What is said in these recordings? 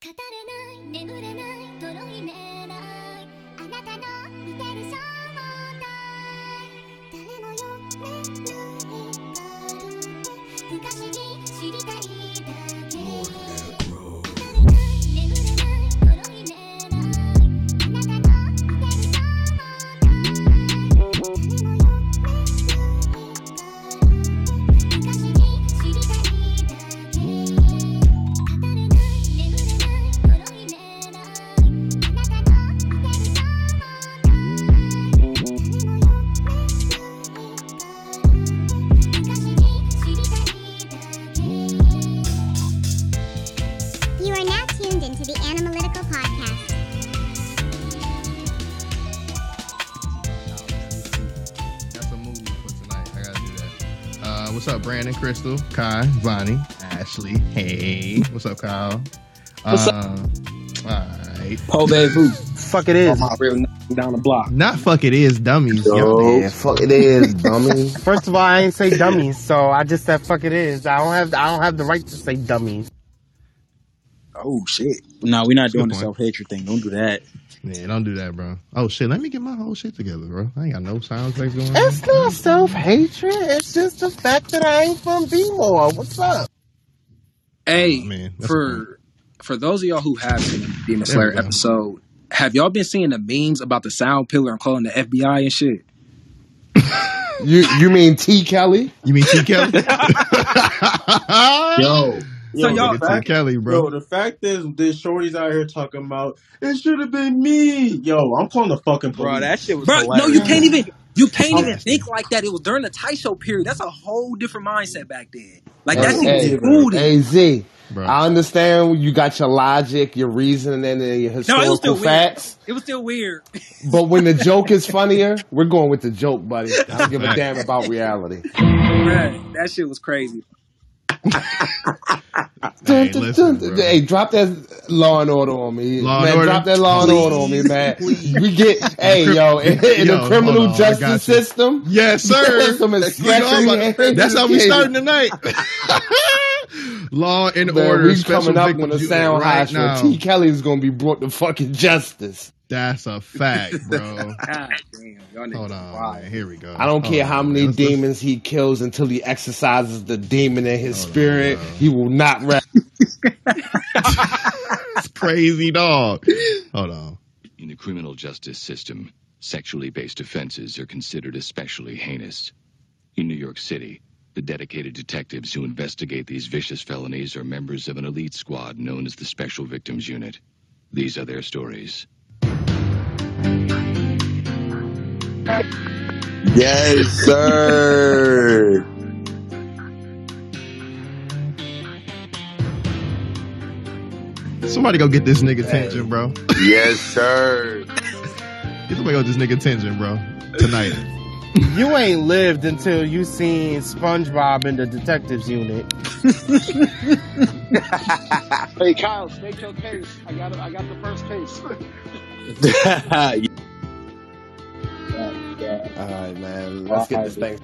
語れない眠れないとろいね。Crystal, Kai, Vonnie, Ashley? Hey, what's up, Kyle? What's up? All right. Po Vu. Fuck it is. My real knocking down the block. Not fuck it is dummies. Yo. Yeah, fuck it is, dummy. First of all, I ain't say dummies, so I just said fuck it is. I don't have I don't have the right to say dummies. Oh shit. No, we're not doing the self hatred thing. Don't do that. Yeah, don't do that, bro. Oh shit, let me get my whole shit together, bro. I ain't got no sound effects going on. It's not self hatred. It's just the fact that I ain't from B-more. What's up? Hey, oh, Man, that's for for those of y'all who have seen the Demon Slayer episode, have y'all been seeing the memes about the sound pillar and calling the FBI and shit? You you mean T Kelly? You mean T Kelly? Yo, So yo, y'all- the T fact, Kelly, yo, bro. the fact is, there's shorty's out here talking about it should have been me. Yo, I'm calling the fucking police. Bro, that shit was Bro, no, you can't even you can't even think like that. It was during the Taisho period. That's a whole different mindset back then. Like that Hey, shit hey, was rooted. hey Z, Bro. I understand you got your logic, your reasoning, and your No, it was historical weird. facts. It was still weird. But when the joke is funnier, we're going with the joke, buddy. I don't give a damn about reality. Bruh, that shit was crazy. Hey, listen, bro. hey, drop that Law and Order on me, Law and man. Order? Drop that Law and Order on me, man. We get, hey, yo, in, in Yo, the criminal on, justice you. system. Yes, sir. There's some You know, sketchy that's how we hands. starting tonight. Law and Man, order. we special coming up victims on a sound right high show. T. Kelly is gonna be brought to fucking justice. That's a fact, bro. God damn, y'all niggas Hold on, wild. man. Here we go. I don't care Hold how many man. Let's- let's- demons he kills until he exercises the demon in his Hold on, spirit. bro. He will not rest. It's crazy dog. Hold on. In the criminal justice system, sexually based offenses are considered especially heinous. In New York City, the dedicated detectives who investigate these vicious felonies are members of an elite squad known as the Special Victims Unit. These are their stories. Yes, sir. Somebody go get this nigga attention, bro. yes, sir. Get somebody go get this nigga attention, bro. Tonight. You ain't lived until you seen SpongeBob in the detectives unit. Hey Kyle, state your case. I got I got the first case. All right, man. Let's get this thing.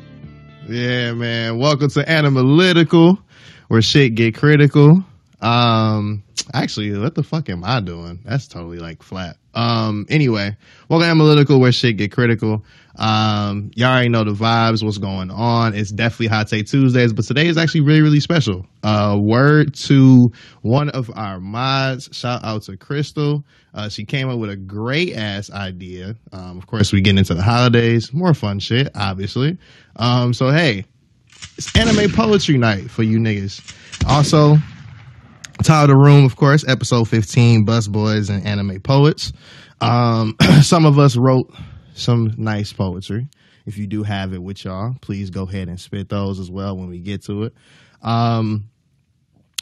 Yeah, man. Welcome to Analytical, where shit get critical. Um, actually, what the fuck am I doing? That's totally like flat. Um, anyway, welcome to Analytical, where shit get critical. Um, y'all already know the vibes, what's going on. It's definitely Hot Take Tuesdays, but today is actually really, really special. Uh, word to one of our mods. Shout out to Crystal. Uh, she came up with a great ass idea. Um, of course, we get into the holidays, more fun shit, obviously. Um, so hey, it's anime poetry night for you niggas. Also, of the room, of course, episode 15, Bus Boys and Anime Poets. Um, some of us wrote some nice poetry. If you do have it with y'all, please go ahead and spit those as well when we get to it. Um,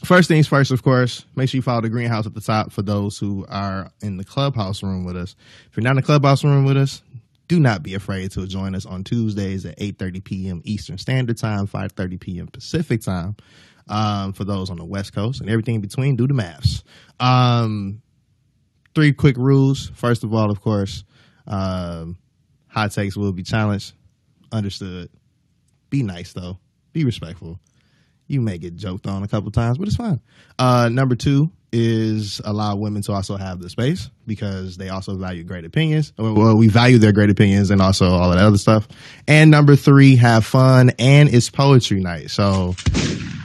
first things first, of course, make sure you follow the greenhouse at the top for those who are in the clubhouse room with us. If you're not in the clubhouse room with us, do not be afraid to join us on Tuesdays at 8:30 p.m. Eastern Standard Time, 5:30 p.m. Pacific Time. Um, for those on the West Coast and everything in between, do the maths. Um, three quick rules. First of all, of course, um, hot takes will be challenged. Understood. Be nice though. Be respectful. you may get joked on a couple times, but it's fine. Uh, number two is allow women to also have the space because they also value great opinions. Well, we value their great opinions and also all of that other stuff. And number three, have fun and it's poetry night. So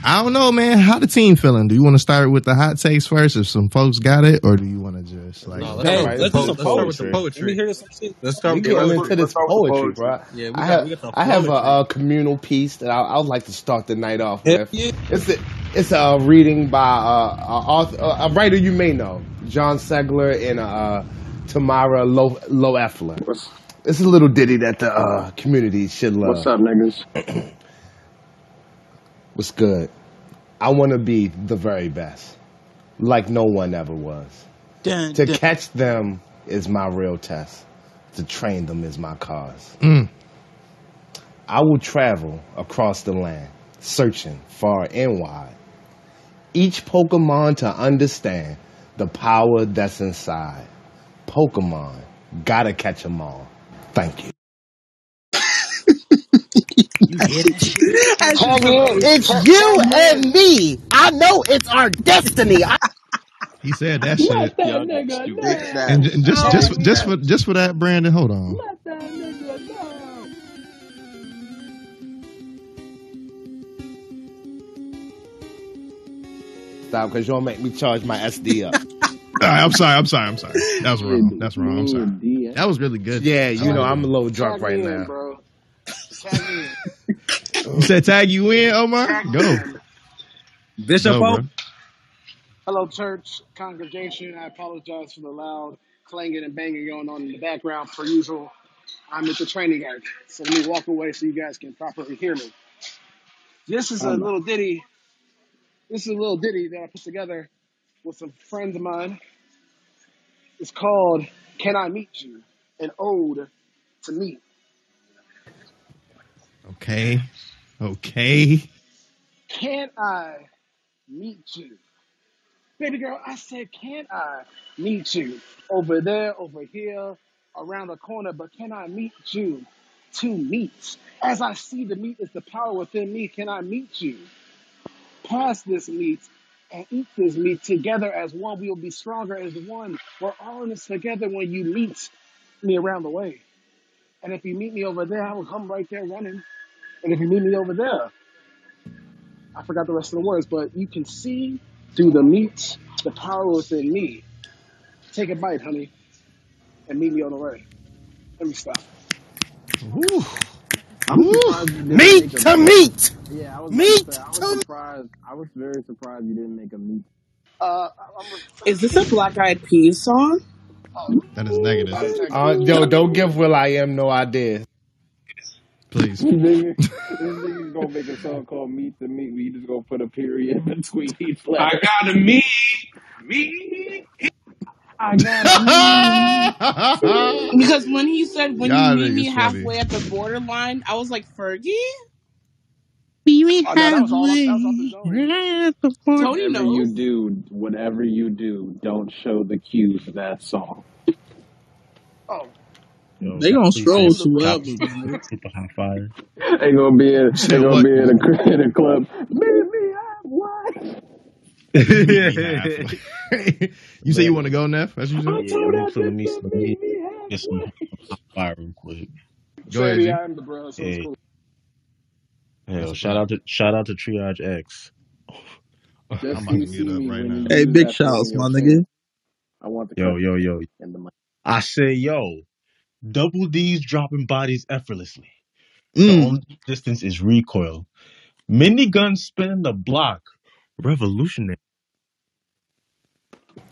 I don't know, man. How the team feeling? Do you want to start with the hot takes first if some folks got it, or do you want to just like? No, let's Hey, start let's, with do some let's start with poetry. poetry. Let me hear some shit. Let's We start. getting Let's, into this poetry, bro. Yeah, we I got have we got some I have a, poetry. uh communal piece that I, I would like to start the night off with. yeah. It's a it's a reading by uh, a, author, a writer you may know, John Siegler and uh, Tamara Lo Loeffler. What's It's a little ditty that the uh, community should love. What's up, niggas? What's good? I want to be the very best, like no one ever was. Dun, To dun. catch them is my real test. To train them is my cause. Mm. I will travel across the land, searching far and wide. Each Pokemon to understand the power that's inside. Pokemon, gotta catch 'em all. Thank you. You hear that shit? That Call shit's me in. It's Call, you call and in. me. I know it's our destiny. I- He said that shit. That nigga stupid. And, j- just Call just me just for just for that, Brandon. Hold on. Nigga know. Stop, because you'll make me charge my SD up. All right, I'm sorry. I'm sorry. I'm sorry. That was wrong. That's wrong. I'm sorry. That was really good. yeah, you was know, really I'm a little drunk Tag right in, now. bro. Tag. You said tag you in, Omar? Tag Go. Bishop Go, O. Hello, church congregation. I apologize for the loud clanging and banging going on in the background, per usual. I'm at the training arc, so let me walk away so you guys can properly hear me. This is a um, little ditty. This is a little ditty that I put together with some friends of mine. It's called "Can I Meet You?" An ode to meet. Okay. Okay. Can I meet you? Baby girl, I said, can I meet you? Over there, over here, around the corner, but can I meet you? To meet. As I see the meat is the power within me, can I meet you? Pass this meat and eat this meat together as one. We will be stronger as one. We're all in this together when you meet me around the way. And if you meet me over there, I will come right there running. And if you meet me over there, I forgot the rest of the words, but you can see through the meat the power within me. Take a bite, honey, and meet me on the way. Let me stop. Woo. I'm Woo. surprised you didn't meat to meat. meat. Yeah, I was about to Meat say I was to surprised. I was very surprised you didn't make a meat. Uh, I'm Is this a Black Eyed Peas song? oh, That is negative. I'll Uh, you. yo, don't give will.i.am no idea. Please. This nigga, nigga's gonna make a song called Meet the Meat. We just gonna put a period between each line. I gotta meet, meet. I gotta meet. Because when he said, when you Y'all meet me niggas funny. halfway at the borderline, I was like, Fergie? Meet me Oh no, that was all. Off, that was off the zone right halfway at the border. Tony Whatever you do, whatever you do, don't show the cues of that song. Oh, Yo, They gonna please stroll to top whoever, man. super hot fire. They gonna be in, You they said gonna what? be in a, in a club. Meet me halfway. Meet me halfway. you say you want to go, Neff? That's what you I said? Yeah, told let me that put let me to let me meet me get some fire real quick. Go ahead, Shady, G. I am the bro, so it's Hey, cool. hell, shout fact. out to shout out to Triage X. I'm Just about to CC mute up right when now. you Hey, use big that song in shouts, your my chant. nigga. I want the Yo, credit yo, yo. and the money. I say, yo, double D's dropping bodies effortlessly. The Mm. only distance is recoil. Minigun spinning the block. Revolutionary.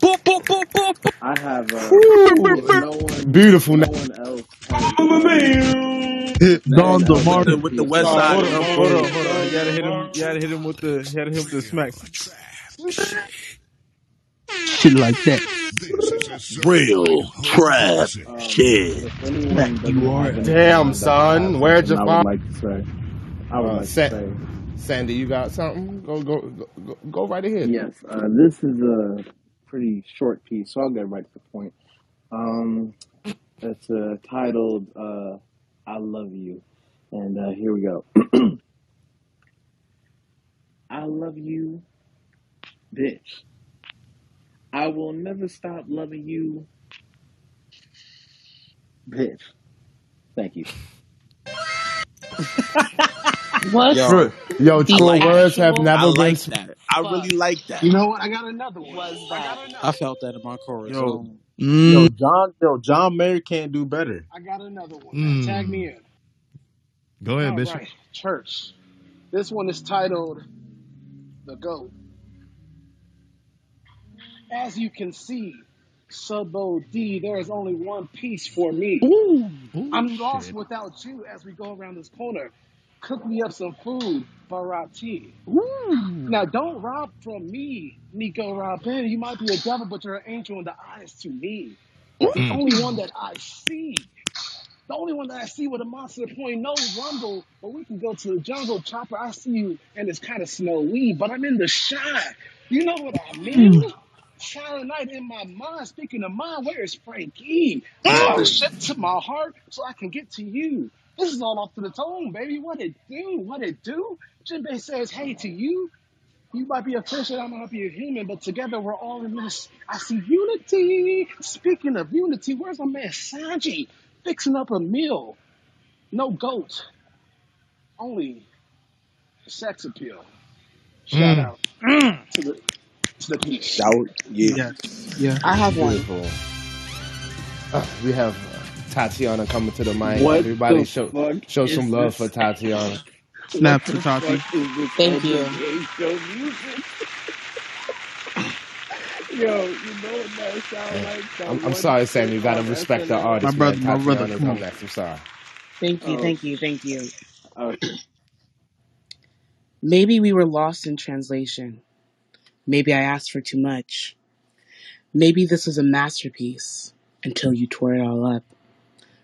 Boop, boop, boop, boop, boop. I have uh, Woo! no one, Beautiful. no one else has um, Don an DeMar eloquent with the piece. West Oh, Side hold on, hold on, Parade. hold on. You gotta hit him. You gotta hit him with the. You gotta hit him with the smack. Shit like that. Real trap Um, shit. if anyone Smack doesn't you have Damn, else that I have son. Where'd you something I would find? like to say, I would Uh, like to say, Sandy, you got something? Go, go, go, go right ahead. yes, uh, this is a pretty short piece, so I'll get right to the point. Um, it's uh, titled uh, "I Love You," and uh, here we go. I love you, bitch. I will never stop loving you, bitch. Thank you. What? Yo, yo, true words have never I been. like that. I really like that. You know what? I got another one. was I that? got another I felt that in my chorus. Yo, Hold on. yo, John, yo, John Mayer can't do better. I got another one. Man. Tag me Mm. in. Go ahead, All Bishop. right, church. This one is titled The Goat. As you can see, sub OD, there is only one piece for me. Ooh. I'm lost without you as we go around this corner. Cook me up some food, Baratie. Ooh. Now, don't rob from me, Nico Robin. You might be a devil, but you're an angel in the eyes to me. The Mm. only one that I see. The only one that I see with a monster point, no rumble, but we can go to the jungle. Chopper, I see you, and it's kind of snowy, but I'm in the shine. You know what I mean? Silent night in my mind, speaking of mine, where is Franky? The shit to my heart so I can get to you. This is all off to the tone, baby. What it do? What it do? Jinbei says, hey to you. You might be a and I might be a human, but together we're all in this. I see unity. Speaking of unity, where's my man Sanji? Fixing up a meal. No goat. Only sex appeal. Shout Mm. out to the the piece. That was, yeah. Yes. Yeah. I have one. Beautiful. Uh, we have uh, Tatiana coming to the mic. What Everybody the show fuck show is some love this? for Tatiana. Snap What to the Tati. fuck is this Thank you. open show music? Yo, you know what that sound like? That I'm, I'm sorry, Sam. You gotta respect the SNL? My brother, my brother, Tatiana, come come on. next. I'm sorry. Thank you. Oh, Thank you. Thank you. okay. Maybe we were lost in translation. Maybe I asked for too much. Maybe this was a masterpiece until you tore it all up.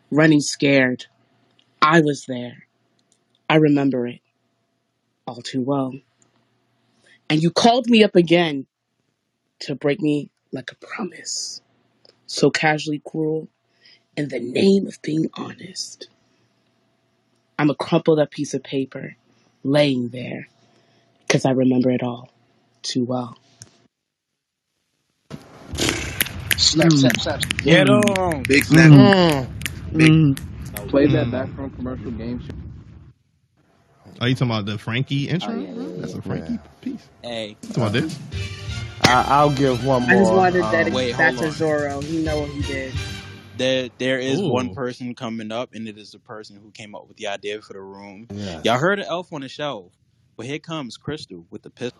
Running scared. I was there. I remember it all too well. And you called me up again to break me like a promise. So casually cruel in the name of being honest. I'm a crumpled up piece of paper laying there because I remember it all too well. Snap, Mm. snap, snap. Get Mm. on. Big snap. Mm. Big. Mm. Play that back from commercial game show. Are you talking about the Frankie Oh intro? yeah, yeah, That's yeah. a Frankie Yeah. piece. Hey, You talking about this? I, I'll give one more. I just wanted to Um, dedicate wait, that hold to on. Zoro. He know what he did. There, there is one person coming up, and it is the person who came up with the idea for the room. yes. Y'all heard of Elf on the Shelf, but here comes Crystal with the pistol.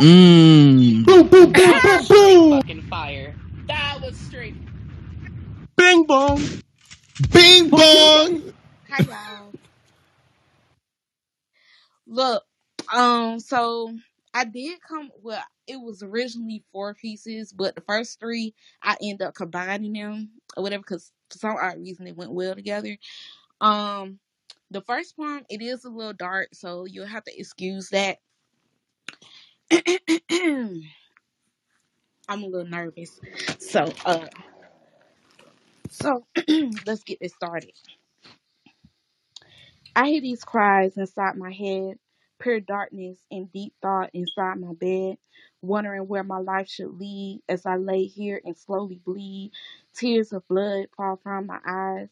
Mm. Boom, boom, boom, That boom, was boom. fucking fire. That was straight. Bing bong. Bing bong. Hi y'all. Look, um, so I did come. Well, it was originally four pieces, but the first three I end up combining them or whatever because for some odd reason they went well together. Um, the first poem it is a little dark, so you'll have to excuse that. I'm a little nervous, so uh, so let's get this started. I hear these cries inside my head, pure darkness and deep thought inside my bed, wondering where my life should lead as I lay here and slowly bleed. Tears of blood fall from my eyes,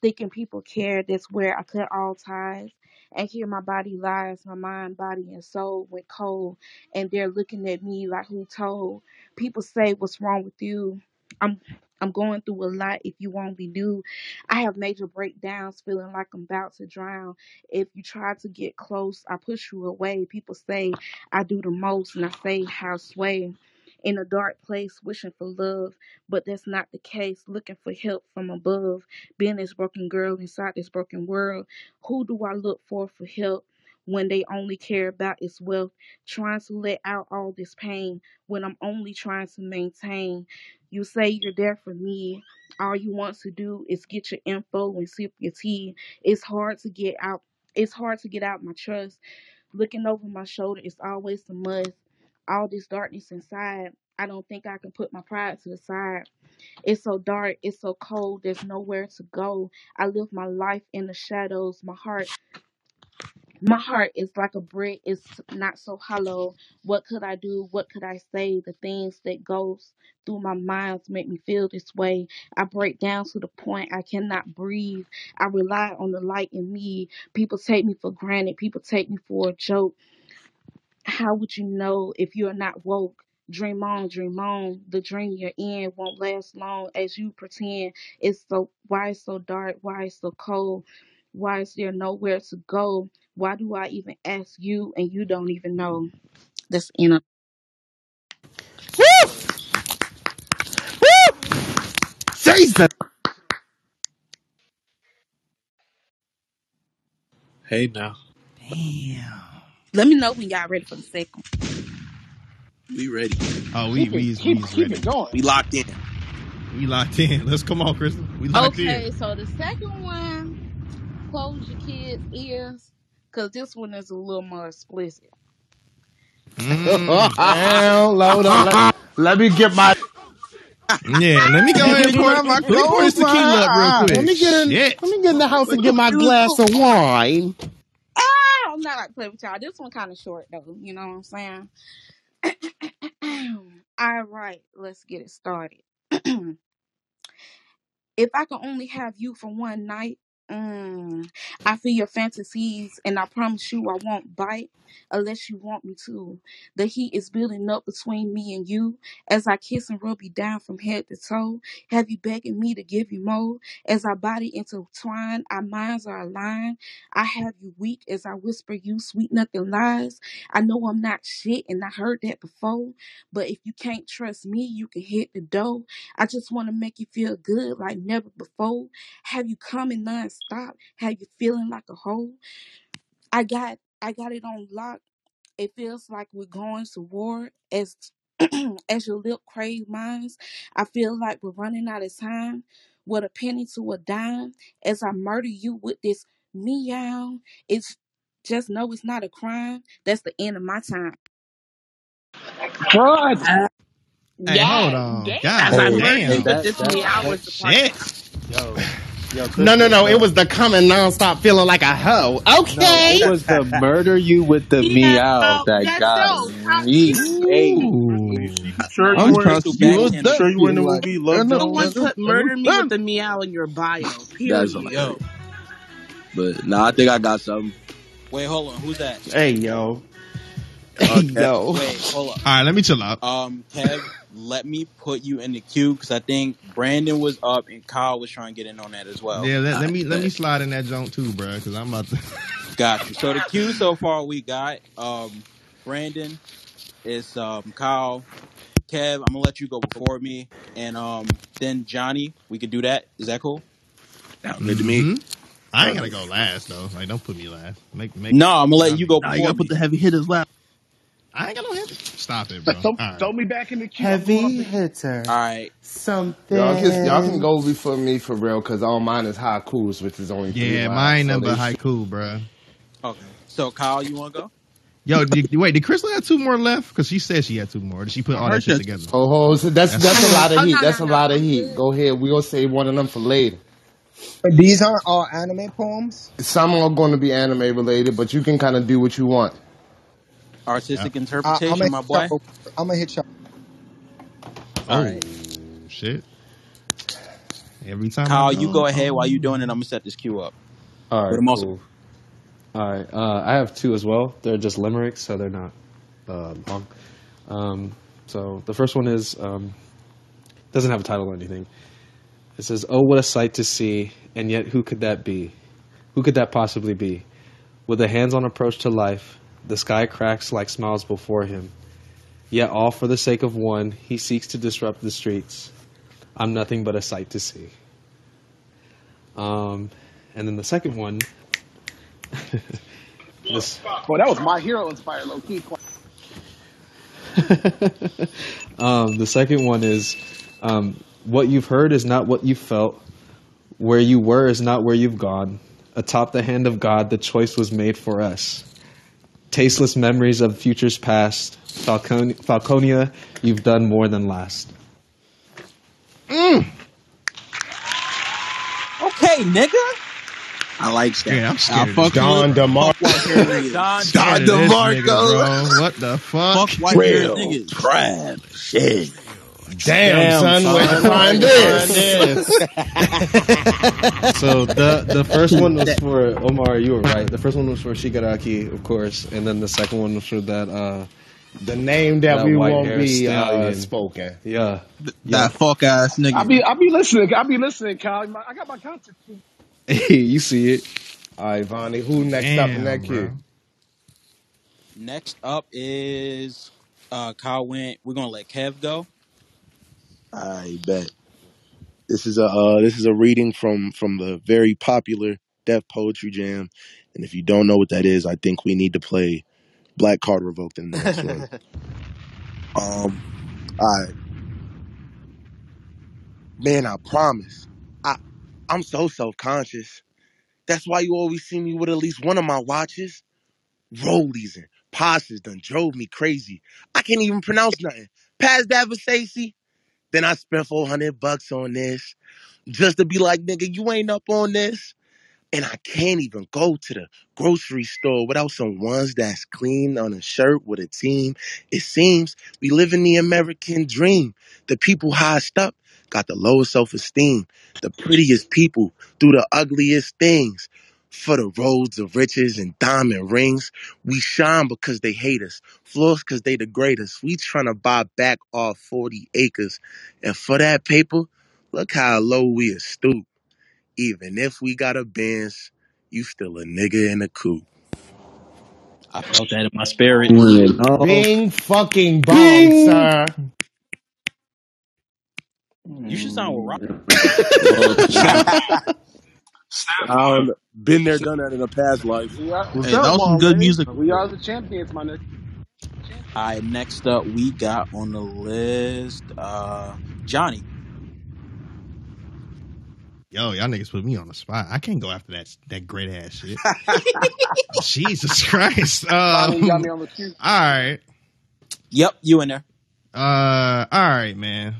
thinking people care. That's where I cut all ties. And here my body lies, my mind, body, and soul went cold. And they're looking at me like who told. People say, What's wrong with you? I'm I'm going through a lot if you only knew. I have major breakdowns, feeling like I'm about to drown. If you try to get close, I push you away. People say I do the most, and I say how sway. In a dark place, wishing for love, but that's not the case. Looking for help from above. Being this broken girl inside this broken world, who do I look for for help? When they only care about is wealth, trying to let out all this pain when I'm only trying to maintain. You say you're there for me, all you want to do is get your info and sip your tea. It's hard to get out. It's hard to get out my trust. Looking over my shoulder is always a must. All this darkness inside, I don't think I can put my pride to the side. It's so dark, it's so cold, there's nowhere to go. I live my life in the shadows. My heart My heart is like a brick, it's not so hollow. What could I do? What could I say? The things that goes through my mind make me feel this way. I break down to the point I cannot breathe. I rely on the light in me. People take me for granted. People take me for a joke. How would you know if you're not woke? Dream on, dream on. The dream you're in won't last long as you pretend. It's so why it's so dark, why it's so cold, why is there nowhere to go? Why do I even ask you and you don't even know? That's you know. Jesus. Hey now. Let me know when y'all ready for the second. We ready. Oh, we Keep we it, keep, we's keep ready. it going. We locked in. We locked in. Let's come on, Crystal. We locked Okay, in. Okay, so the second one, close your kids' ears, cause this one is a little more explicit. Mm. Damn, load up. Let, let me get my. Yeah, let me go ahead and pour, Grab my let me pour this clothes, tequila up real quick. Let me get in. Shit. Let me get in the house and get my glass of wine. I'm not like play with y'all. This one kind of short though. You know what I'm saying? All right, let's get it started. If I could only have you for one night, mm, I feel your fantasies, and I promise you I won't bite unless you want me to. The heat is building up between me and you as I kiss and rub you down from head to toe. Have you begging me to give you more? As our body intertwine, our minds are aligned. I have you weak as I whisper you sweet nothing lies. I know I'm not shit, and I heard that before. But if you can't trust me, you can hit the door. I just want to make you feel good like never before. Have you come coming nonstop? Have you feeling like a hoe? I got I got it on lock. It feels like we're going to war as as your lip crave mines. I feel like we're running out of time. With a penny to a dime, as I murder you with this meow. It's just know it's not a crime. That's the end of my time. What? Hey, hold God on. damn. God As I Hey, murder damn. with that this that meow that. was the part. Shit. Yo, yo, No, no, no. It was the coming nonstop feeling like a hoe. no, Okay. it was the murder you with the meow Meow. that That's got so. Top me. Hey, Ooh. sure No you I'm weren't trying put you see back what's channel. Sure you were in the movie Love And, one and, uh, put murder me with the meow in your bio. That's Period. hilarious. Yo, but nah, I think I got something. Wait, hold on. Who's that? Hey, yo. Hey, Uh, Kev, yo. wait, hold up. All right, let me chill out. Um, Kev, let me put you in the queue because I think Brandon was up and Kyle was trying to get in on that as well. Yeah, let, let me let me slide in that joint too, bro, because I'm about to. Got you. So the queue so far we got um Brandon, it's um Kyle, Kev. I'm gonna let you go before me, and um then Johnny. We could do that. Is that cool? Sound good to me. hmm I ain't gonna go last though. Like, don't put me last. Make make. No, I'm gonna let you Johnny- go Nah, you before gotta put the heavy hitters last. I ain't gonna hit. Stop it, bro. Throw, All right. throw me back in the queue. Heavy hitter. All right. Something. Y'all can y'all can go before me for real, cause all mine is haikus, which is only three Yeah, mine So number they haiku, bro. Okay. So Kyle, you wanna go? Yo, did, wait, did Crystal have two more left? Because she said she had two more. Did she put all that shit together? Oh, oh, so that's That's- that's a lot of Oh heat. That's a lot of heat. Go ahead. We gonna save one of them for later. But these aren't all anime poems. Some are going to be anime related, but you can kind of do what you want. Artistic I, I'm interpretation, gonna my hit boy. y'all. I'm gonna hit y'all. Oh right. shit! Every time Kyle, you go, go ahead while you're doing it. I'm gonna set this queue up. All But also cool. All right, uh, I have two as well. They're just limericks, so they're not uh, long. Um, so the first one is um, doesn't have a title or anything. It says, "Oh, what a sight to see, and yet who could that be? Who could that possibly be? With a hands-on approach to life, the sky cracks like smiles before him. Yet all for the sake of one, he seeks to disrupt the streets. I'm nothing but a sight to see." Um, and then the second one. this, Well, that was my hero inspired low key. um, the second one is um, what you've heard is not what you felt. Where you were is not where you've gone. Atop the hand of God, the choice was made for us. Tasteless memories of futures past. Falcon- Falconia, you've done more than last. Mm. Okay, nigga. I like that. Yeah, I'm scared. I of fuck. Don with- DeMar- fuck white hair niggas. I'm Don DeMarco. nigga, bro. What the fuck? Fuck white Real niggas. trap shit. Damn, son, where'd you find this? so the the first one was for Omar. You were right. The first one was for Shigaraki, of course, and then the second one was for that. uh The name that, That we won't be uh, spoken. Yeah, That fuck ass I nigga. be I be listening. I'll be listening, Kyle. I got my content. Hey, you see it. All right, Vonnie, who next up in that bro. queue? Next up is uh Kyle went. We're gonna let Kev go. I bet. This is a uh, this is a reading from from the very popular Def Poetry Jam, and if you don't know what that is, I think we need to play Black Card Revoked in the next one. Um, all right, man. I promise. I I'm so self conscious. That's why you always see me with at least one of my watches. Rollies and Pashas done drove me crazy. I can't even pronounce nothing. Past that Versace. Then I spent 400 bucks on this just to be like, nigga, you ain't up on this. And I can't even go to the grocery store without some ones that's clean on a shirt with a team. It seems we live in the American dream. The people highest up got the lowest self esteem. The prettiest people do the ugliest things. For the roads of riches and diamond rings, we shine because they hate us. Floors because they degrade us. We trying to buy back our 40 acres. And for that paper, look how low we are stoop. Even if we got a Benz, you still a nigga in a coupe. I felt that in my spirit. Bing fucking bong, sir. You should sound with Rock. Um, been there, done that in a past life. We are, Hey, that was some good music. we are the champions, my nigga. All right, next up we got on the list uh Johnny. Yo, y'all niggas put me on the spot. I can't go after that that great ass shit. Jesus Christ. Finally got me Um, on the queue. all right. Yep, you in there. Uh, all right, man.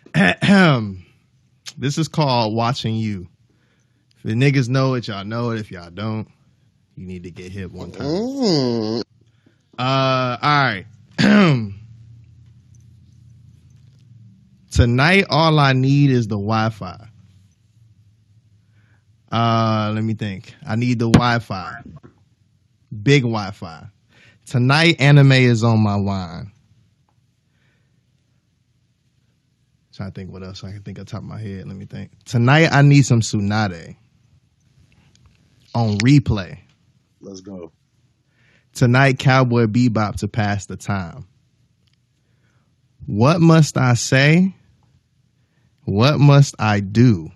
Ahem. This is called watching you. If the niggas know it, y'all know it. If y'all don't, you need to get hit one time. Mm. Uh, all right. Tonight, all I need is the Wi-Fi. Uh, let me think. I need the Wi-Fi. Big Wi-Fi. Tonight, anime is on my line. Trying to think what else I can think of top of my head. Let me think. Tonight, I need some Tsunade on replay. Let's go. Tonight, Cowboy Bebop to pass the time. What must I say? What must I do?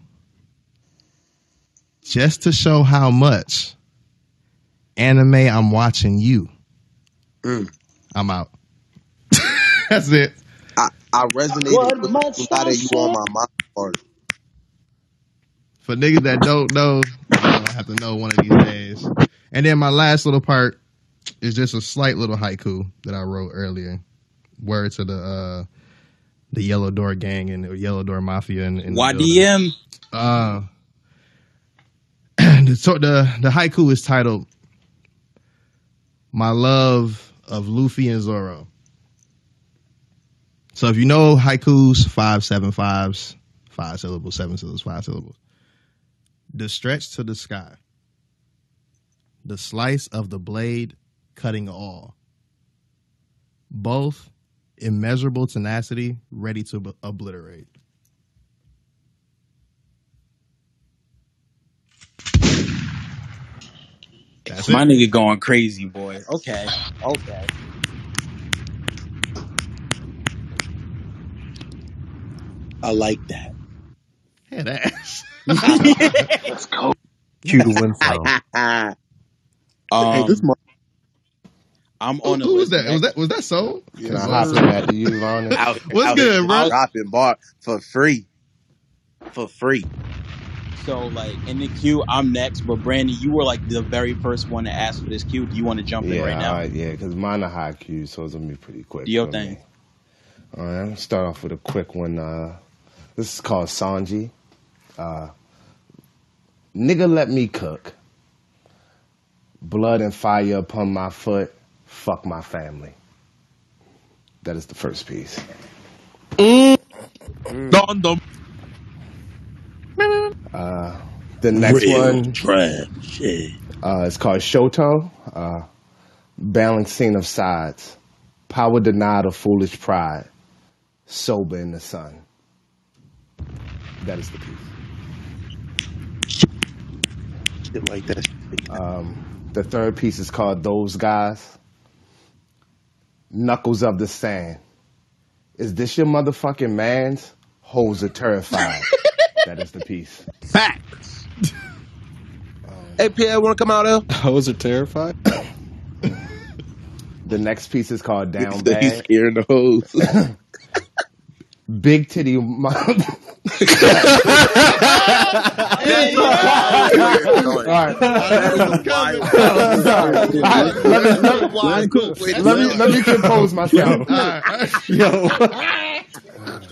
Just to show how much anime I'm watching you. Mm. I'm out. That's it. I, I resonated What with must a lot of you on my mind part. For niggas that don't know, I have to know one of these days. And then my last little part is just a slight little haiku that I wrote earlier. Word to the uh the Yellow Door Gang and the Yellow Door Mafia and, and YDM. Uh, the, so the the haiku is titled "My Love of Luffy and Zoro." So if you know haikus, five seven fives, five syllables, seven syllables, five syllables. The stretch to the sky, the slice of the blade cutting all. Both immeasurable tenacity, ready to ob- obliterate. That's My it. nigga going crazy, boy. Okay. Okay. I like that. Head ass. Let's go. Cue the wind Um, hey, this mo- I'm Who, on the who was that? Was that was that soul? Can I hop in after you, Vonnie? out, What's out good, here bro? Dropping bar for free. For free. So like in the queue, I'm next, but Brandon, you were like the very first one to ask for this queue. Do you want to jump in right now? all right, yeah, because mine are haikus, so it's gonna be pretty quick. Do your thing. me. All right, I'm gonna start off with a quick one. Uh, this is called Sanji. Uh, Nigga, let me cook. Blood and fire upon my foot. Fuck my family. That is the first piece. Dum Uh, the next Real one trash. Yeah. uh, is called Shoto. Uh, balancing of sides. Power denied of foolish pride. Sober in the sun. That is the piece. Shit like that. Um, the third piece is called Those Guys. Knuckles of the Sand. Is this your motherfucking man's? Hoes are terrified. that is the piece. Facts. hey, Pierre, want to come out here? Hoes are terrified. The next piece is called Down Bad. He's scaring the hoes. Big titty mom. All right. Let me, let, me, compose myself. Yo.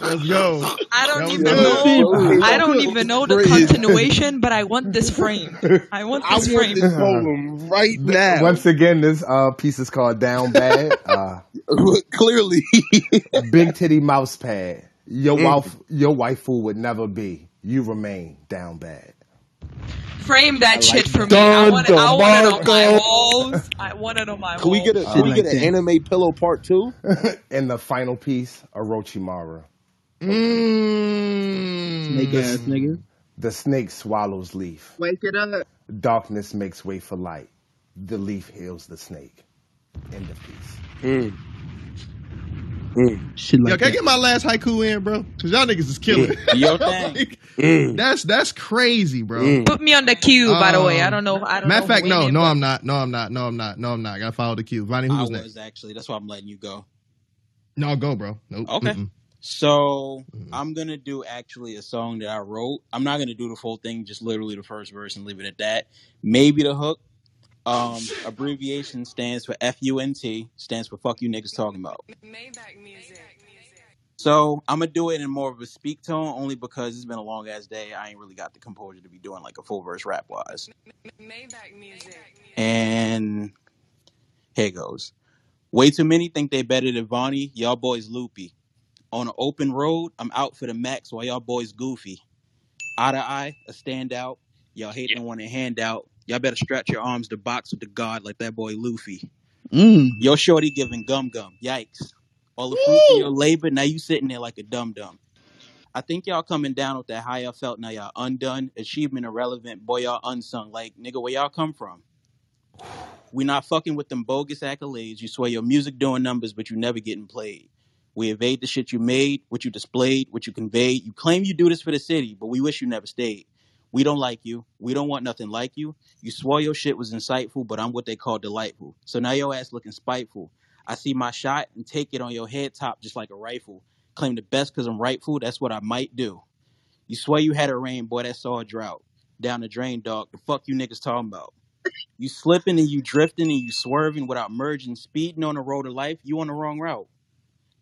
Let's go. I don't even know. I don't even know the continuation, but I want this frame. I want I this want frame. this right now. Once again, this uh, piece is called Down Bad. Uh, Clearly. big titty mouse pad. Your Mm. wife, your waifu would never be. You remain down bad. Frame that shit for me. I want it. I want it on my walls. I want it on my Can we get a can we get an anime pillow part two? and the final piece, Orochimaru. Mm. Snake ass nigga. The snake swallows leaf. Wake it up. Darkness makes way for light. The leaf heals the snake. End of piece. Shit Yo, like can I get my last haiku in, bro? Cause y'all niggas is killing. it. Do your thing. That's that's crazy, bro. Put me on the queue, by the way. I Um, don't know. I don't Matter of fact, no, it, no, but- I'm not. No, I'm not. No, I'm not. No, I'm not. I'm. Gotta follow the queue. Vonnie, I who's was next? actually. That's why I'm letting you go. No, go, bro. Nope. Okay. Mm-mm. So I'm gonna do actually a song that I wrote. I'm not gonna do the full thing, just literally the first verse and leave it at that. Maybe the hook. Um, abbreviation stands for F-U-N-T, stands for fuck you niggas talking about. So I'm gonna do it in more of a speak tone, only because it's been a long ass day. I ain't really got the composure to be doing like a full verse rap wise. And here goes. Way too many think they better than Vonnie. Y'all boys loopy. On an open road, I'm out for the max while y'all boys goofy. Eye to eye, a standout. Y'all hate and want a handout. Y'all better stretch your arms to box with the god like that boy Luffy. Mm. Yo, shorty giving gum gum. Yikes. All the fruit of your labor, now you sitting there like a dum dum. I think y'all coming down with that high I felt, now y'all undone. Achievement irrelevant, boy, y'all unsung. Like, nigga, where y'all come from? We not fucking with them bogus accolades. You swear your music doing numbers, but you never getting played. We evade the shit you made, what you displayed, what you conveyed. You claim you do this for the city, but we wish you never stayed. We don't like you. We don't want nothing like you. You swore your shit was insightful, but I'm what they call delightful. So now your ass looking spiteful. I see my shot and take it on your head top just like a rifle. Claim the best cause I'm rightful, that's what I might do. You swear you had a rain, boy, that's all a drought. Down the drain, dog. The fuck you niggas talking about? You slipping and you drifting and you swerving without merging, speeding on the road of life, you on the wrong route.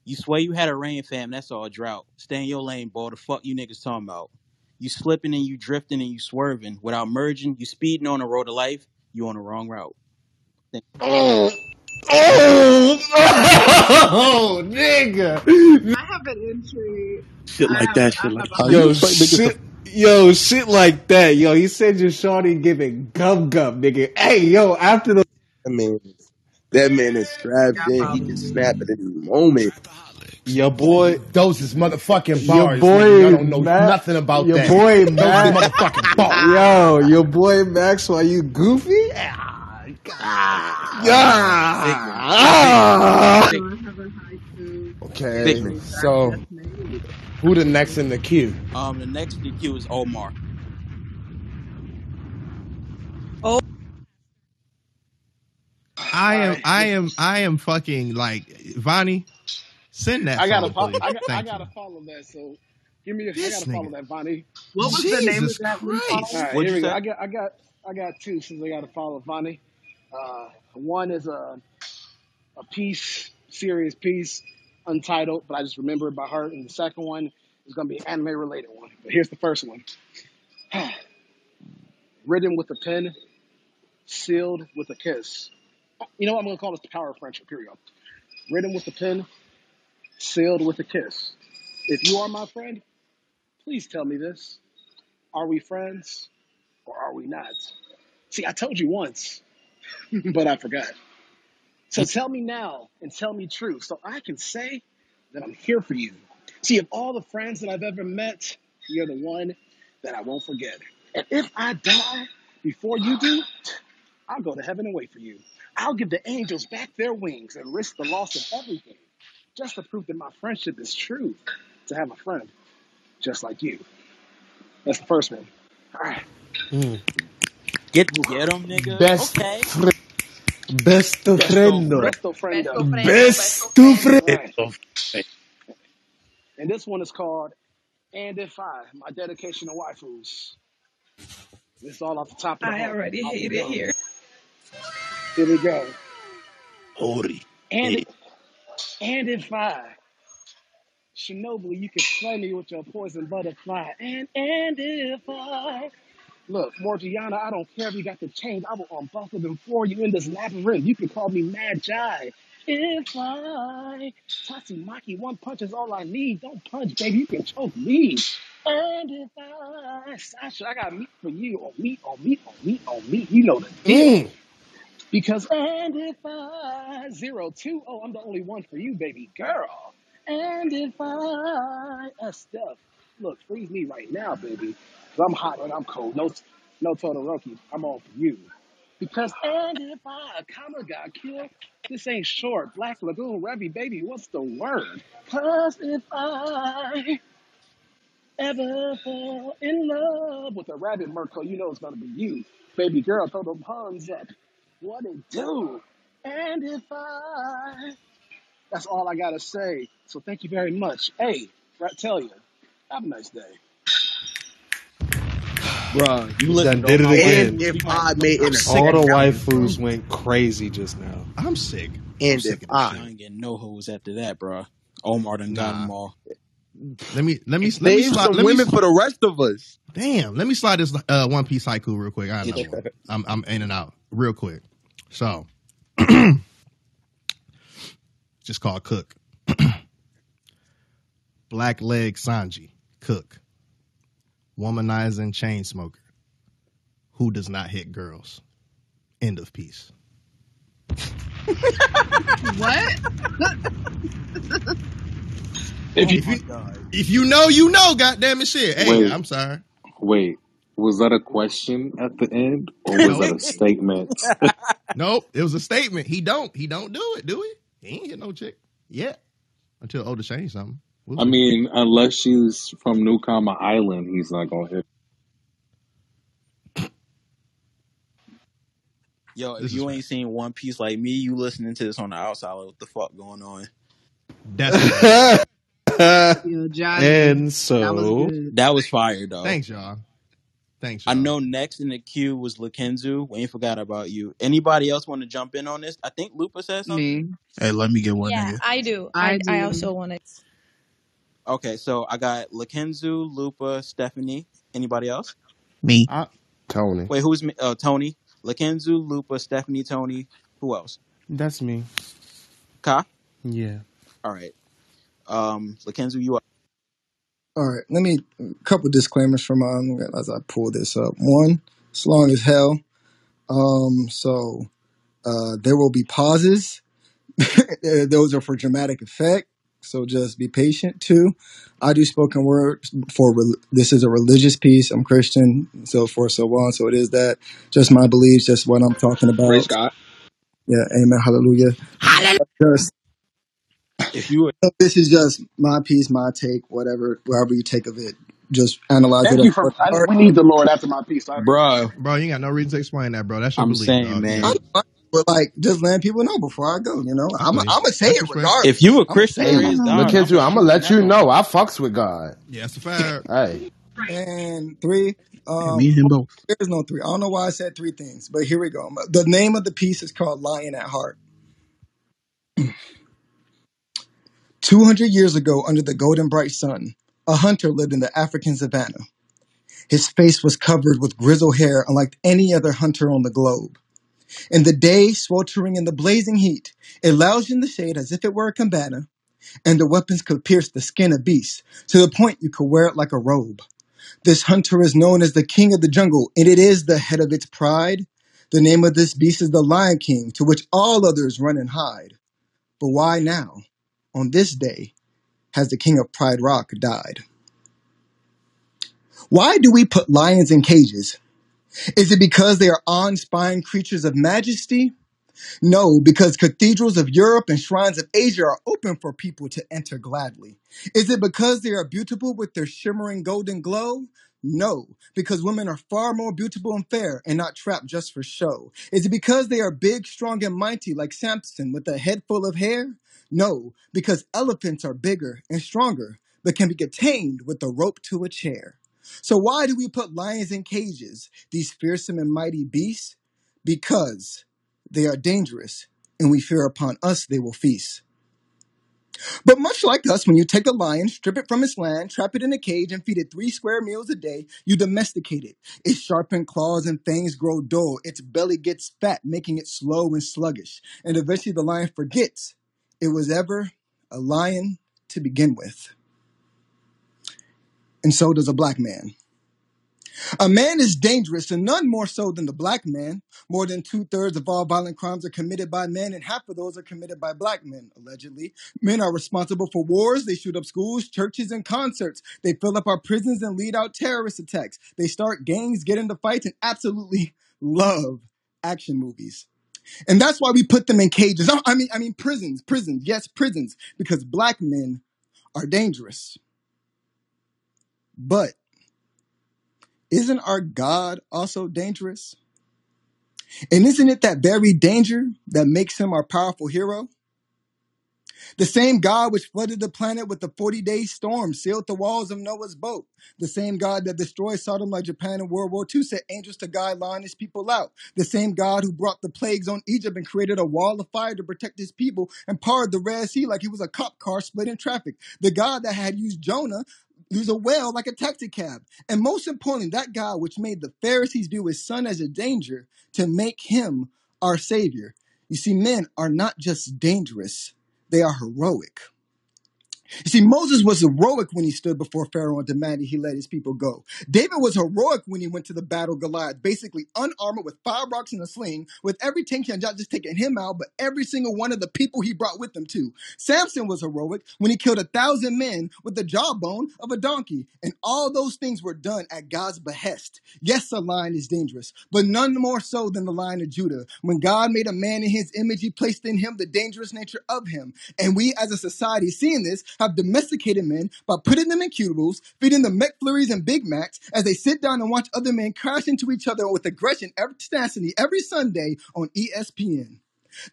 You swear you had a rain, fam, that's all drought. Stay in your lane, boy, the fuck you niggas talking about? You slipping and you drifting and you swerving without merging, you speeding on the road of life, you on the wrong route. Oh, oh, oh, oh nigga. I have an entry. Shit like that. Shit like that. Yo, shit, yo, shit like that. Yo, he said your shorty giving gum gum, nigga. Hey, yo, after the That man, that man is strapped in. He can snap at any moment. Your boy, Those is motherfucking your bars. boy, nigga. Y'all don't know Max- nothing about your that. boy Those is Max, motherfucking bars. yo, your boy Max, why you goofy? Ah, Okay, so who the next in the queue? Um, the next in the queue is Omar. Oh. I am, I am, I am fucking like Vonnie. Send that. I gotta, song, fo- I, got, I gotta follow that. So give me, a, I This gotta follow that, Vonnie. What was the name of that one? Christ. All right, What'd here we go. I got, I got, I got two since I gotta follow Vonnie. Uh, one is a a piece, serious piece, untitled, but I just remember it by heart. And the second one is gonna be an anime related one. But here's the first one. written with a pen, sealed with a kiss. You know what? I'm going to call this the power of friendship. Period. Written with a pen, sealed with a kiss. If you are my friend, please tell me this. Are we friends or are we not? See, I told you once, but I forgot. So tell me now and tell me true so I can say that I'm here for you. See, of all the friends that I've ever met, you're the one that I won't forget. And if I die before you do, I'll go to heaven and wait for you. I'll give the angels back their wings and risk the loss of everything just to prove that my friendship is true to have a friend just like you. That's the first one. All right. Mm. Get get them, nigga. Best Okay. fr- besto friendo. Besto friendo. Besto friendo. All right. And this one is called And If I, my dedication to waifus. This is all off the top of the I heart. already off the hate it dome. here. Here we go. Hori. And and if I, Shinobu, you can slay me with your poison butterfly. And and if I, look, Morgiana, I don't care if you got the chains. I will unbuckle them for you in this labyrinth. You can call me Magi. If I, Tatsumaki, one punch is all I need. Don't punch, baby. You can choke me. And if I, Sasha, I got meat for you. On meat, on meat, on meat, on meat. You know the deal. Mm. Because and if I zero two, oh, I'm the only one for you, baby girl. And if I uh, Steph, look, freeze me right now, baby. 'Cause I'm hot and I'm cold. No, no Todoroki. I'm all for you. Because and if I Kama got killed, this ain't short. Black Lagoon, Revy, baby, what's the word? Cause if I ever fall in love with a rabbit Miruko, you know it's gonna be you. Baby girl, throw them puns up. What it do? And if I that's all I gotta say. So thank you very much. Hey, right tell you. Have a nice day. Bruh, you Done listen did it again. And if I know made I'm an sick. All the account, waifus went crazy just now. I'm sick. I'm and sick if of this I, shit. I ain't getting no hoes after that, bruh. Omar done got Nah. them all. Let me let me let me save slide. some Let me women for the rest of us. damn. Let me slide this uh, One Piece haiku real quick. I got Get another one. I'm I'm in and out real quick. So, just called Cook. Black leg Sanji Cook, womanizing chain smoker, who does not hit girls. End of piece. What? If you, if you know, you know. Goddamn it, shit. Hey, Wait, I'm sorry. wait. Was that a question at the end, or was that a statement? Nope. It was a statement. He don't. He don't do it. Do he? He ain't hit no chick yet until Oda change something. We'll I mean, unless she's from Newkama Island, he's not gonna hit. Yo, if This you fact. ain't seen One Piece like me, you listening to this on the outside, like, what the fuck going on? That's. Yo, Johnny, and that was so good. That was fire, though. Thanks, y'all. Thanks, I y'all. know next in the queue was Lakenzu. We ain't forgot about you. Anybody else want to jump in on this? I think Lupa said something. Me. Hey, let me get one, Yeah, nigga. I do. I I I also want it. Okay, so I got Lakenzu, Lupa, Stephanie. Anybody else? Me. I, Tony. Wait, who's me? Uh, Tony? Lakenzu, Lupa, Stephanie, Tony. Who else? that's me. Ka? Yeah. All right. Um, Lakenzu, you up. All right, let me a couple disclaimers from um as I pull this up. One, it's long as hell. Um, so uh, there will be pauses. Those are for dramatic effect. So just be patient. Two, I do spoken word for rel- this is a religious piece. I'm Christian, so forth, so on. So it is that just my beliefs, just what I'm talking about. Praise. God. Yeah, amen, hallelujah. Just If you this is just my piece, my take, whatever, wherever you take of it. Just analyze it Thank as you for. I, heart. we need the Lord after my piece. I Bro, Bro, you ain't got no reason to explain that, bro. That's your I'm belief, saying, dog. You man, got. But like, just letting people know before I go. You know, I'm Okay. I'm gonna say That's it respect. regardless. if you a I'm gonna Christian, say Hey, it. praise God. look I'm at you. not I'm gonna let you at know. I fucks with God. Yeah, that's a fact. Hey, And three, And um, me and him both. there's no three. I don't know why I said three things, but here we go. The name of the piece is called "Lion at Heart." Two hundred years ago, under the golden bright sun, a hunter lived in the African savannah. His face was covered with grizzled hair unlike any other hunter on the globe. In the day, sweltering in the blazing heat, it lounged in the shade as if it were a cabana, and the weapons could pierce the skin of beasts to the point you could wear it like a robe. This hunter is known as the king of the jungle, and it is the head of its pride. The name of this beast is the Lion King, to which all others run and hide. But why now, on this day, has the king of Pride Rock died? Why do we put lions in cages? Is it because they are awe-inspiring creatures of majesty? No, because cathedrals of Europe and shrines of Asia are open for people to enter gladly. Is it because they are beautiful with their shimmering golden glow? No, because women are far more beautiful and fair and not trapped just for show. Is it because they are big, strong, and mighty like Samson with a head full of hair? No, because elephants are bigger and stronger, but can be contained with a rope to a chair. So why do we put lions in cages, these fearsome and mighty beasts? Because they are dangerous, and we fear upon us they will feast. But much like us, when you take a lion, strip it from its land, trap it in a cage, and feed it three square meals a day, you domesticate it. Its sharpened claws and fangs grow dull. Its belly gets fat, making it slow and sluggish. And eventually the lion forgets it was ever a lion to begin with. And so does a black man. A man is dangerous, and none more so than the black man. More than two thirds of all violent crimes are committed by men, and half of those are committed by black men, allegedly. Men are responsible for wars. They shoot up schools, churches, and concerts. They fill up our prisons and lead out terrorist attacks. They start gangs, get into fights, and absolutely love action movies. And that's why we put them in cages. I mean, I mean prisons, prisons, yes, prisons, because black men are dangerous. But isn't our God also dangerous? And isn't it that very danger that makes him our powerful hero? The same God which flooded the planet with the 40 day storm, sealed the walls of Noah's boat. The same God that destroyed Sodom like Japan in World War II sent angels to guide line his people out. The same God who brought the plagues on Egypt and created a wall of fire to protect his people and parted the Red Sea like he was a cop car split in traffic. The God that had used Jonah use a whale like a taxi cab. And most importantly, that God which made the Pharisees view his son as a danger to make him our savior. You see, men are not just dangerous, they are heroic. You see, Moses was heroic when he stood before Pharaoh and demanded he let his people go. David was heroic when he went to the battle of Goliath, basically unarmored with five rocks and a sling, with every tension not just taking him out, but every single one of the people he brought with him too. Samson was heroic when he killed a thousand men with the jawbone of a donkey. And all those things were done at God's behest. Yes, a lion is dangerous, but none more so than the lion of Judah. When God made a man in his image, he placed in him the dangerous nature of him. And we as a society, seeing this, have domesticated men by putting them in cubicles, feeding them McFlurries and Big Macs as they sit down and watch other men crash into each other with aggression every tenacity every Sunday on ESPN.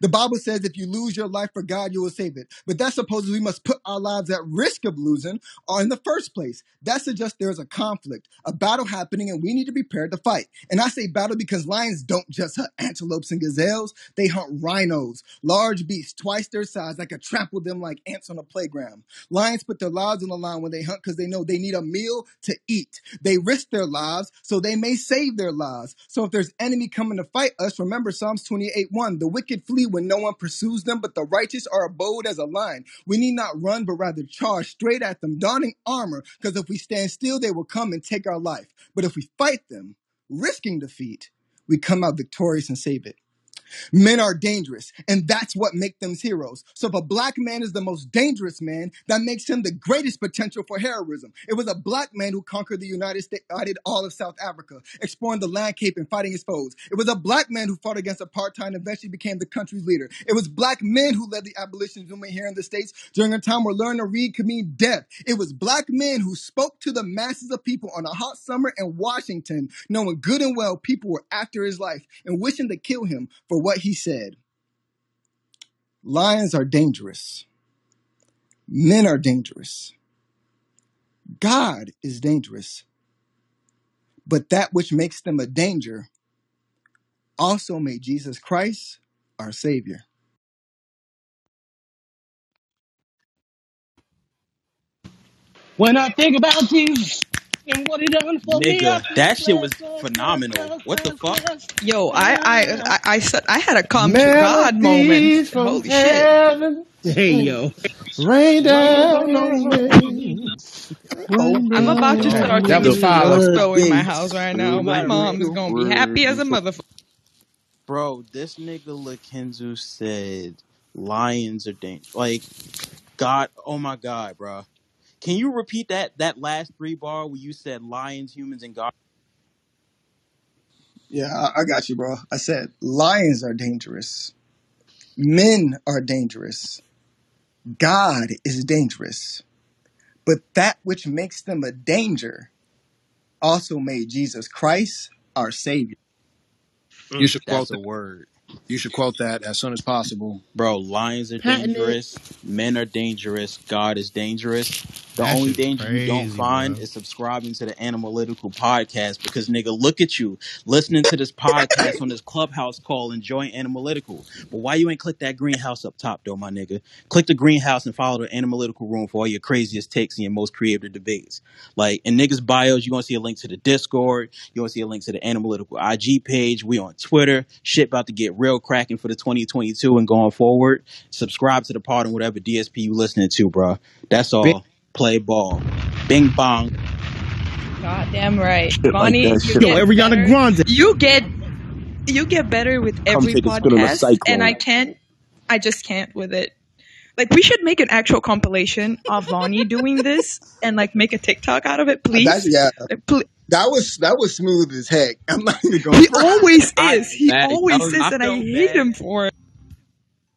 The Bible says if you lose your life for God, you will save it. But that supposes we must put our lives at risk of losing or in the first place. That suggests there is a conflict, a battle happening, and we need to be prepared to fight. And I say battle because lions don't just hunt antelopes and gazelles, they hunt rhinos, large beasts twice their size that could trample them like ants on a playground. Lions put their lives on the line when they hunt because they know they need a meal to eat. They risk their lives so they may save their lives. So if there's enemy coming to fight us, remember Psalms 28 1 the wicked flee when no one pursues them, but the righteous are bold as a lion. We need not run, but rather charge straight at them, donning armor, because if we stand still, they will come and take our life. But if we fight them, risking defeat, we come out victorious and save it. Men are dangerous, and that's what makes them heroes. So if a black man is the most dangerous man, that makes him the greatest potential for heroism. It was a black man who conquered the United States, united all of South Africa, exploring the land cape and fighting his foes. It was a black man who fought against apartheid and eventually became the country's leader. It was black men who led the abolition movement here in the States during a time where learning to read could mean death. It was black men who spoke to the masses of people on a hot summer in Washington, knowing good and well people were after his life and wishing to kill him for what he said. Lions are dangerous. Men are dangerous. God is dangerous. But that which makes them a danger also made Jesus Christ our Savior. When I think about Jesus, And what he done for me, I Nigga, feel that shit was blessed, blessed, phenomenal. blessed, What the blessed, fuck? blessed. Yo, I I I I, said- I had a come to God moment. Melodies from Holy shit. heaven. Hey, yo. Rain down on me. Oh, I'm about to start That singing was fire. gospel in my house right now. My mom is gonna be happy as a motherfucker. Bro, this nigga Lakenzu said lions are dangerous. Like, God, oh my God, bro. Can you repeat that that last three bar where you said lions, humans, and God? Yeah, I, I got you, bro. I said lions are dangerous. Men are dangerous. God is dangerous. But that which makes them a danger also made Jesus Christ our Savior. You mm, should quote the a word. You should quote that as soon as possible. Bro, lions are Patent it. dangerous. Men are dangerous. God is dangerous. The That only shit's danger you don't find bro. is subscribing to the Analytical Podcast because, nigga, look at you listening to this podcast on this clubhouse call and join Analytical. But why you ain't click that greenhouse up top, though, my nigga? Click the greenhouse and follow the Analytical Room for all your craziest takes and your most creative debates. Like, in niggas' bios, you're going to see a link to the Discord. You're going to see a link to the Analytical IG page. We on Twitter. Shit about to get real cracking for the 2022 and going forward. Subscribe to the pod on whatever DSP you listening to, bro. That's all. Play ball. Bing bong. Goddamn right, Shit like Bonnie. that. you Shit Yo, get Ariana better. Grande. You get you get better with every take a spin on a podcast, and I can't. I just can't with it. Like we should make an actual compilation of Bonnie doing this and like make a TikTok out of it, That, please. yeah, Like, pl- that was that was smooth as heck. I'm not even going he always I, is. He that, always I, was, is, I and I felt hate bad. him for it.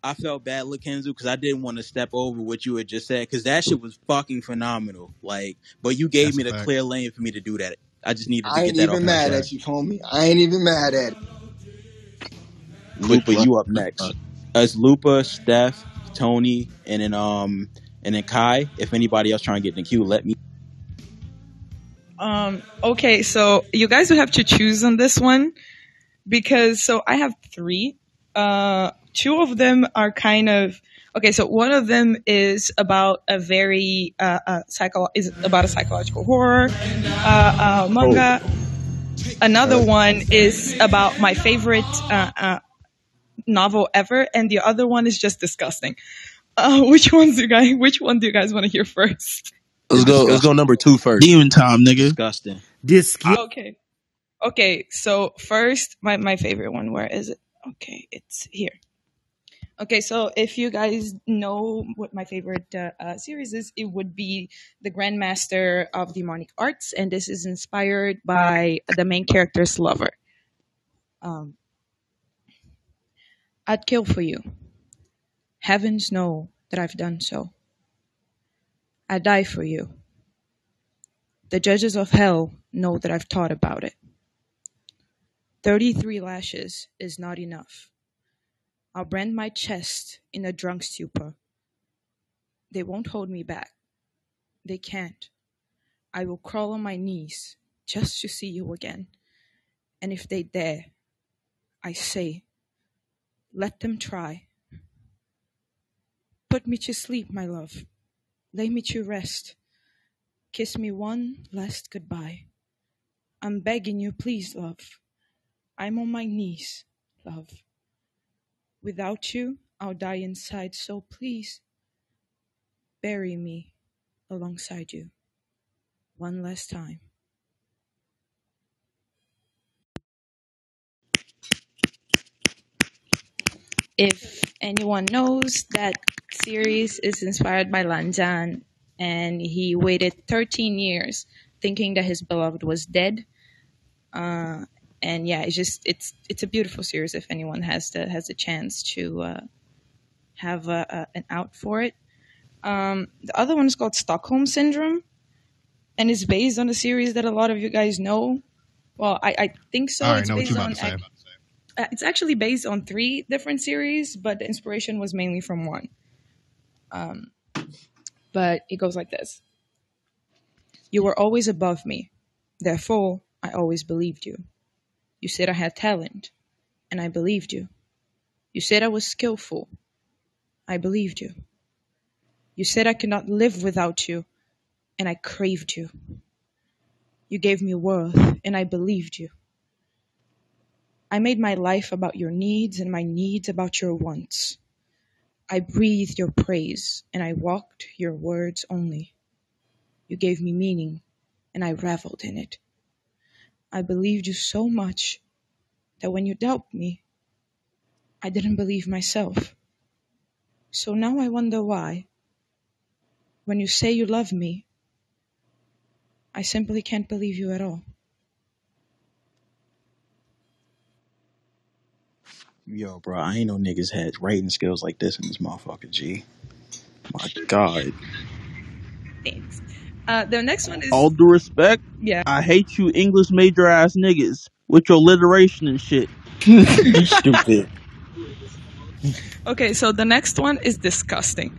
I felt bad, Lakenzu, because I didn't want to step over what you had just said, because that shit was fucking phenomenal. Like, but you gave That's me the fact. clear lane for me to do that. I just needed to I get ain't that off I ain't even my mad at you, homie. I ain't even mad at it. Lupa, you up next. It's Lupa, Steph, Tony, and then um and then Kai. If anybody else trying to get in the queue, let me. Um, okay, so you guys will have to choose on this one because so I have three. Uh, two of them are kind of okay. So one of them is about a very uh, uh psycho is about a psychological horror uh, uh, manga. Another one is about my favorite uh, uh, novel ever, and the other one is just disgusting. Uh, which ones do you guys? Which one do you guys want to hear first? Let's go. Let's go. Number two first. Demon time, nigga. Disgusting. Disgust. Okay. Okay, so first, my, my favorite one, where is it? Okay, it's here. Okay, so if you guys know what my favorite uh, uh, series is, it would be The Grandmaster of Demonic Arts, and this is inspired by the main character's lover. Um, I'd kill for you. Heavens know that I've done so. I die for you. The judges of hell know that I've thought about it. 33 lashes is not enough. I'll brand my chest in a drunk stupor. They won't hold me back. They can't. I will crawl on my knees just to see you again. And if they dare, I say, let them try. Put me to sleep, my love. Lay me to rest. Kiss me one last goodbye. I'm begging you, please, love. I'm on my knees, love. Without you, I'll die inside, so please bury me alongside you. One last time. If anyone knows, that series is inspired by Lan Zhan, and he waited 13 years thinking that his beloved was dead. Uh, and yeah, it's just it's it's a beautiful series. If anyone has the has a chance to uh, have a, a, an out for it, um, the other one is called Stockholm Syndrome, and it's based on a series that a lot of you guys know. Well, I, I think so. I already it's know what based you're about on to say. ac- uh, it's actually based on three different series, but the inspiration was mainly from one. Um, but it goes like this: You were always above me, therefore I always believed you. You said I had talent, and I believed you. You said I was skillful. I believed you. You said I could not live without you, and I craved you. You gave me worth, and I believed you. I made my life about your needs and my needs about your wants. I breathed your praise, and I walked your words only. You gave me meaning, and I reveled in it. I believed you so much that when you doubt me, I didn't believe myself. So now I wonder why. When you say you love me, I simply can't believe you at all. Yo, bro, I ain't know niggas had writing skills like this in this motherfucker, G. My God. Thanks. Uh, the next one is All due respect, yeah. I hate you English major ass niggas with your alliteration and shit. you stupid. Okay, so the next one is disgusting.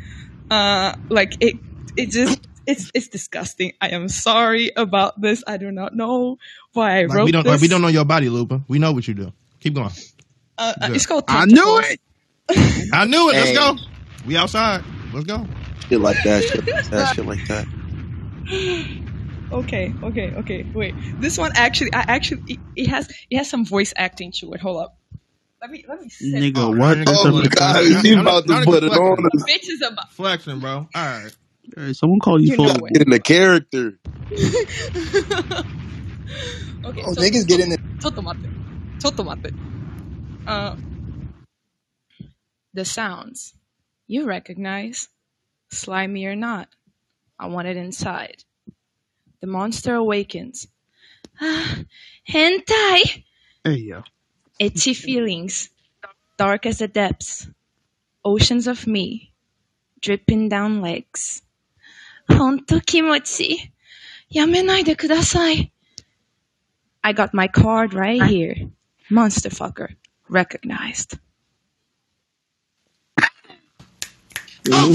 Uh, like it, it just it's it's disgusting. I am sorry about this. I do not know why I Like, wrote we don't this. like, we don't know your body, Lupa. We know what you do. Keep going. Uh, uh, Good. it's called I knew tentacles. it. I knew it. Let's Hey. go. We outside. Let's go. Shit like that. Shit like that. Shit like that. Okay, okay, okay. Wait, this one actually, I actually, it, it has it has some voice acting to it. Hold up. Let me let me sit. Nigga, what? Oh my god, he about to put it on us. Bitch is about. Flexing, bro. All right. Hey, someone call you, You know full. it. Get in the character. Okay, Oh, so, niggas get in it. ちょっと待って。ちょっと待って。 of the sounds you recognize, slimy or not. I want it inside. The monster awakens. Ah, hentai! Hey yo. Itchy feelings, dark as the depths. Oceans of me, dripping down legs. Honto kimochi. Yamenai de kudasai. I got my card right here. Monster fucker. Recognized. Oh,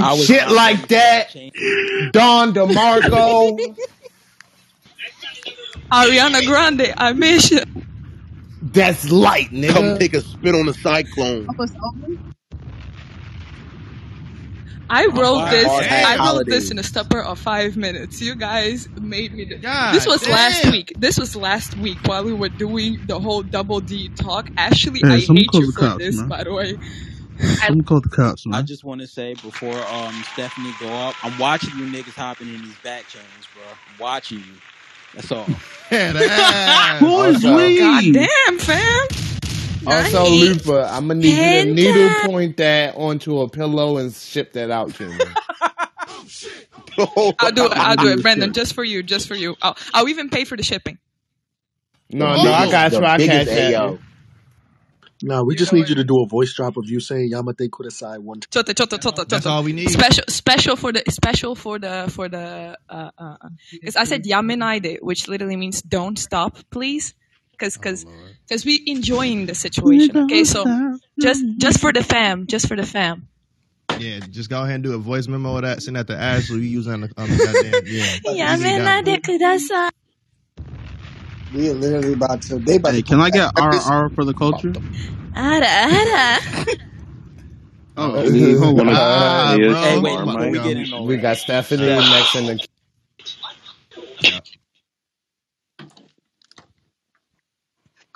I was Shit like that. Don DeMarco. Ariana Grande, I miss you. That's light, nigga. Come take a spit on the cyclone. I wrote my this. heart I wrote holidays. this in a stupor of five minutes. You guys made me. Do- God this was last week. This was last week while we were doing the whole double D talk. Ashley, Hey, I hate you for cops, this, man. by the way. Someone call the cops, I just want to say before um Stephanie go up, I'm watching you niggas hopping in these back chains, bro. I'm watching you. That's all. Yeah, that. Boys, Also- leave. God damn, fam. Also, Nani? Lupa, I'm gonna need you to Hentai. needle point that onto a pillow and ship that out to me. I'll do it. I'll do it, Shit. Brandon. Just for you. Just for you. I'll, I'll even pay for the shipping. No, no, I got you. The I biggest catch that. No, we just need you to do a voice drop of you saying Yamate Kudasai one time. Choto, choto, choto, That's choto. all we need. Special, special for the special for the for the uh uh because I said yamenaide, which literally means don't stop, please, because because because we enjoying the situation. Okay, so just just for the fam, just for the fam. Yeah, just go ahead and do a voice memo of that. Send that to Ashley. We use on the, on the goddamn. Yeah. Easy Yamenaide done. We are literally about to. They about Hey, to can I get Like this- RR for the culture? Ara ara. Oh, hold on. Ah, Hey, bro. Hey, wait, Oh, before my we God. get in all We that, got Stephanie next in the.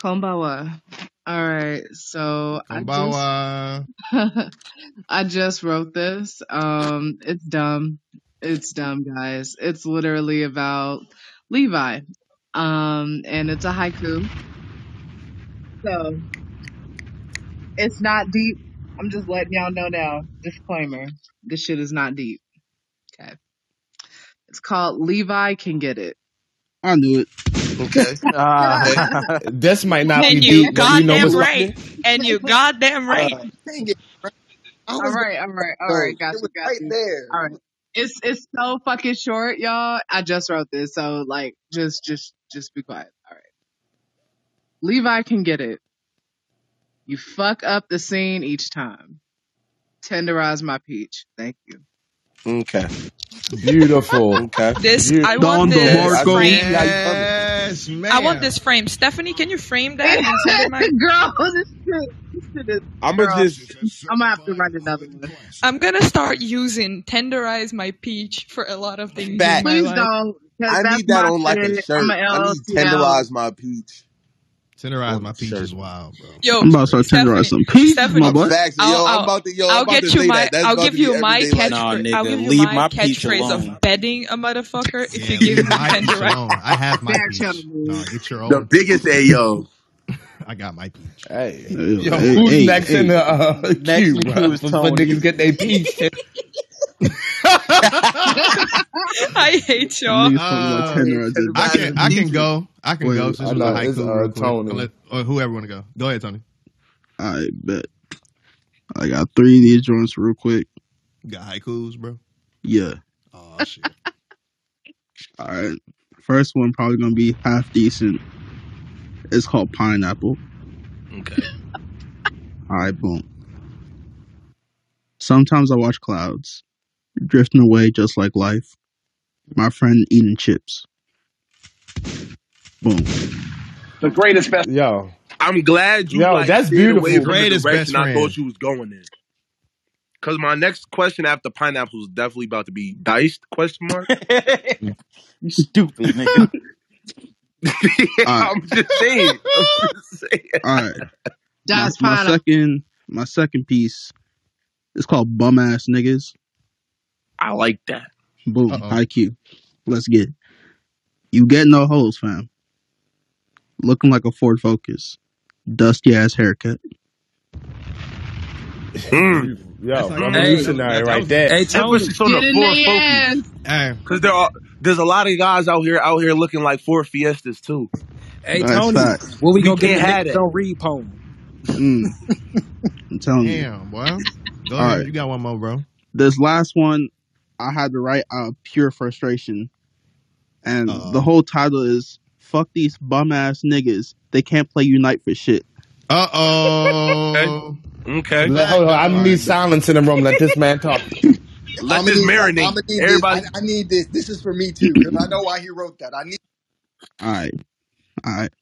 Konbawa. All right, so I just I just wrote this. Um, it's dumb. It's dumb, guys. It's literally about Levi. Um, and it's a haiku. So it's not deep. I'm just letting y'all know now. Disclaimer: this shit is not deep. Okay. It's called Levi can get it. I knew it. Okay. Ah. This might not be you deep, but you know goddamn what's right. And you goddamn right. Dang it! I All was right, all right, all so right. Got it you, got right you. there. All right. It's it's so fucking short, y'all. I just wrote this, so like, just just just be quiet. All right. Levi can get it. You fuck up the scene each time. Tenderize my peach. Thank you. Okay. beautiful. Okay. This You- I Don want this DeMarco. frame. Yes, man. I want this frame. Stephanie, can you frame that and send it my Girl, this shit, this shit. I'm gonna just. I'm gonna have to write another one. I'm gonna start using tenderize my peach for a lot of things Back. Please life. don't. I need that on like a shit. shirt. I'm a I need tenderize my peach. Tenderize my a peach wild, bro. Yo, I'm about to start tenderize some peach, Stephanie, my boy. Facts, yo, I'll, I'm I'll, about to, yo, I'm I'll about get to you say my, that. That's I'll about give to be you my everyday catch, life. Nah, I'll give you leave my my peach catchphrase alone. of bedding a motherfucker if you give me my peach tenderize. alone. I have my Back peach. channel me. No, get your The own. biggest Ayo. I got my peach. Hey, Hey, yo, hey, who's hey, next in the uh, Next queue, in the bro? is For, for Tony. niggas get their peach. I hate y'all. Niggas talking about Uh, I can I can go. I can Wait, go since I a know, it's, haiku uh. Tony. Unless, or whoever want to go. Go ahead, Tony. I bet. I got three of these joints real quick. You got haikus, bro. Yeah. Oh shit. All right. First one probably gonna be half decent. It's called pineapple. Okay. All right, boom. Sometimes I watch clouds drifting away just like life. My friend eating chips. Boom. The greatest best. Yo, I'm glad you Yo, like that's steered away beautiful. from the Greatest direction best I friend. thought you was going in. Cause my next question after pineapple is definitely about to be diced? Question mark. you stupid nigga. I'm just saying. I'm just saying. All right. My, That's my pineapple. second my second piece is called bum ass niggas. I like that. Boom. Uh-oh. IQ. Let's get it. You get no holes, fam. Looking like a Ford Focus. Dusty ass haircut. Mm. Yo, That's like- revolutionary That's- right there. Hey, Tony. Emphasis on Get the in four their focus. Hey, Cause there are there's a lot of guys out here out here looking like Ford Fiestas too. Hey, That's Tony. facts. When we You gonna get can't the have niggas don't read poem? Mm. I'm telling you. damn, boy. Go All ahead. right. You got one more, bro. This last one, I had to write out of pure frustration. And Uh-oh. the whole title is Fuck These Bum Ass Niggas. They can't play Unite for shit. Uh oh. Okay. Let, hold on, I need silence in the room. Let this man talk. Let I'ma this need, marinate. I'ma need Everybody this. I, I need this. This is for me too, because I know why he wrote that. I need. Alright. Alright.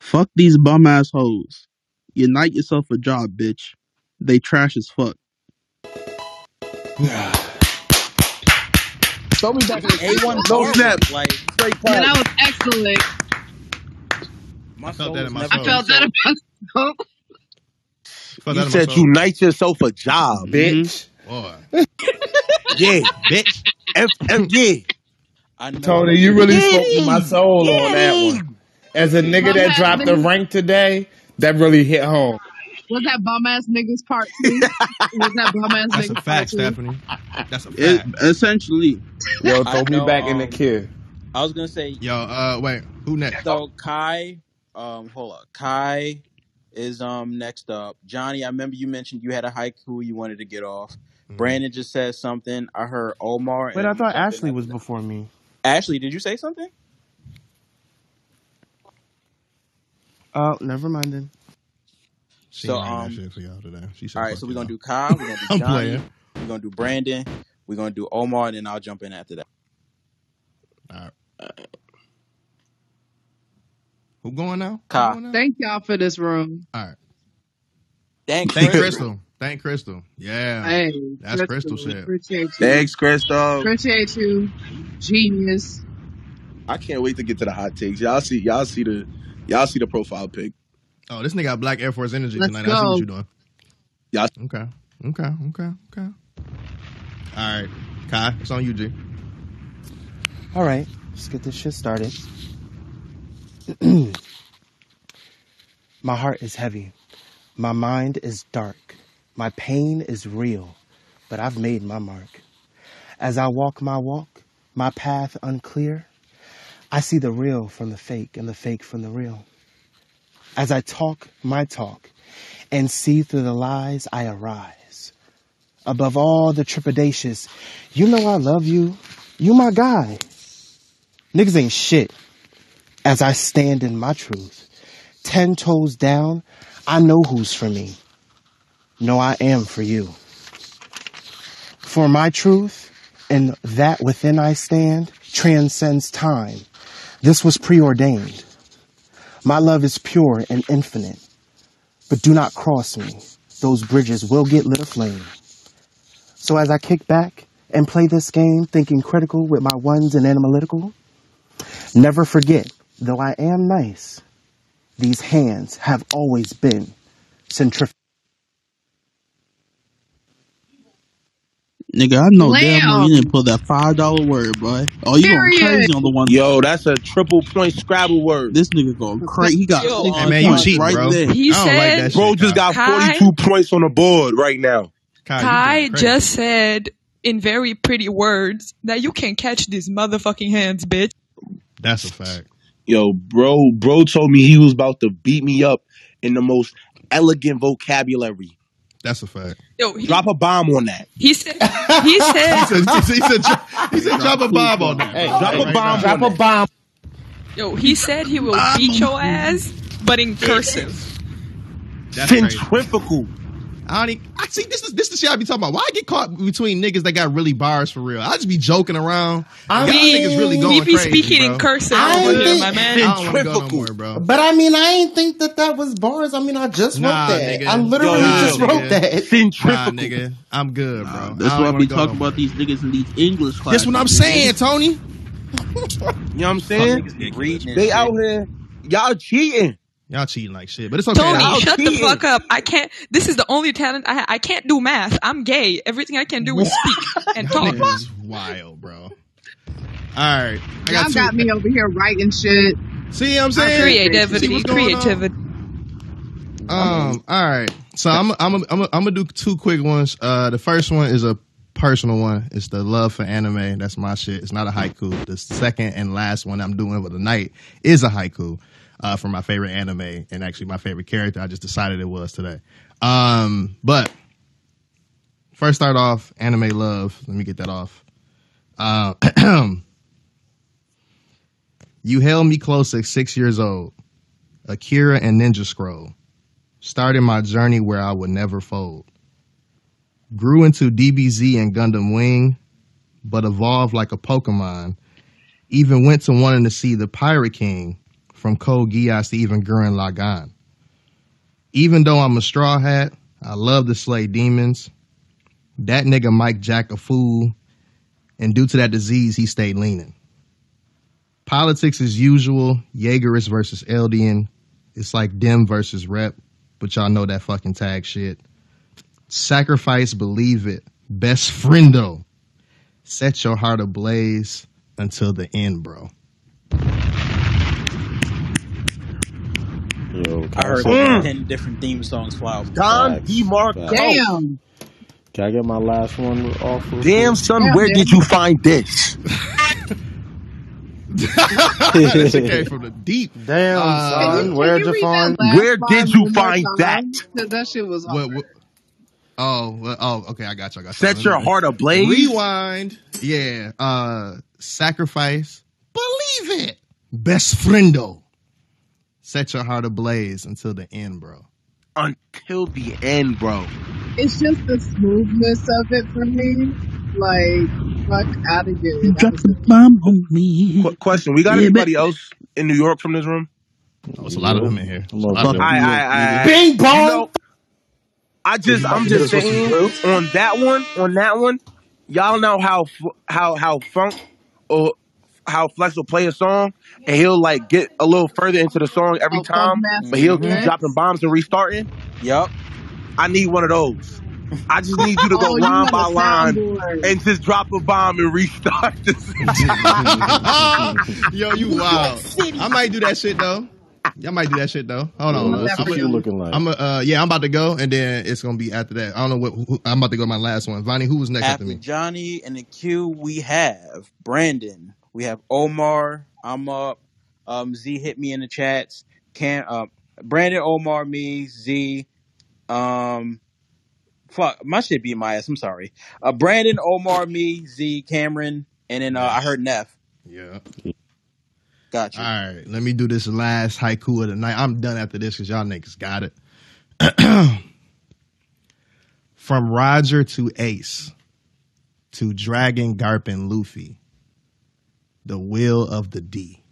Fuck these bum ass hoes. Unite yourself a job, bitch. They trash as fuck. Throw me back in A1 No bars, snap. like straight Yeah, that was excellent. my I felt soul that was in my never I soul. felt that so. about myself. Felt that You in my said soul. unite yourself a job. Mm-hmm. Bitch. Boy. Yeah, bitch. F F yeah. I know. Tony, you really spoke to my soul on that one. As a nigga Bum that ass dropped the niggas. rank today, that really hit home. Was that bum ass niggas part two? Was that bum ass That's a niggas part fact, two? Stephanie. That's a It, essentially. Yo, I throw me know, back in the um, queue. I was gonna say Yo, uh, wait. Who next? so Kai. Um, hold up. Kai is um next up. Johnny, I remember you mentioned you had a haiku you wanted to get off. Mhm. Brandon just said something. I heard Omar. and Wait, I thought jumped Ashley was that. before me. Ashley, did you say something? Oh, never mind then. She So ain't that um, shit for y'all today. She all right. So we're gonna do Kyle. We're gonna do I'm Johnny. playing. We're gonna do Brandon. We're gonna do Omar, and then I'll jump in after that. All right. Who going now? Who Kai. going now? Thank y'all for this room. All right. Thanks, Thank Crystal. Crystal. Thank Crystal. Yeah. Hey, That's Crystal, Crystal shit. appreciate you. Thanks, Crystal. Appreciate you. Genius. I can't wait to get to the hot takes. Y'all see y'all see the y'all see the profile pic. Oh, this nigga got Black Air Force energy Let's tonight. I see what you're doing. Y'all Okay. Okay. Okay. Okay. All right. Kai, it's on you, G. All right, let's get this shit started. My heart is heavy. My mind is dark. My pain is real, but I've made my mark. As I walk my walk, my path unclear, I see the real from the fake and the fake from the real. As I talk my talk and see through the lies, I arise. Above all the trepidatious, you know I love you. You my guy. Niggas ain't shit. As I stand in my truth, ten toes down, I know who's for me. No, I am for you. For my truth and that within I stand transcends time. This was preordained. My love is pure and infinite. But do not cross me. Those bridges will get lit aflame. So as I kick back and play this game thinking critical with my ones and analytical? Never forget, though I am nice, these hands have always been centrifugal. Nigga, I know damn well you didn't pull that five dollar word, boy. Oh, you going Period. crazy on the one? Yo, that's a triple point Scrabble word. This nigga going crazy. He got Chill six Hey man, you points cheating, right bro. there. He I don't like said- that Bro shit. just got Kai- 42 points on the board right now. Kai, you Kai going crazy. just said in very pretty words that you can catch these motherfucking hands, bitch. That's a fact. Yo, bro, bro told me he was about to beat me up in the most elegant vocabulary. That's a fact. Yo, he, Drop a bomb on that. he said he said. He said said, he said, he said, he said drop a bomb on that. Hey, Drop a hey, bomb Drop a that. bomb. yo, he said he will beat your ass, but in cursive. That's crazy. Centrifugal. I don't even, I see this is this the shit I be talking about. Why I get caught between niggas that got really bars for real? I just be joking around. I Y'all mean, niggas really We going be crazy, speaking bro. in cursive I over ain't think- my man. I don't want to go no more, bro. But I mean, I ain't think that that was bars. I mean, I just wrote Nah, that. nigga. I literally Yo, just nah, wrote nigga. that. Nah, Centrifugal. nigga, I'm good, bro. Nah, I that's why I wanna be talking no about these niggas in these English classes. That's what I'm saying, Tony. You know what I'm saying? niggas be reading and They out here, y'all cheating. Y'all cheating like shit, but it's okay. Tony, Y'all shut the fuck up. I can't. This is the only talent I ha- I can't do math. I'm gay. Everything I can do is speak and talk. niggas is wild, bro. All right, I Y'all got two. got me over here writing shit. See what I'm Our saying? See creativity, what's creativity. Um. All right. So I'm I'm I'm I'm gonna do two quick ones. Uh, the first one is a personal one. It's the love for anime. That's my shit. It's not a haiku. The second and last one I'm doing for the night is a haiku. Uh, for my favorite anime and actually my favorite character. I just decided it was today. Um, but first start off anime love. Let me get that off. Uh, you held me close at six years old. Akira and Ninja Scroll started my journey where I would never fold. Grew into DBZ and Gundam Wing, but evolved like a Pokemon. Even went to wanting to see the Pirate King from Code Geass to even Gurren Lagann. Even though I'm a straw hat, I love to slay demons. That nigga Mike Jack a fool, and due to that disease, he stayed leaning. Politics as usual, Jaegerist versus Eldian. It's like Dim versus Rep, but y'all know that fucking tag shit. Sacrifice, believe it. Best friendo. Set your heart ablaze until the end, bro. Yo, I heard Mm. ten different theme songs fly off. Don Facts. DeMarco. Facts. Damn. Can I get my last one off? real Damn, son, Damn, where man. did you find this? that shit came from the deep. Damn, Uh, Can you, son, can where'd you you read find? last Where line did you one more find that? time? That shit was What, hard. what, oh, well, oh, okay, I got you. I got you. Set Let your me- heart ablaze. Rewind. Yeah. Uh sacrifice. Believe it. Best friendo. Set your heart ablaze until the end, bro. Until the end, bro. It's just the smoothness of it for me. Like, fuck out of here. You That dropped was the bomb on me. Qu- question: We got Yeah, anybody else in New York from this room? Oh, it's a lot of them in here. I'm It's a gonna lot of fuck them. I, you up, I, I, Bing you bong. know, I just, I'm just saying on that one, on that one, y'all know how f- how how funk or how Flex will play a song and he'll like get a little further into the song every Oh, time, but he'll keep Flex? dropping bombs and restarting. Yup. I need one of those. I just need you to go Oh, line by line soundboard. and just drop a bomb and restart this. Yo, you wild. I might do that shit though. Y'all might do that shit though. Hold on. Yo, what's the I'm looking like? I'm a, uh, yeah, I'm about to go, and then it's gonna be after that. I don't know what. Who, I'm about to go to my last one. Vonnie, who was next after After me? Johnny in the queue, we have Brandon. We have Omar. I'm up. Um, Z hit me in the chats. Can uh, Brandon, Omar, me, Z. Um, fuck, my shit beat my ass. I'm sorry. Uh, Brandon, Omar, me, Z, Cameron, and then uh, I heard Neff. Yeah. Gotcha. All right, let me do this last haiku of the night. I'm done after this because y'all niggas got it. From Roger to Ace to Dragon, Garp, and Luffy, the will of the D.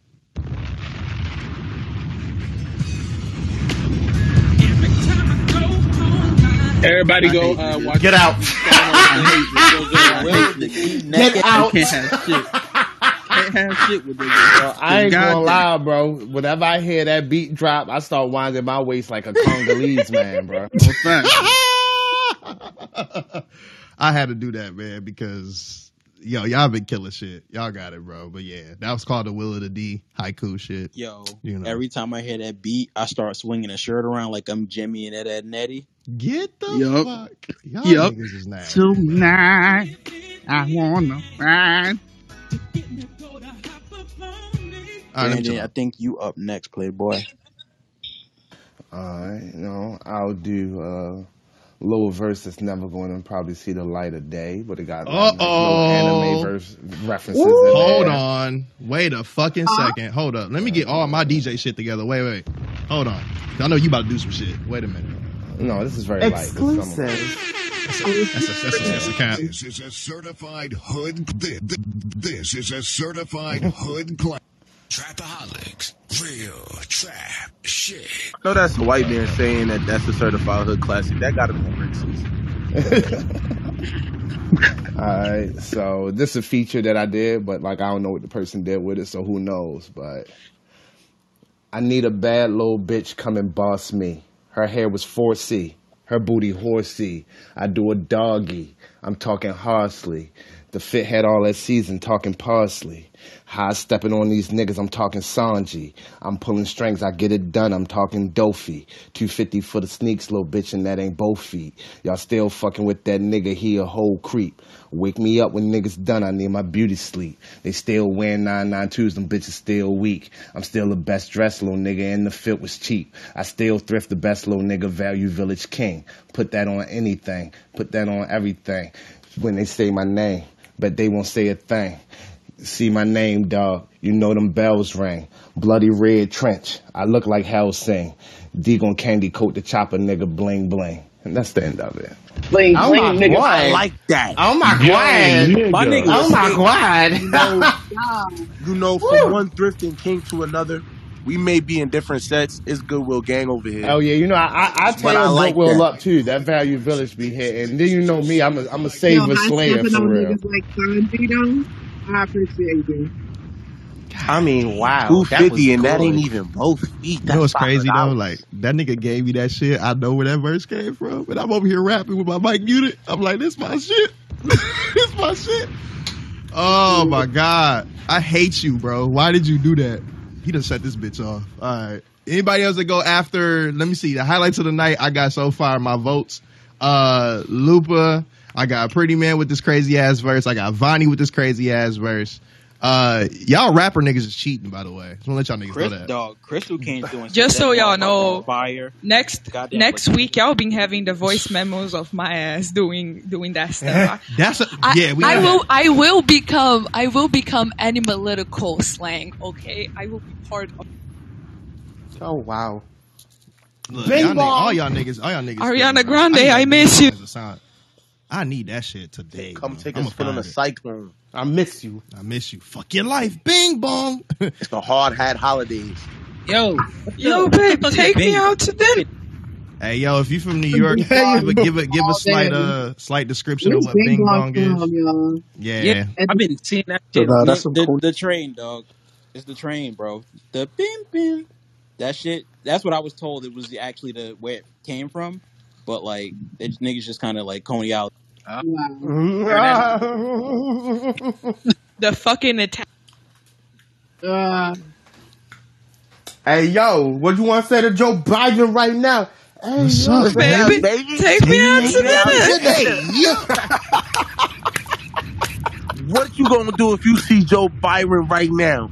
Everybody go uh, watch Get out. I hate Will niggas. the key Get out. can't have shit. Can't have shit with niggas. Yo, I ain't gonna lie, bro. Whenever I hear that beat drop, I start winding my waist like a Congolese man, bro. No facts. I had to do that, man, because yo, y'all been killing shit. Y'all got it, bro. But yeah, that was called the Will of the D haiku shit. Yo, You know. every time I hear that beat, I start swinging a shirt around like I'm Jimmy and Ed, Ed and Eddie. Get the Yup. fuck. Y'all Yup. niggas is nasty. Tonight, I wanna ride. All right, let Brandon, chill I think you up next, Playboy. Alright, you know, I'll do a little verse that's never going to probably see the light of day, but it got like, little Uh-oh. anime verse references in Hold there. on. Wait a fucking second. Hold up. Let me get all my DJ shit together. Wait, wait. Hold on. I know you about to do some shit. Wait a minute. No, this is very light. This is. That's a, that's a, that's a, that's a cap. This is a certified hood. This, this is a certified hood class. Trapaholics, real trap shit. I know that's a white man saying that that's a certified hood classic. That gotta be racist. Alright, so this is a feature that I did, but like I don't know what the person did with it, so who knows? But I need a bad little bitch come and boss me. Her hair was 4C, her booty horsey. I do a doggy. I'm talking harshly. The fit had all that season, talking parsley. High stepping on these niggas, I'm talking Sanji. I'm pulling strings, I get it done, I'm talking Doffy. 250 for the sneaks, little bitch, and that ain't both feet. Y'all still fucking with that nigga, he a whole creep. Wake me up when niggas done, I need my beauty sleep. They still wearing 992s, them bitches still weak. I'm still the best dressed little nigga, and the fit was cheap. I still thrift the best little nigga, value village king. Put that on anything, put that on everything. When they say my name, but they won't say a thing. See my name, dog. You know them bells ring. Bloody red trench. I look like Hellsing. D gon' candy coat the chopper nigga bling bling. And that's the end of it. Bling, Oh bling, my nigga. God. I like that. Oh my Yo, god. My nigga Oh my god. You know, you know from one thrifting king to another, we may be in different sets. It's Goodwill Gang over here. Oh yeah, you know I I, I But I tear like Goodwill that. up too. That value village be here, and Then you know me, I'm a I'm a saver Yo, high slayer for real. like Sanji though. I appreciate you. I mean, wow. Two that was fifty, and that ain't even both feet. You know what's That's crazy though? $500. Like that nigga gave me that shit. I know where that verse came from, and I'm over here rapping with my mic muted. I'm like, this my shit. this my shit. Oh my god, I hate you, bro. Why did you do that? He done set this bitch off. All right. Anybody else that go after? Let me see the highlights of the night. I got so far my votes. Uh, Lupa. I got Pretty Man with this crazy ass verse. I got Vonnie with this crazy ass verse. Uh, y'all rapper niggas is cheating, by the way. Just wanna let y'all niggas Chris, know that. dog, Crystal King's doing Just so y'all know, fire. next Goddamn next look- week y'all been having the voice memos of my ass doing doing that stuff. That's a, I, yeah. We I will. that. I will become. I will become animalitical slang. Okay, I will be part of. Oh wow. Look, y'all nigg- all y'all niggas, all y'all niggas. Ariana. Grande, need that I miss bong you. As a sound. I need that shit today. Come bro. take I'ma a spin on find a it. cyclone. I miss you. I miss you. Fuck your life. Bing bong. It's the hard hat holidays. Yo, Yo, babe, take me out to dinner. hey, yo, if you from New York, give a give a give a slight uh slight description of what Bing Bing Bong Bong is. from, y'all? Yeah. Yeah, I've been seeing that shit. now that's the, some the, cool- the train, dog. It's the train, bro. The bim bim. That shit. That's what I was told. It was actually the where it came from, but like they, niggas just kind of like coney out. The fucking attack. Uh, Hey yo, what you want to say to Joe Biden right now? Hey, What's yo, up, Baby, take me out to dinner. What you gonna do if you see Joe Byron right now?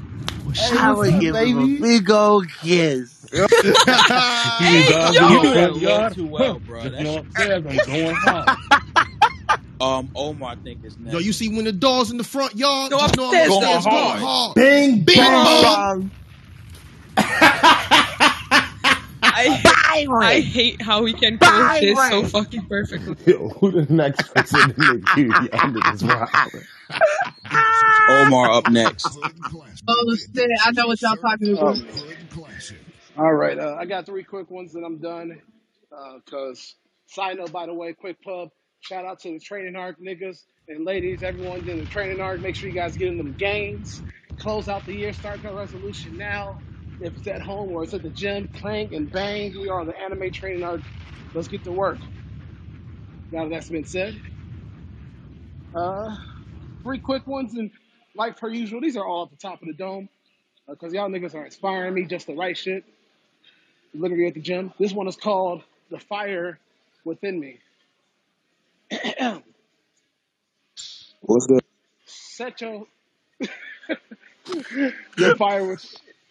I would give him a big old kiss. Hey, You yo, do that a little too well, bro. That shit- Um, Omar, I think is next. Yo, you see when the doors in the front yard, Go just know I'm upstairs, going going hard. hard. hard. Bing Bing bong. bong. I, I hate how we can close this so fucking perfectly. Yo, who the next person in the queue? Y'all niggas wild. Omar up next. oh shit! I know what y'all talking about. All right, uh, I got three quick ones and I'm done. Uh, Cause Side note, by the way, quick pub. Shout out to the training arc niggas and ladies, everyone in the training arc. Make sure you guys get in them games. Close out the year, start your resolution now. If it's at home or it's at the gym, clank and bang. We are the anime training arc. Let's get to work. Now that that's been said, uh, three quick ones and like per usual, these are all at the top of the dome because y'all niggas are inspiring me just the right shit. Literally at the gym. This one is called "The Fire Within Me." What's good? Set your your fire with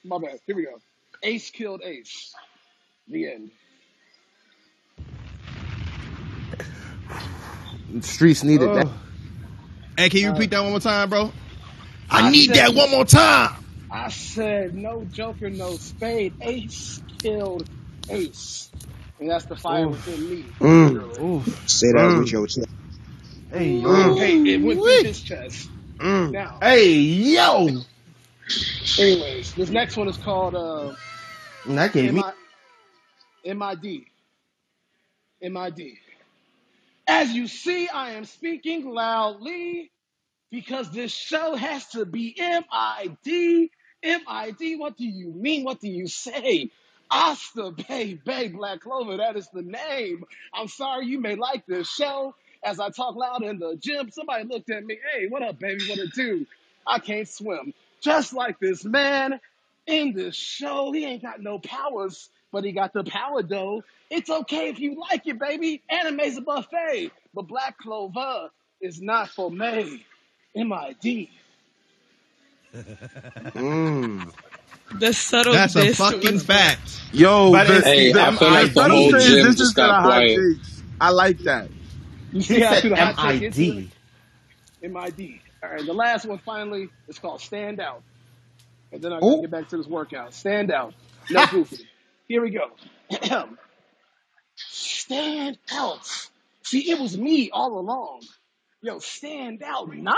my bad. Here we go. Ace killed Ace. The end. Streets needed that. Oh. Hey, can you repeat that one more time, bro? I need that one more time. I said no Joker, no Spade. Ace killed Ace, and that's the fire within me. Mm. Say that with your chest. Hey, Mm. Hey, it went through his chest. Mm. Now, Hey, yo. anyways, this next one is called uh, That gave me. MID. MID. As you see, I am speaking loudly because this show has to be MID. MID, what do you mean? What do you say? Asta Bay Bay Black Clover, that is the name. I'm sorry you may like this show. As I talk loud in the gym, somebody looked at me, hey, what up, baby? What it do? I can't swim. Just like this man in this show, he ain't got no powers, but he got the power though. It's okay if you like it, baby. Anime's a buffet, but Black Clover is not for me. MID. Mm. The subtle That's a fucking fact. Yo, But the, it's- the, Hey, I the, feel like the subtle whole gym transitions just to got hot quiet. takes. I like that. You see how to the hot take into it? MID. All right, the last one finally is called Stand Out. And then I gotta oh. get back to this workout. Stand out. No goofy. Here we go. stand out. See, it was me all along. Yo, stand out. Nani?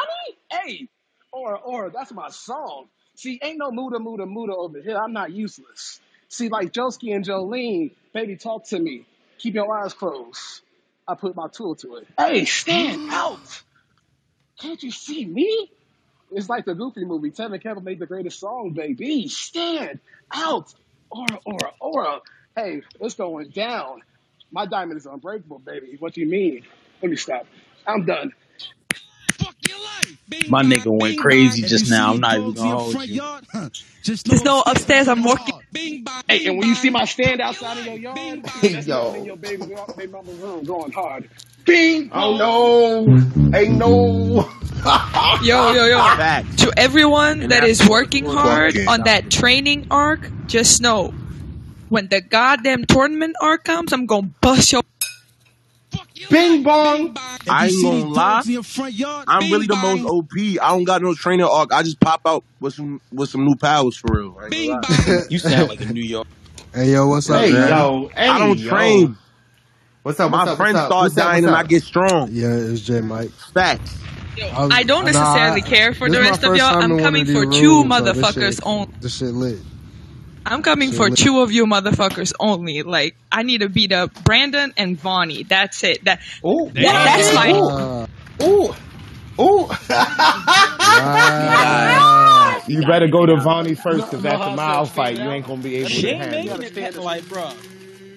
Hey. Or or that's my song. See, ain't no Muda Muda Muda over here. I'm not useless. See, like Josuke and Jolyne, baby, talk to me. Keep your eyes closed. I put my tool to it. Hey, stand out. Can't you see me? It's like the Goofy movie. Tevin Campbell made the greatest song, baby. Stand out. Aura, aura, aura. Hey, it's going down. My diamond is unbreakable, baby. What do you mean? Let me stop. I'm done. My nigga went crazy just now. I'm not even gonna hold you. Just know upstairs I'm working. Hey, and when you see my stand outside of your yard, that's Yo. in your baby, baby mama's room going hard. Bing! Oh, oh no. Hey no. Yo, yo, yo. Fact. To everyone And that that's is working what- hard Okay. on that training arc, just know when the goddamn tournament arc comes, I'm gonna bust your. Bing bong. I ain't gonna lie. I'm really the most OP. I don't got no trainer arc. I just pop out with some with some new powers for real. I ain't. You sound like a New York. Hey yo, what's up, Hey man? yo. Hey I don't yo. train. What's up? My What's up? friends what's up? start What's dying What's and I get strong. Yeah, it's J Mike. Facts. was- I don't necessarily I- care for the rest of y'all. I'm coming for two so motherfuckers shit- only. This shit lit. I'm coming Shit for lit. two of you motherfuckers only. Like I need to beat up Brandon and Vonnie. That's it. That, Ooh. that that's my. Uh, Ooh. Ooh. wow. You better go to Vonnie first, because No, after no, my fight, you ain't gonna be able She to ain't handle making it. it like, bro.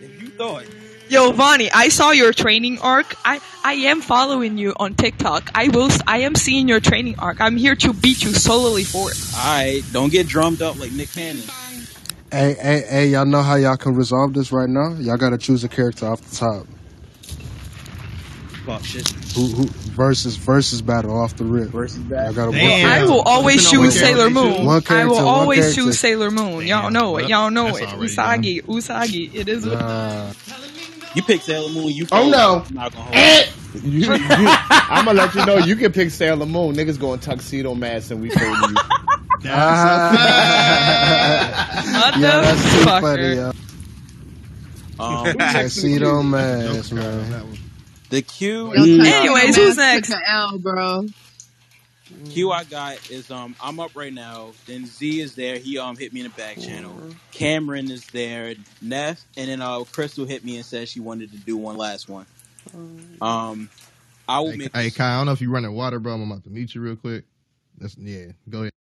If you thought. Yo, Vonnie, I saw your training arc. I, I am following you on TikTok. I will. s- I am seeing your training arc. I'm here to beat you solely for it. Alright, don't get drummed up like Nick Cannon. Hey, hey, hey, y'all know how y'all can resolve this right now? Y'all gotta choose a character off the top. Fuck shit. Who, who versus versus battle off the rip. Versus Y'all gotta Damn. I will always choose Sailor Moon. One I will always character. choose Sailor Moon. Y'all know it. Y'all know that's it. already Usagi, Usagi. It is. what- Nah. You pick Sailor Moon, you Oh, no. I'm not gonna hold Eh. you. You, you, I'm gonna let you know you can pick Sailor Moon. Niggas going tuxedo mask and we folding you. Ah. yeah, that's too funny, Motherfucker. yo. Um, Tuxedo mask, man. the Q, Yo, Anyways, who's Mask next? took a L, bro. Q I got is um I'm up right now. Then Z is there. He um hit me in the back channel. Cameron is there. Neff and then uh Crystal hit me and said she wanted to do one last one. Um, I will Hey, make hey, this. Kai, I don't know if you're running water, bro. I'm about to meet you real quick. That's yeah. Go ahead.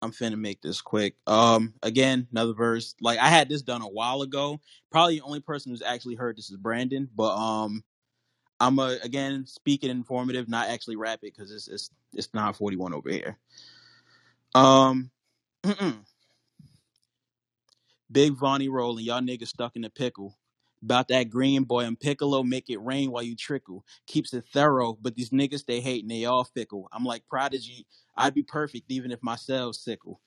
I'm finna make this quick. Um, again, another verse. Like I had this done a while ago. Probably the only person who's actually heard this is Brandon. But um, I'm a again speaking informative, not actually rap it because it's it's it's not 41 over here. Um, Big Vonnie rolling, y'all niggas stuck in the pickle. About that green boy and Piccolo, make it rain while you trickle. Keeps it thorough, but these niggas they hate and they all fickle. I'm like Prodigy, I'd be perfect even if my cells sickle.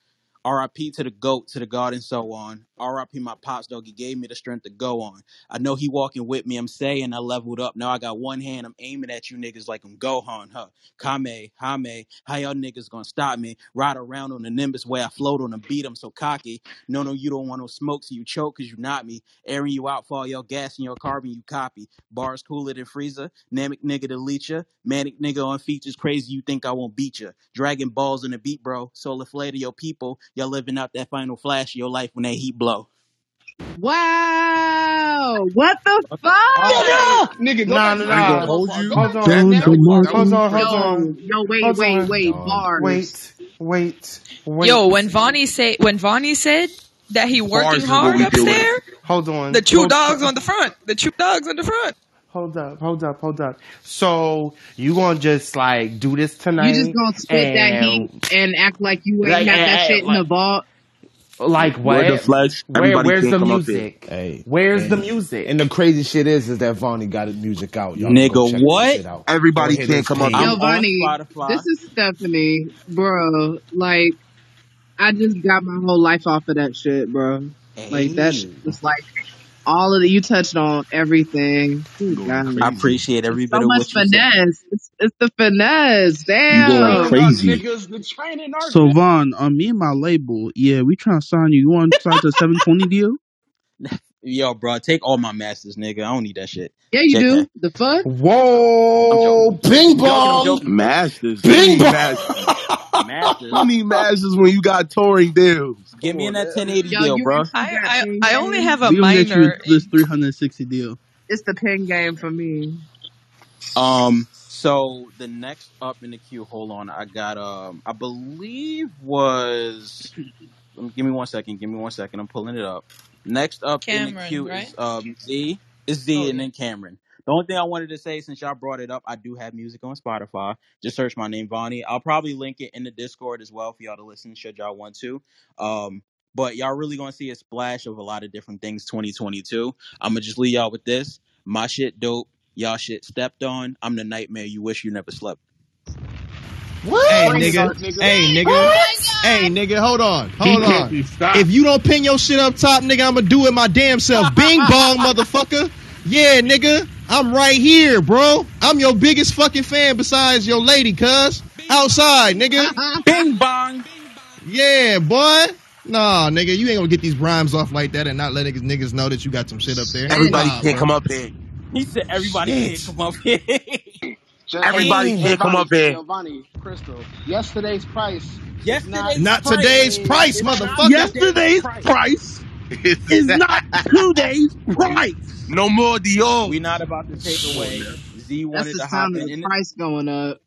R.I.P. to the GOAT, to the God, and so on. R.I.P. my pops, dog. He gave me the strength to go on. I know he walking with me. I'm saying I leveled up. Now I got one hand. I'm aiming at you niggas like I'm Gohan, huh? Kame, Hame, how y'all niggas gonna stop me? Ride around on the Nimbus way I float on them, beat 'em so cocky. No, no, you don't want no smoke, so you choke cause you not me. Airing you out for all your gas and your carbon, you copy. Bars cooler than freezer. Namek nigga to leech ya. Manic nigga on features crazy, you think I won't beat ya. Dragon balls in the beat, bro. Solar flare to your people. Y'all living out that final flash of your life when that heat blow. Wow. What the What the fuck? fuck? Nigga, go Nah, nah, nah. Hold you. Hold back to on. that. John That was Hold on. Hold Yo, on. yo, wait, Hold wait, on. wait. Dog. Bars. Wait. Wait. Wait. Yo, when Vonnie say when Vonnie said that he working is hard we up there, Hold on. the two Hold, dogs on the front, the two dogs on the front. hold up. Hold up. Hold up. So you gonna just like do this tonight? You just gonna spit that heat and and act like you ain't like, got that shit in the vault? Like Word to what? Flex. Where? Where's the come up here. music? Hey, Where's the music? and the crazy shit is, is that Vonnie got his music out. Y'all Nigga, what? out. Everybody hit can't his come up page. here. Yo, Vonnie, this is Stephanie, bro. Like, I just got my whole life off of that shit, bro. Like that shit Hey. was like all of the you touched on everything. Good God. I appreciate every It's so of much what you said. finesse. It's, it's the finesse. You going Damn. Training our crazy. niggas. The training our So niggas. Vaughn, on uh, me and my label, yeah, we trying to sign you. You want to sign to seven twenty deal? Yo, bro, take all my masters, nigga. I don't need that shit. Yeah, you JK. do. The fuck? Whoa! joking. Bing I'm. I'm bong! Masters. Bing need bong! masters? Masters. Who need masters when you got touring deals? Get Come me in that 1080 Yo, deal, you bro. actually I I, I only have a We gonna get you minor. this three hundred sixty deal. It's the pen game for me. Um, so the next up in the queue, hold on, I got um, I believe was. Give me one second. Give me one second. I'm pulling it up. Next up in the queue right? is um Z. Is Z Oh and then Cameron. The only thing I wanted to say, since y'all brought it up, I do have music on Spotify. Just search my name, Vonnie. I'll probably link it in the Discord as well for y'all to listen, should y'all want to. Um, but y'all really gonna see a splash of a lot of different things 2022. I'm gonna just leave y'all with this. My shit dope. Y'all shit stepped on. I'm the nightmare you wish you never slept. What? Hey, nigga. Hey, nigga. Hey, nigga. Hold on. Hold on. If you don't pin your shit up top, nigga, I'ma do it my damn self. Bing bong, motherfucker. Yeah, nigga. I'm right here, bro. I'm your biggest fucking fan besides your lady, cuz. Outside, nigga. Bing bong. Yeah, boy. Nah, nigga, you ain't gonna get these rhymes off like that and not let niggas, niggas know that you got some shit up there. Everybody Nah, can't bro. come up here. He said everybody Shit. can't come up here. Just, Everybody hey, hey, can't come up here. yo, Vonnie, Crystal. Yesterday's price is not Not today's price, It's not motherfucker. Yesterday's price. price is not today's price. no more Dior. We're not about to take away. now. Z That's wanted the to hop sound of in. the in price going up.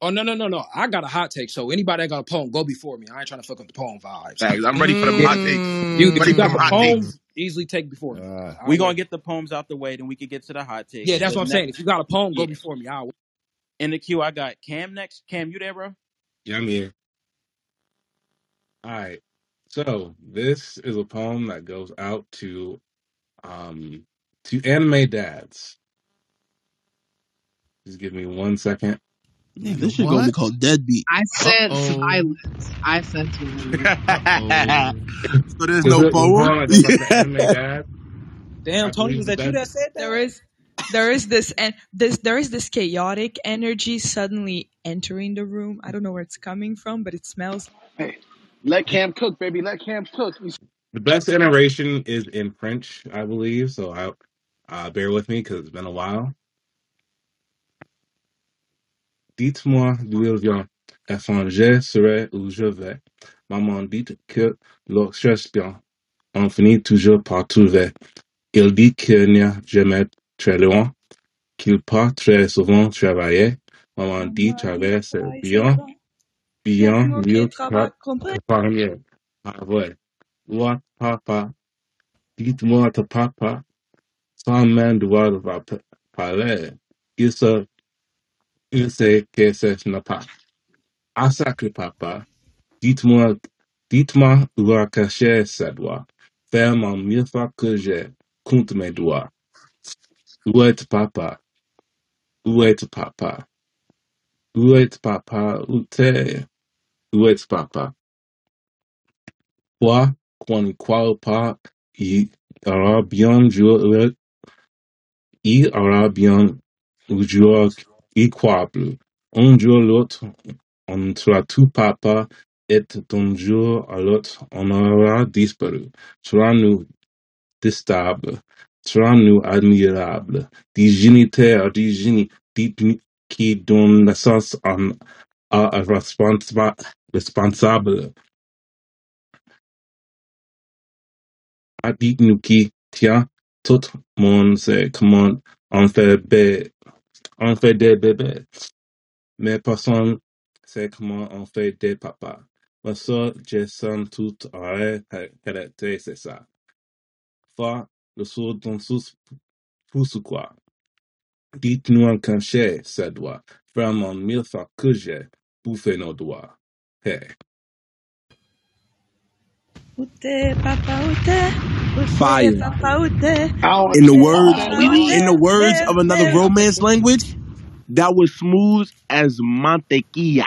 Oh no no no no! I got a hot take. So anybody that got a poem, go before me. I ain't trying to fuck up the poem vibes. Facts. I'm ready for them Yeah, hot takes. you if Ready you for got them the hot poem, takes. Easily take before me. Uh, we don't gonna get the poems out the way, then we can get to the hot takes. Yeah, that's The what I'm saying. If you got a poem, go yeah, before me. I'll in the queue, I got Cam next. Cam, you there, bro? Yeah, I'm here. All right. So this is a poem that goes out to um to anime dads. Just give me one second. Man, Nigga, this shit gonna be called deadbeat. I Uh sent oh. silence. I sent silence. So there's no it is a poem. poem that goes out to anime dads? Damn, Tony, was that you best. that said There that? is there is this and this there is this chaotic energy suddenly entering the room. I don't know where it's coming from, but it smells. Hey, let Cam cook, baby. Let Cam cook. The best iteration is in French, I believe. So I uh, bear with me because it's been a while. Dites-moi d'où il vient. Étranger serait où je vais. Maman dit que lorsque bien, on finit toujours par trouver. Il dit qu'il n'y a jamais très loin, qu'il pas très souvent travaillait. Maman dit travailler c'est bien, bien mieux parler. Ah ouais. What papa? Dites-moi ton papa. Sans va p- parler. Il se, il sait que ce n'est pas. Ah sacré papa. Dites-moi, dites-moi où a caché sa doigt. Faire mon mieux fois que j'ai. Compte mes doigts. Où est papa? Où est papa? Où est papa? Où t'es? Où est papa? Quoi qu'on croit pas, il aura bien joué, il aura bien joué, plus. Un jour l'autre, on sera tout papa, et d'un jour à l'autre, on aura disparu. Sera-nous déstable, sera-nous admirable, génies, des qui donnent naissance à un responsa- responsable dites-nous qui tient tout le monde sait comment on On fait des bébés. Mais personne sait comment on fait des papas. Parce que Jason tout aurait hérité, c'est ça. Fois le sourd dans sous pousse quoi. Dites-nous en cachet, ça doit. Vraiment mille fois que j'ai bouffé nos doigts. Hey. Où t'es, papa, où t'es? Où t'es, Fire. papa, où t'es? In the words, in the words of another romance language, that was smooth as mantequilla.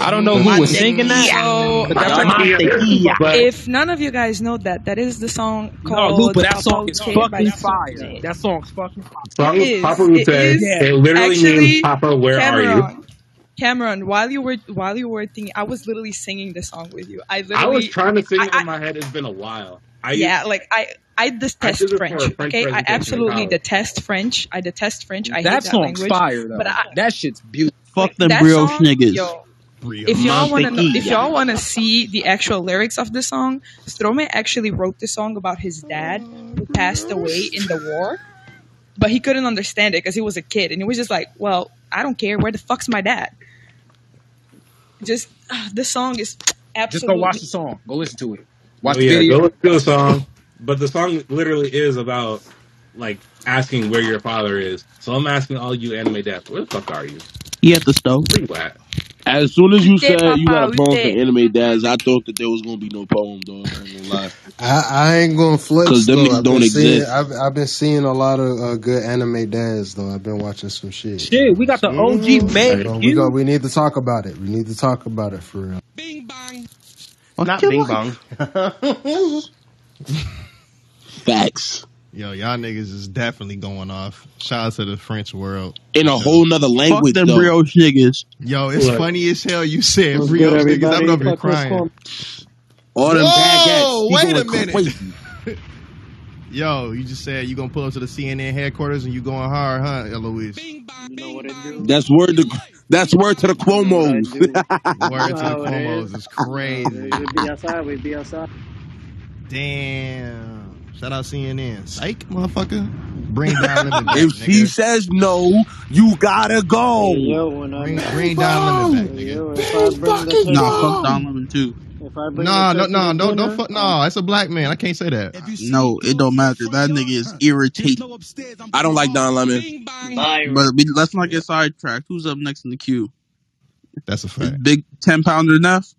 I don't know who was singing that, So, but that's if none of you guys know that, that is the song no, called Lou, but that song is Ute fucking fire. That song's fucking fire. Song It is. Papa It Ute, is. it literally Actually, means Papa, where are you? Cameron, Cameron, while you were while you were thinking, I was literally singing the song with you. I literally I was trying to sing I, it I, in my head. It's been a while. I yeah, like I, I I detest did it for French. French Okay, I absolutely detest French. I detest French. I hate That that song's language. fire though. But I, That shit's beautiful. Fuck them that brioche song, niggas. yo, if y'all want to if y'all want to see the actual lyrics of the song, Stromae actually wrote the song about his dad who passed away in the war, but he couldn't understand it because he was a kid, and he was just like, "Well, I don't care. Where the fuck's my dad?" Just uh, the song is absolutely. Just go watch the song. Go listen to it. Watch Oh the yeah, video. go listen to the song. But the song literally is about like asking where your father is. So I'm asking all you anime dads, where the fuck are you? He at the stove. Where you at? As soon as you Ute, said you got a poem for anime dads, I thought that there was gonna be no poem, dog. I ain't gonna lie. I, I ain't gonna flex Cause them though. niggas I've been don't seeing exist. I've I've been seeing a lot of uh, good anime dads though. I've been watching some shit. Shit, we got the OG So man. we go. We need to talk about it. We need to talk about it for real. Not Bing Bong. Facts. Yo, y'all niggas is definitely going off. Shout out to the French world. In a whole nother Fuck language, them though. brioche niggas. Yo, it's Look. funny as hell you said What's brioche good, niggas. I'm everybody? over here Fuck, what's crying. going- All them Whoa, wait a minute. Yo, you just said you gonna pull up to the CNN headquarters and you going hard, huh, Eloise? You know what it do? That's word to that's word to the You know what I Cuomo's. do? Word to the how it Cuomo's is. is crazy. We'd be outside. We'd be outside. Damn. Shout out CNN. Psych, motherfucker. Bring Don Lemon back, if she nigga. says no, you gotta go. Hey, yo, when I Bring, bring Don Lemon back, nigga. yo, if I bring uh, the Nah, Texas, fuck Don Lemon too. If I bring Nah, the no, no, don't, don't dinner, fuck. No, it's a black man. I can't say that. No, it don't matter. That nigga is irritating. I don't like Don Lemon. But we, let's not get sidetracked. Who's up next in the queue? That's a Is fact. Big ten pounder enough?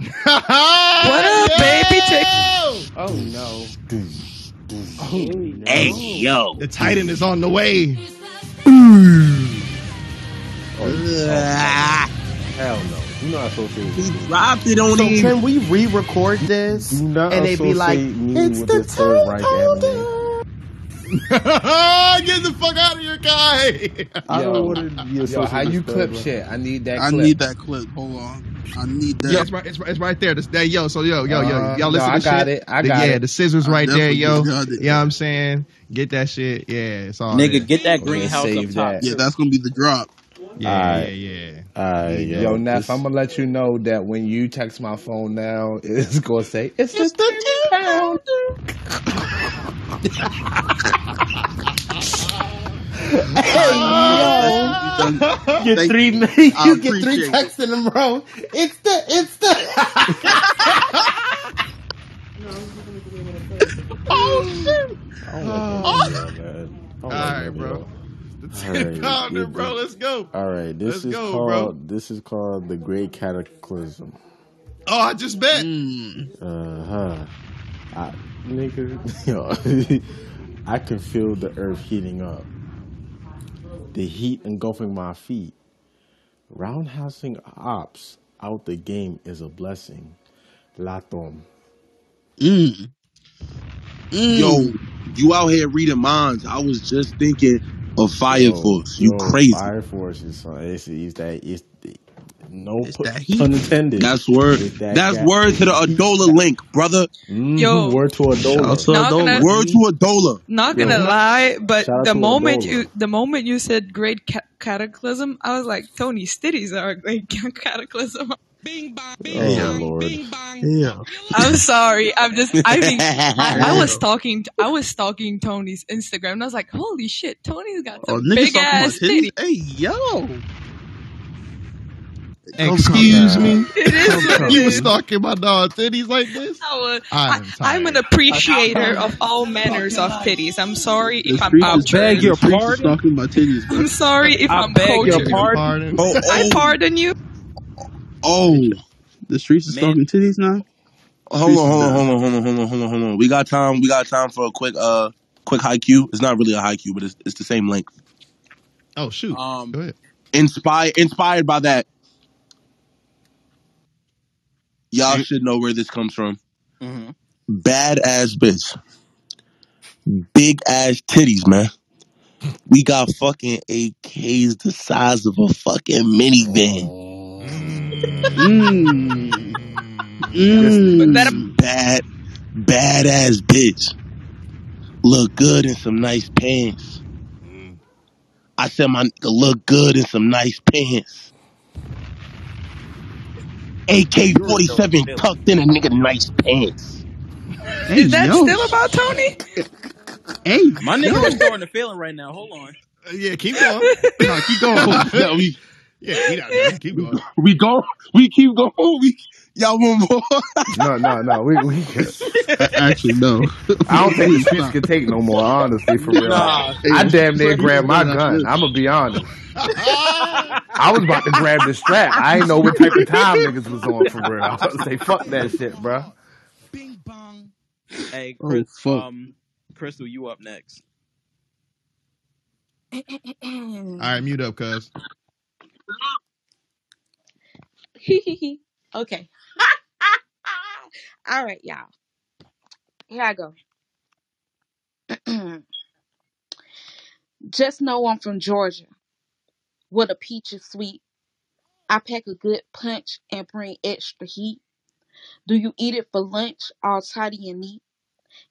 What up, baby? Take Oh no. Hey, no. Hey yo. The Titan is on the way. Ah, Hell no. Do not associate he with dropped it on So him. can we re-record this Do not and they be like, "It's the this third Reich. Get the fuck out of here, guy. I Yo. don't want to be Yo, how you clip third shit? I need that I clip. need that clip. Hold on. I need Yeah, that. it's right. It's right, it's right there. This, that, yo, so yo, yo, yo, Uh, y'all no, listen I to got shit. it. I The- got yeah, the scissors I right there, yo. Yeah. You know I'm saying? Get that shit. Yeah, it's all Nigga, there. get that We're gonna greenhouse up top. that. Yeah, that's gonna be the drop. Yeah, Alright. yeah, yeah. Alright, yo. Yo, Neff, this- I'm gonna let you know that when you text my phone now, it's gonna say it's, the ten pound. Hey yo, get Thank three. you. You get three appreciate it. texts in a row. It's the. It's the. oh shit! Oh, oh, oh All right, bro. The All right, ten pounder, yeah, bro. Let's go. All right, this Let's is go, called bro. this is called the Great Cataclysm. Oh, I just bet. Uh huh. I, nigga, yo, I can feel the earth heating up. The heat engulfing my feet. Roundhousing ops out the game is a blessing. Latom. Mm. Yo, you out here reading minds. I was just thinking of Fire Yo, Force. You yo, crazy. Fire Force is it's, it's that it's no It's that heat. pun intended. That's word. That That's gas. word to the Adolla link, brother. Mm-hmm, yo. word to Shout out Adolla. to Not Adolla. gonna- Word to Adolla. Not gonna lie, but Shout the moment Adolla. you the moment you said great ca- cataclysm, I was like, Tony, stitties are a great ca- cataclysm. Oh lord. Yeah. I'm sorry. I'm just. I mean, I, I was stalking. I was stalking Tony's Instagram, and I was like, "Holy shit, Tony's got Oh, some niggas big ass titties. titties." Hey, yo. Excuse me. It is. you was stalking my dog titties like this? I was, I'm I, I'm an appreciator of all manners of titties. I'm sorry The if I'm streets is cultured. beg your the streets is pardon? talking about titties. I'm sorry if I am beg your cultured. pardon. Oh, I oh, pardon you. Oh. The streets is Man. talking titties now. Hold on, hold on, hold on, hold on, hold on, hold on, hold on. We got time. We got time for a quick, uh, quick haiku. It's not really a haiku, but it's, it's the same length. Oh shoot. Um, Go ahead. Inspired, inspired by that. Y'all should know where this comes from. mhm. Bad ass bitch. Big ass titties, man. We got fucking AKs the size of a fucking minivan. Mm. Mm. Better Bad, bad ass bitch. Look good in some nice pants. I said my nigga look good in some nice pants. AK 47 tucked in a nigga nice pants. Hey, is that yo. still about Tony? Hey, My yo. nigga was throwing a feeling right now. Hold on. Uh, yeah, keep going. No, keep going. Yeah, we, yeah, keep, going. keep going. we go, we keep going. We, y'all want more? No, no, no. We, we Actually, no. I don't think the streets can take no more. Honestly, for real. Nah. I damn near Hey, grabbed my gun. nah. I'm gonna be honest. I was about to grab the strap. I ain't know what type of time niggas was on for real. I was about to say fuck that shit, bro. Bing bong. Hey, Oh, Chris, fuck. um, Crystal, you up next? All right, mute up, cuz. okay. All right, y'all. Here I go. Just know I'm from Georgia. What a peach is sweet. I pack a good punch and bring extra heat. Do you eat it for lunch, all tidy and neat?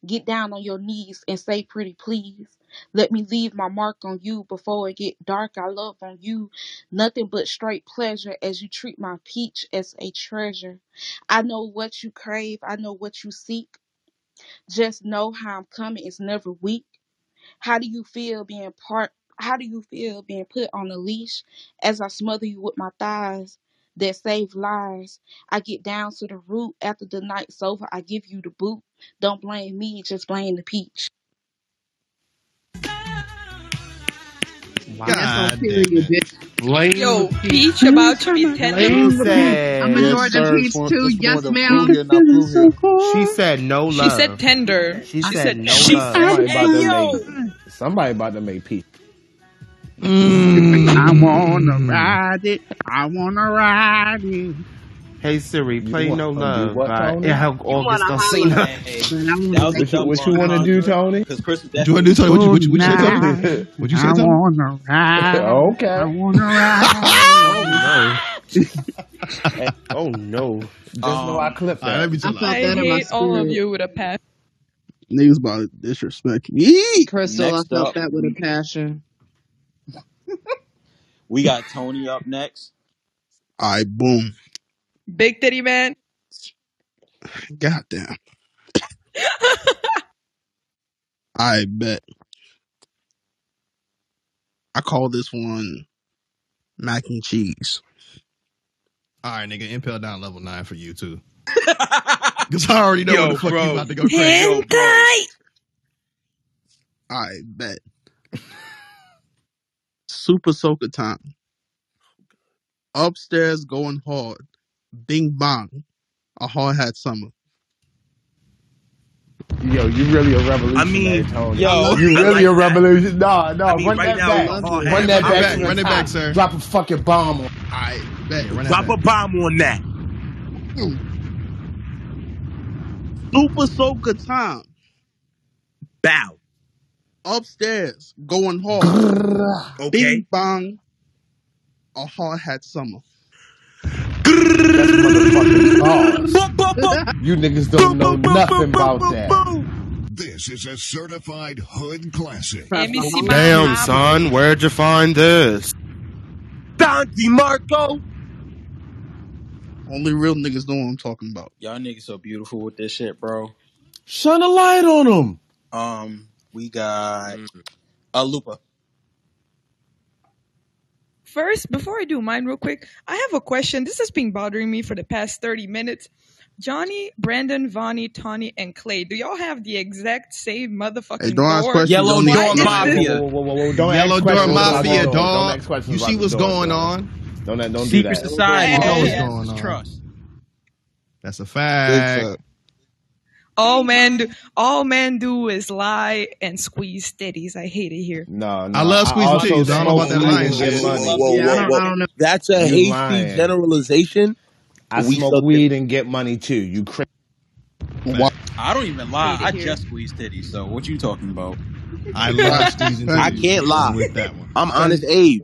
Get down on your knees and say pretty please. Let me leave my mark on you before it get dark. I love on you. Nothing but straight pleasure as you treat my peach as a treasure. I know what you crave. I know what you seek. Just know how I'm coming It's never weak. How do you feel being part? How do you feel being put on a leash as I smother you with my thighs that save lives? I get down to the root after the night's over. I give you the boot. Don't blame me, just blame the peach. God damn bitch. Yo, the. Peach about to be ten. She said, I'm a Yes, Georgia peach too. Yes, ma'am. fruit here, not fruit here. she said no love. She said tender. She She said said no she love. said, Somebody about to yo. make somebody about to make peace. I wanna ride it. I wanna ride it. Hey Siri, play want- No Love what, by Tony? El August Alsina. Hey, Man, I wanna that was a What you, what you want to do, Tony? Because Chris was you want to do, Tony? What you, what you, what you say, Tony? What you say, I wanna ride. okay. I wanna ride. Oh no. Hey, oh no. Just know I Um, clipped All right, that. let me I chill felt. I that in my hate all of you with a passion. Niggas about to disrespect me. Crystal, next I felt up, that with a passion. we got Tony up next. All right, boom. Big titty man. Goddamn. I bet. I call this one mac and cheese. All right, nigga, impel down level nine for you too. Because I already know Yo, what the fuck bro. you about to go crazy. Yo, I bet. Super soaker time. Upstairs going hard. Bing bong. A hard hat summer. Yo, you really a revolution. I mean, Tony. yo, you really like a revolution. No, no, I mean, run right that now, back. we're all Run that happy. back. back, run it back, sir. Drop a fucking bomb on. I Bet, run that Drop back. a bomb on that. Super soaker time. Bow. Upstairs going hard. Okay. Bing bong. A hard hat summer. That's motherfucking bars. You niggas don't know nothing about that. This is a certified hood classic. Let me see my Damn, son, where'd you find this? Don DeMarco. Only real niggas know what I'm talking about. Y'all niggas so beautiful with this shit, bro. Shine a light on them. Um, we got a Lupa. First, before I do mine real quick, I have a question. This has been bothering me for the past 30 minutes. Johnny, Brandon, Vonnie, Tawny, and Clay, do y'all have the exact same motherfucking Hey, don't ask door? questions. Yellow Don't Door ask Mafia. questions. Whoa, whoa, whoa, whoa, Don't Yellow ask Door questions about Mafia, the door. Don't dog. ask questions You about see the what's door, going dog. on? Don't don't do Secret that. Society. You know what's Hey. going on. Trust. That's a Big fact. Fact. All men do, all men do is lie and squeeze titties. I hate it here. No, no. I love squeezing also titties. I don't know about that smoke lying weed and get shit. money. Whoa, Yeah, I don't. I don't know. That's a hasty lying. generalization. I We smoke something. weed and get money too. You crazy? Why? I don't even lie. Hate I just squeeze titties. So what you talking about? I love squeezing I can't lie. With that one. I'm honest, Abe.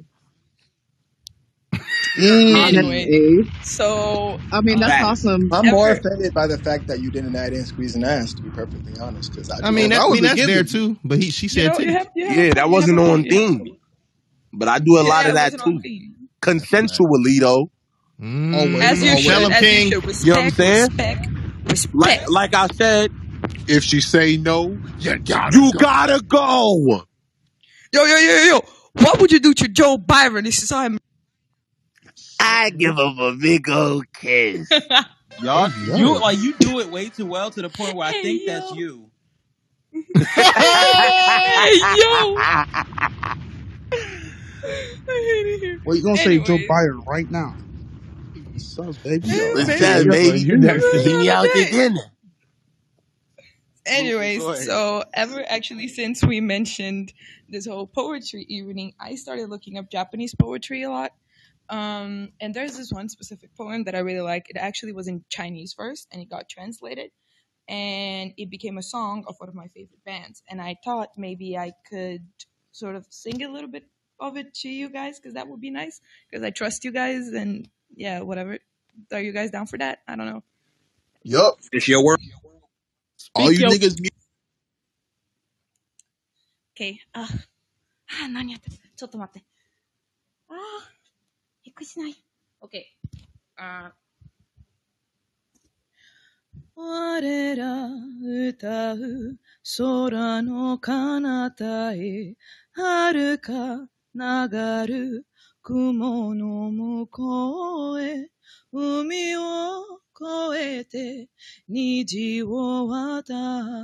Anyway, so I mean, that's Facts. awesome. I'm more offended by the fact that you didn't add in squeezing ass, to be perfectly honest. Because I, I mean, that, I That was mean that's there too. But he, she said know, you titties. have, you Yeah, that wasn't have a on point, you have a theme. point. But I do a lot of that too. Consensually, though. Mm, Always, As you always. Tell should, him, as you King. should. You know what I'm Respect, saying? respect, Like, respect. like I said, If she say no, you gotta you go. gotta go. Yo, yo, yo, yo. What would you do to Joe Byron? This is how I'm. I give him a big old kiss. Y'all, you like you do it way too well to the point where I Hey, think yo. that's you. Hey, yo. I hate it here. Well, you gonna say Joe Anyway. Byron right now? What's up, baby? Hey, What's baby. that, Yo, baby? you next to Meet me out to Hey. dinner. Anyways, Go ahead. so ever actually since we mentioned this whole poetry evening, I started looking up Japanese poetry a lot. Um, and there's this one specific poem that I really like. It actually was in Chinese first, and it got translated, and it became a song of one of my favorite bands. And I thought maybe I could sort of sing a little bit of it to you guys, because that would be nice. Because I trust you guys, and yeah, whatever. Are you guys down for that? I don't know. Yup. It's your word. All Speak you your niggas mute. Okay. あ、あ、何やってるちょっと待って。あー、びっ くりしない。OK。あ我ら歌う空の彼方へ遥か流る雲の向こうへ海を越えて虹を渡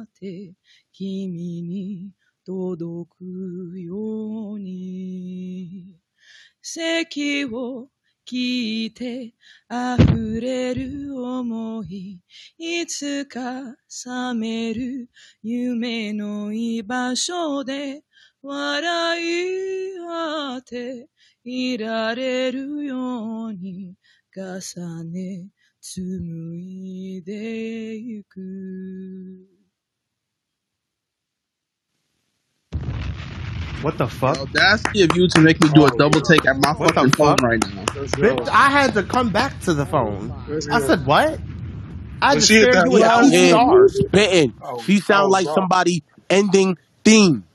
って君に届くように席を聞いて溢れる思いいつか覚める夢の居場所で笑い合っていられるように重ね紡いでゆく。What the fuck? The audacity of you to make me do a oh, double take at my What fucking phone fuck? right now. Bitch, I had to come back to the phone. I said what? I But just she hit stared that you in out loud. here OCR. spitting. Oh, She oh, sound oh, like bro. somebody ending theme.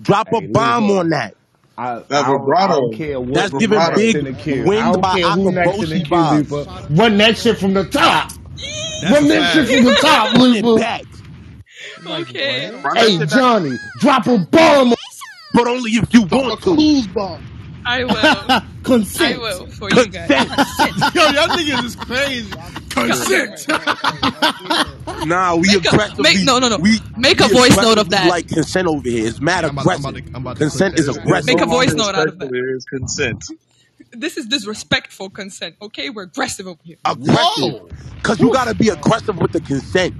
Drop a Hey, bomb Lizzo. on that. I, That I, don't, I vibrato. don't care what That's who's giving next big in the queue. I wings don't by care who next in the Akaboshi queue, vibes. Lupa. Run that shit from the top. That's Run a that shit fact. from the top, Run it Lupa. back. Okay. Hey, Johnny, drop a bomb. But only if you want to. Clues. I will. Consent. I will for you guys. Yo, y'all niggas is crazy. Consent. nah, we Make a- aggressively. make- no, no, no. We, Make a we voice note of that. Like consent over here is It's mad I'm about- I'm aggressive. about to- I'm about to consent is that. aggressive. Make a voice note out of that. There is consent. This is disrespectful consent. Okay, we're aggressive over here. Aggressive. Cause you gotta be aggressive with the consent.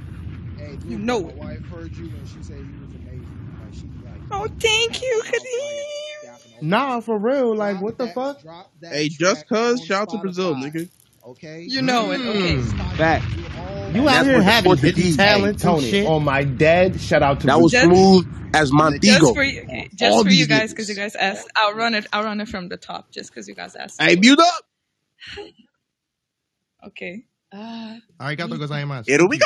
You know it. wife heard you and she said you was amazing. Like she like Oh, thank you, Kadeem. Nah, for real. Like, what the fuck? drop that Hey, just track cause, on shout out to Brazil, Spotify, nigga. Okay. You know it. Okay. Mm. Fact. You That's out here what the having Portuguese- hidden talents Hey, and Tony, shit. on my dad, shout out That was Just- smooth as Just Montego. for you, okay, just All for you these guys, niggas. because you guys asked. I'll run it. I'll run it from the top, just because you guys asked. Hey, mute up. Okay. Uh, ありがとうございます。 Here we go.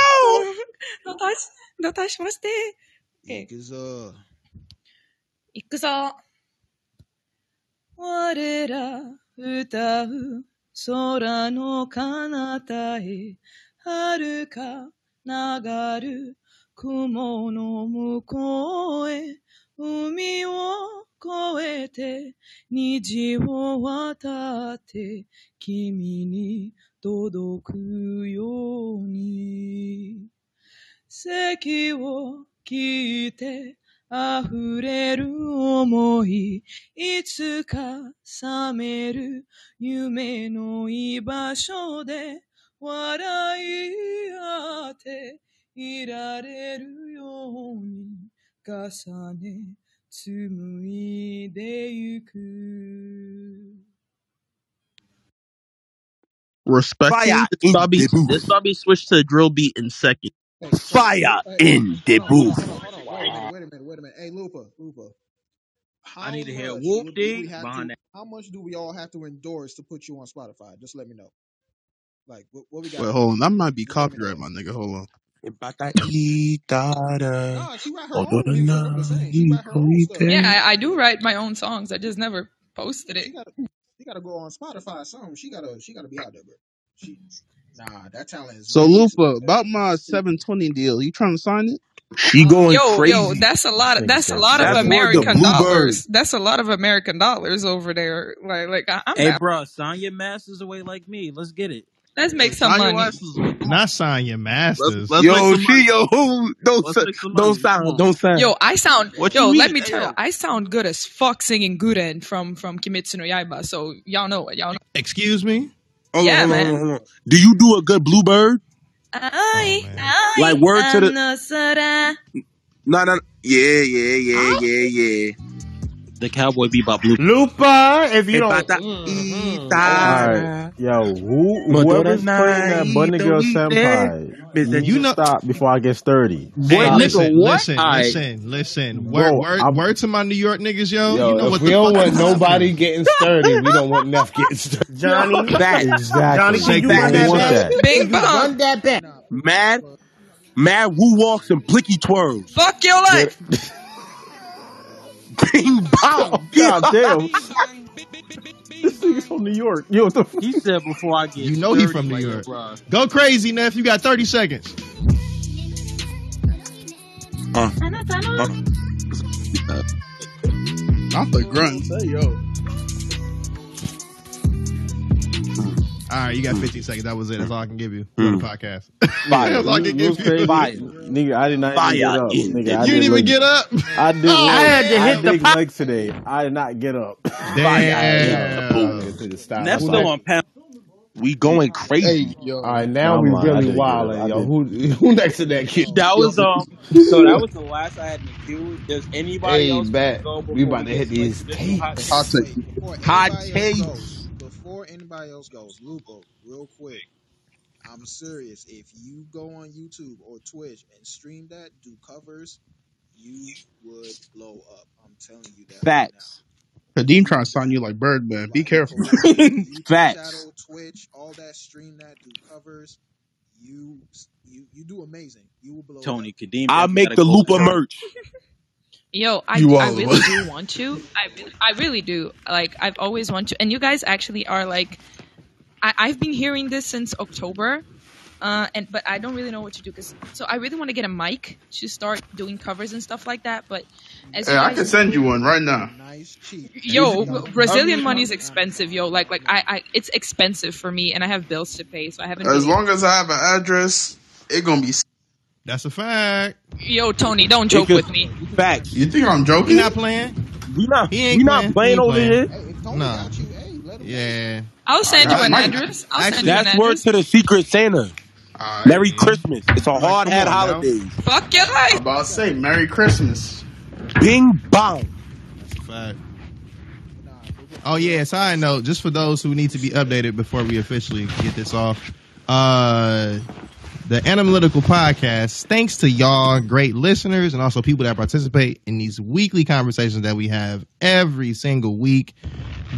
どたし、どたしまして。Okay. 行くぞ。 行くぞ。我ら歌う空の彼方へ、遥か流る雲の向こうへ、海を越えて、虹を渡って、君に届くように。席を聞いて溢れる思い、いつか覚める夢の居場所で笑い合っていられるように重ね紡いでゆく。Respectfully, Fire this in probably the booth. this probably switched to drill beat in second. Fire in the booth. Wait a minute, wait a minute, wait a minute. Hey, Lupa, Lupa. How I need to hear much whoop would- do we dig have behind to- that. How much do we all have to endorse to put you on Spotify? Just let me know. Like, what, what we got? Wait, hold on. That might be copyright, my nigga. Hold on. Uh, nah, she write her own music. I'm just saying, she write her own stuff. Yeah, I, I do write my own songs. I just never posted it. She gotta, she gotta go on Spotify or something. She gotta, she gotta be out there, bro. She, nah, that talent is. So Lupa, about my 720 deal, you trying to sign it? She going Yo, crazy. yo, that's a lot. Of, that's a lot That's of American Bluebird. dollars. That's a lot of American dollars over there. Like, like I- I'm Hey, down. bro, sign your masters away like me. Let's get it. Let's make some Sign money. asses. Not sign your masters. let's Yo, make some she, money. yo, who, don't, Let's sa- don't money. Sound, don't sound. Yo, I sound. What yo, let mean? me tell you. I sound good as fuck singing Gurenge from from Kimetsu no Yaiba. So y'all know it. Y'all know. Excuse me? Hold Yeah, on, hold on, man. hold on, hold on. Do you do a good bluebird? I, Oh, Like word to the, the. no, no, yeah, yeah, yeah, yeah, yeah. The Cowboy Bebop blue. Lupa, if you don't. pata, mm-hmm. Alright, ita. yo, who, But whoever's the playing that Bunny Girl weekend, Senpai, is you You know- stop before I get sturdy. Hey, Stop. listen, What? listen, Alright. listen, listen. Bro, Word, word, I'm- word to my New York niggas, yo. Yo, you know if what we the don't fuck want is nobody happening. getting sturdy, we don't want Neff getting sturdy. Johnny, Back. exactly. Johnny, Shake you that run we that want back? that. Bing bong. that back. Mad, mad woo walks and blicky twirls. Fuck your life. Bing bong. God damn. this nigga's from New York. Yo, what the f- He said before I get You know he sturdy, from New like, York. bruh. Go crazy, Neff. You got 30 seconds. Uh, Not the grunts. Hey, yo. All right, you got 15 seconds. That was it. That's all I can give you for the podcast. Fire. That's all I You- can give was crazy. you. Nigga, I did not Fire even get up. Nigga, the- I You didn't did even get up. I did. I had to hit did the big pop- legs today. I did not get up. Damn. Neff still on pound. we going crazy. Hey, yo. All right, now we Come on, I really did wilding, up. I yo. did. Who who next to that kid? That was um. So that was the last I had in the queue. Does anybody Hey, else bet. go before We about to get hit to, like, these traditional hot tapes. takes? I'll take you. Before Hot anybody else takes. goes, before anybody else goes, Lupo, real quick. I'm serious. If you go on YouTube or Twitch and stream that, do covers, you would blow up. I'm telling you that. right Facts. Kadeem trying to sign you like Birdman. Be careful. now. YouTube Facts. channel, Twitch, all that, stream that, do covers. You you you do amazing. You will blow Tony up. Kadeem. I'll make the go Lupa for- merch. Yo, I, You I really do want to. I really, I really do. Like I've always wanted to, and you guys actually are like, I, I've been hearing this since October. Uh, and but I don't really know what to do because so I really want to get a mic to start doing covers and stuff like that. But as Hey, you I guys, can send you one right now. yo, Brazilian money is expensive, yo. Like like I, I it's expensive for me, and I have bills to pay, so I haven't. As really- long as I have an address, it gonna be. That's a fact. Yo, Tony, don't joke with me. Facts. You think I'm joking? He not playing. We not. He ain't we not playing. playing He ain't over playing. here. No. Yeah. I'll send you an Mike. address. I'll send you an That's word to the secret Santa. Merry Christmas. It's a Like, hard hat on now. holiday. Fuck your life. I'm about to say Merry Christmas. Bing bong. That's a fact. Oh yeah, side note, just for those who need to be updated before we officially get this off. Uh the analytical podcast, thanks to y'all great listeners and also people that participate in these weekly conversations that we have every single week.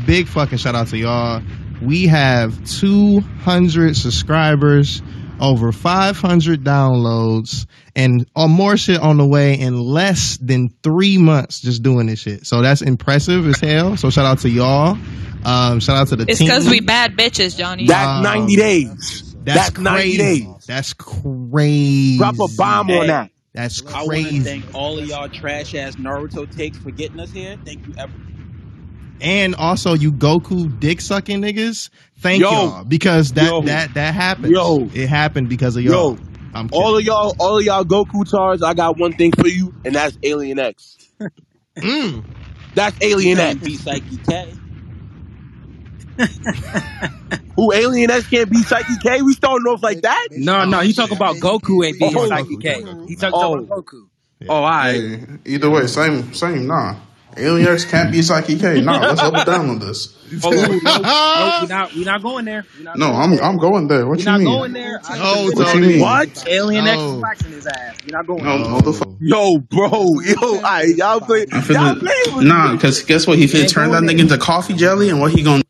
Big fucking shout out to y'all. We have 200 subscribers, over 500 downloads, and uh, more shit on the way in less than three months just doing this shit. So that's impressive as hell. So shout out to y'all. Um, shout out to the It's team. because we bad bitches, Johnny. That's Um, 90 days. That's, That's 90 crazy. days. That's crazy. Drop a bomb on that. That's I want to crazy. thank all of y'all trash ass Naruto takes for getting us here. Thank you, ever. And also, you Goku dick sucking niggas. Thank Yo. y'all because that Yo. that that happened. Yo. it happened because of y'all. Yo, I'm all of y'all, all of y'all Goku tars, I got one thing for you, and that's Alien X. Mm. That's Alien X. Be Psyche K. Who Alien X can't be Psyche K? We starting off like that? No, no, he talking about Goku ain't being Oh. Psyche K. He talking Oh. about Goku. Oh, I. Hey, either way, same, same. Nah, Alien X can't be Psyche K. Nah, let's double down on this. Oh, no, no, no, we not we not going there. We not No, going I'm there. I'm going there. What we you not mean? going there. I- No, What you Tony. mean? What? Alien X oh. No. is waxing his ass. We not going No, there. no, the fuck. Yo, bro, yo, all right, y'all play, I y'all finna, play with nah, because guess what? He finna turn that nigga into coffee jelly, and what he gonna?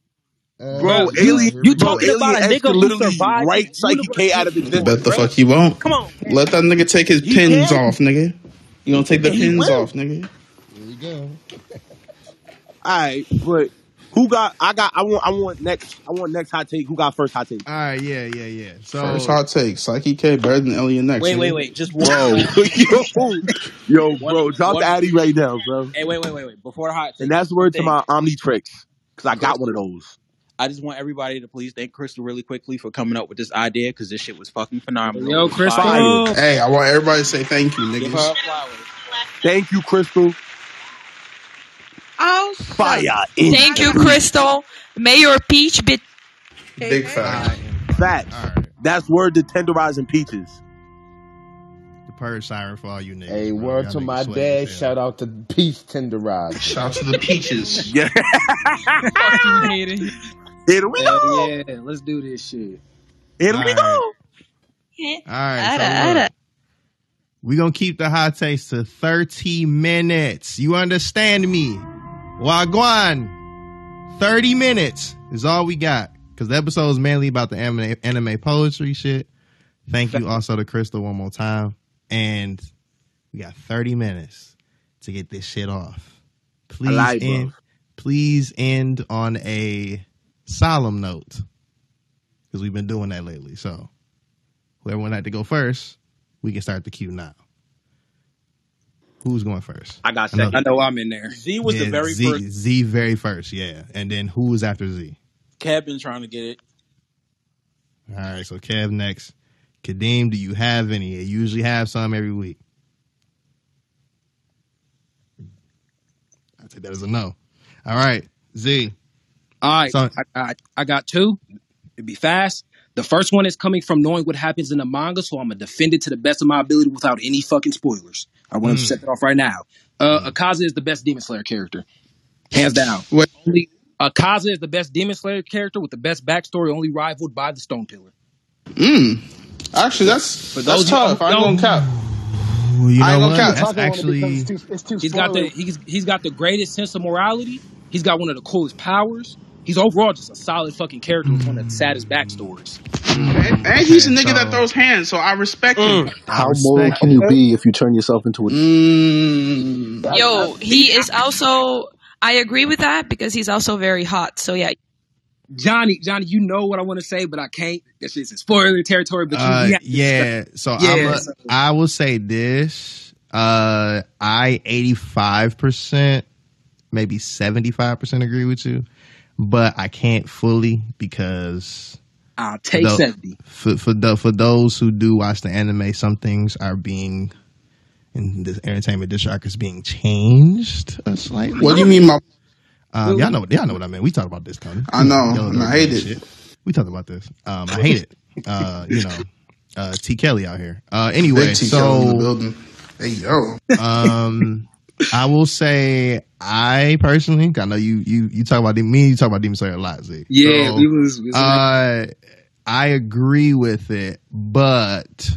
Uh, bro, You- Alien, you bro, talking about a nigga could who literally survived write the Psyche K out of existence. Bet the fuck he won't. Come on. Let that nigga take his pins can. off, nigga. You gonna take the And he pins will. off, nigga? There you go. All right, but who got? I got. I want. I want next. I want next hot take. Who got first hot take? All right, yeah, yeah, yeah. So First hot take: Psyche K better than Alien X. Wait, nigga. wait, wait. Just one. Bro, yo, yo, bro, One- drop one- the Addy right now, bro. Hey, wait, wait, wait, wait. Before the hot take, And that's word to thing, my Omnitrix because I got one of those. I just want everybody to please thank Crystal really quickly for coming up with this idea because this shit was fucking phenomenal. Yo, Crystal. fire. Hey, I want everybody to say thank you, Give her niggas. Thank you, Crystal. Oh, Fire. in thank you, Crystal. May your peach be. Big all fact. right, Facts. all right. That's word to tenderizing peaches. The purge siren for all you niggas. Hey, bro. word Y'all to my sweaty dad. as. Shout out to Peach Tenderizer. Shout out to the peaches. Yeah. Fucking hate it. Here we Hell go. yeah, let's do this shit. Here we All go. All right, so Ada, look, we gonna keep the hot takes to thirty minutes. You understand me? Wagwan. Thirty minutes is all we got because the episode is mainly about the anime, anime poetry shit. Thank you also to Crystal one more time, and we got thirty minutes to get this shit off. Please like, bro. end. Please end on a solemn note because we've been doing that lately. So whoever would like to go first, we can start the queue now. Who's going first? I got I know- second. I know I'm in there. Z was the very Z, first. Z very first, yeah. And then who is after Z? Kev been trying to get it. All right, so Kev next. Kadeem, do you have any? You usually have some every week. I take that as a no. All right, Z. All right, So- I, got I got two. It'd be fast. The first one is coming from knowing what happens in the manga, so I'm gonna defend it to the best of my ability without any fucking spoilers. I want to Mm. set that off right now. Uh, Akaza is the best Demon Slayer character, hands down. Wait. Only Akaza is the best Demon Slayer character with the best backstory, only rivaled by the Stone Pillar. Mm. Actually, that's For that's those you tough. I don't ain't gonna cap. Ooh, you I know ain't what? gonna cap. That's Talking on it actually because it's too, it's too He's got the spoilery. he's he's got the greatest sense of morality. He's got one of the coolest powers. He's overall just a solid fucking character with one of the saddest backstories. And, and he's a Okay, nigga that throws hands, so I respect him. How respect moral can you be if you turn yourself into a? Mm. Yo, he is also. I agree with that because he's also very hot. So yeah, Johnny, Johnny, you know what I want to say, but I can't. That shit's in spoiler territory. But you, Uh, we have to yeah. So yeah. I'm a, so- I will say this. Uh, I 85%, maybe 75% agree with you, but I can't fully because I'll take tho- 70. For for the, for those who do watch the anime, some things are being in this entertainment district is being changed slightly. What do you mean, my? Um, y'all know, y'all know what I mean. We talked about this, Tony. I know, Y'all and I hate it. shit. We talked about this. Um, I hate it. Uh, you know, uh, T Kelly out here. Uh, anyway, Big T Kelly in the so building. Hey yo. um, I will say I personally, I know you you you talk about me. You talk about Demon Slayer a lot, Zeke. Yeah, So, we was- we was- uh, I agree with it, but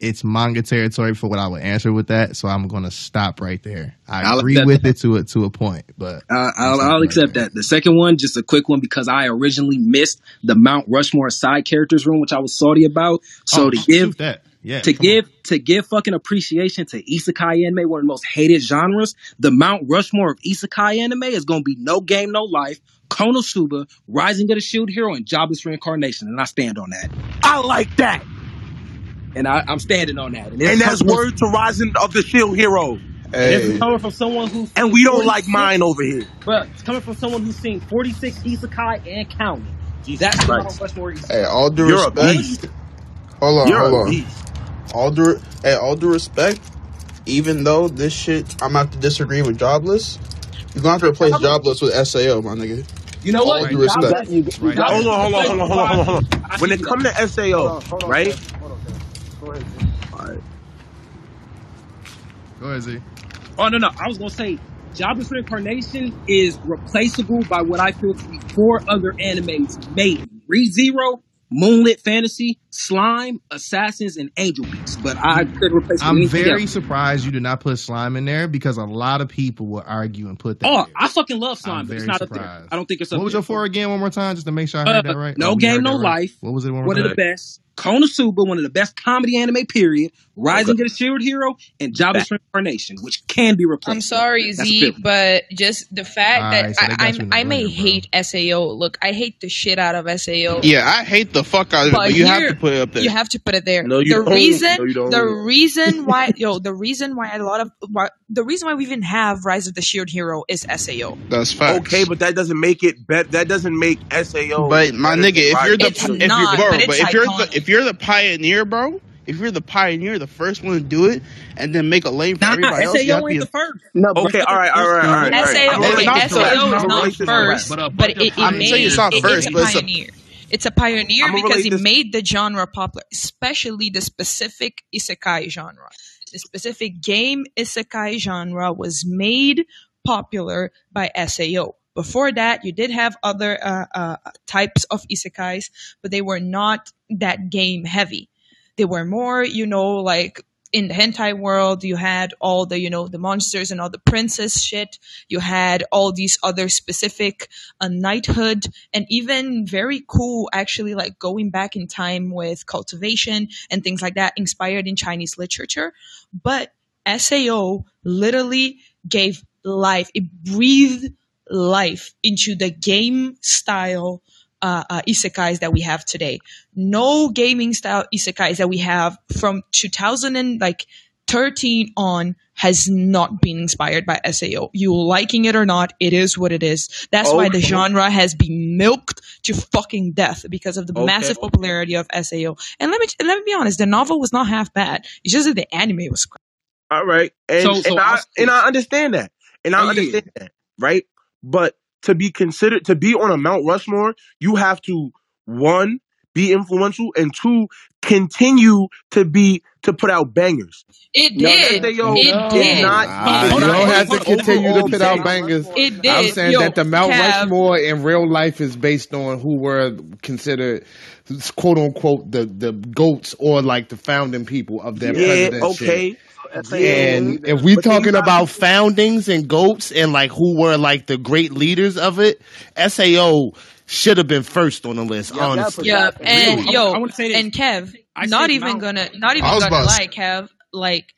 it's manga territory for what I would answer with that. So I'm going to stop right there. I I'll agree with that. it to a to a point, but Uh, I'll, I'll accept that. The second one, just a quick one, because I originally missed the Mount Rushmore side characters room, which I was salty about. So Oh, to give that. Yeah, to come give to give fucking appreciation to isekai anime, one of the most hated genres, the Mount Rushmore of isekai anime is going to be No Game No Life, Konosuba, Rising of the Shield Hero, and Jobless Reincarnation, and I stand on that. I like that. And I, I'm standing on that. And that's coming- word to Rising of the Shield Hero. and This is coming from someone who And we don't like mine over here. But it's coming from someone who's seen 46 isekai and counting. That's the Christ. Mount Rushmore isekai. Hey, all due You're a respect. beast. Hold on, You're hold on. Beast. All due, hey, all due respect. Even though this shit, I'm gonna have to disagree with jobless. You're gonna have to replace jobless with Sao, my nigga. You know All what? due respect. Hold on, hold on, hold on, hold on, hold on, hold on. When it come to SAO, right? Go ahead, Z. Oh no, no. I was gonna say Jobless Reincarnation is replaceable by what I feel to be four other animes made: Re Zero, Moonlit Fantasy, Slime, Assassins, and Angel Beats. But I couldn't replace I'm very else. surprised you did not put slime in there because a lot of people will argue and put that. Oh. I fucking love Slime, I'm but it's not up there. surprised. I don't think it's What was there. your four again? One more time, just to make sure I heard Uh, that right. No Oh, Game, No right. Life. What was it? One more One of the best. Konosuba, one of the best comedy anime. Period. Rising of the Shield Hero and Jobless Reincarnation, which can be replaced. I'm sorry, That's Z, but just the fact Alright, that so I, you I'm, I may blender, bro. hate Sao. Look, I hate the shit out of Sao. Yeah, I hate the fuck out of it, but, you have to put it up there. You have to put it there. No, you the don't. reason, No, you don't. the reason why, yo, the reason why a lot of, why, the reason why we even have Rise of the Shield Hero is Sao. That's facts. Okay, but that doesn't make it bet. That doesn't make SAO. But my nigga, if you're the It's if you're, not, bro, but but, it's if you're the if you're the pioneer, bro, if you're the pioneer, the first one to do it, and then make a lane for Nah, everybody else, you SAO have to ain't be the first. No, Okay, all right, all right, all right. all right. SAO, I'm okay, relate this to rap. SAO is gonna not relate this to rap. first, but it, it I'm made, saying it's not it- first, it's a but it's a- pioneer. It's a pioneer because relate it this- made the genre popular, especially the specific isekai genre. The specific game isekai genre was made popular by SAO. Before that, you did have other uh, uh, types of isekais, but they were not that game heavy. They were more, you know, like in the hentai world, you had all the, you know, the monsters and all the princess shit. You had all these other specific uh, knighthood and even very cool, actually, like going back in time with cultivation and things like that, inspired in Chinese literature. But SAO literally gave life. It breathed life into the game style uh, uh, isekais that we have today. No gaming style isekais that we have from 2000 and like 13 on has not been inspired by SAO. You liking it or not, it is what it is. That's why the genre has been milked to fucking death because of the Okay. massive popularity of SAO. And let me let me be honest, the novel was not half bad. It's just that the anime was crap. All right, and So- so and I I'll- and I understand that, and I yeah. understand that, right? But to be considered to be on a Mount Rushmore, you have to one be influential and two continue to be to put out bangers. It No, did. that SAO it is did. not. Is you don't have to continue to put out bangers. It did. I'm saying Yo, that the Mount Cav, Rushmore in real life is based on who were considered quote unquote the the goats or like the founding people of that Yeah, president. okay. And if we But then talking about foundings and goats and like who were like the great leaders of it, SAO should have been first on the list, honestly. Yeah, and I- yo, I wanna say and Kev, I not even Mount- gonna, not even gonna about to lie, Kev. Like,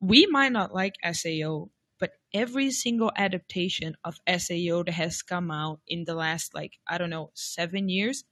we might not like Sao, but every single adaptation of Sao that has come out in the last like I don't know seven years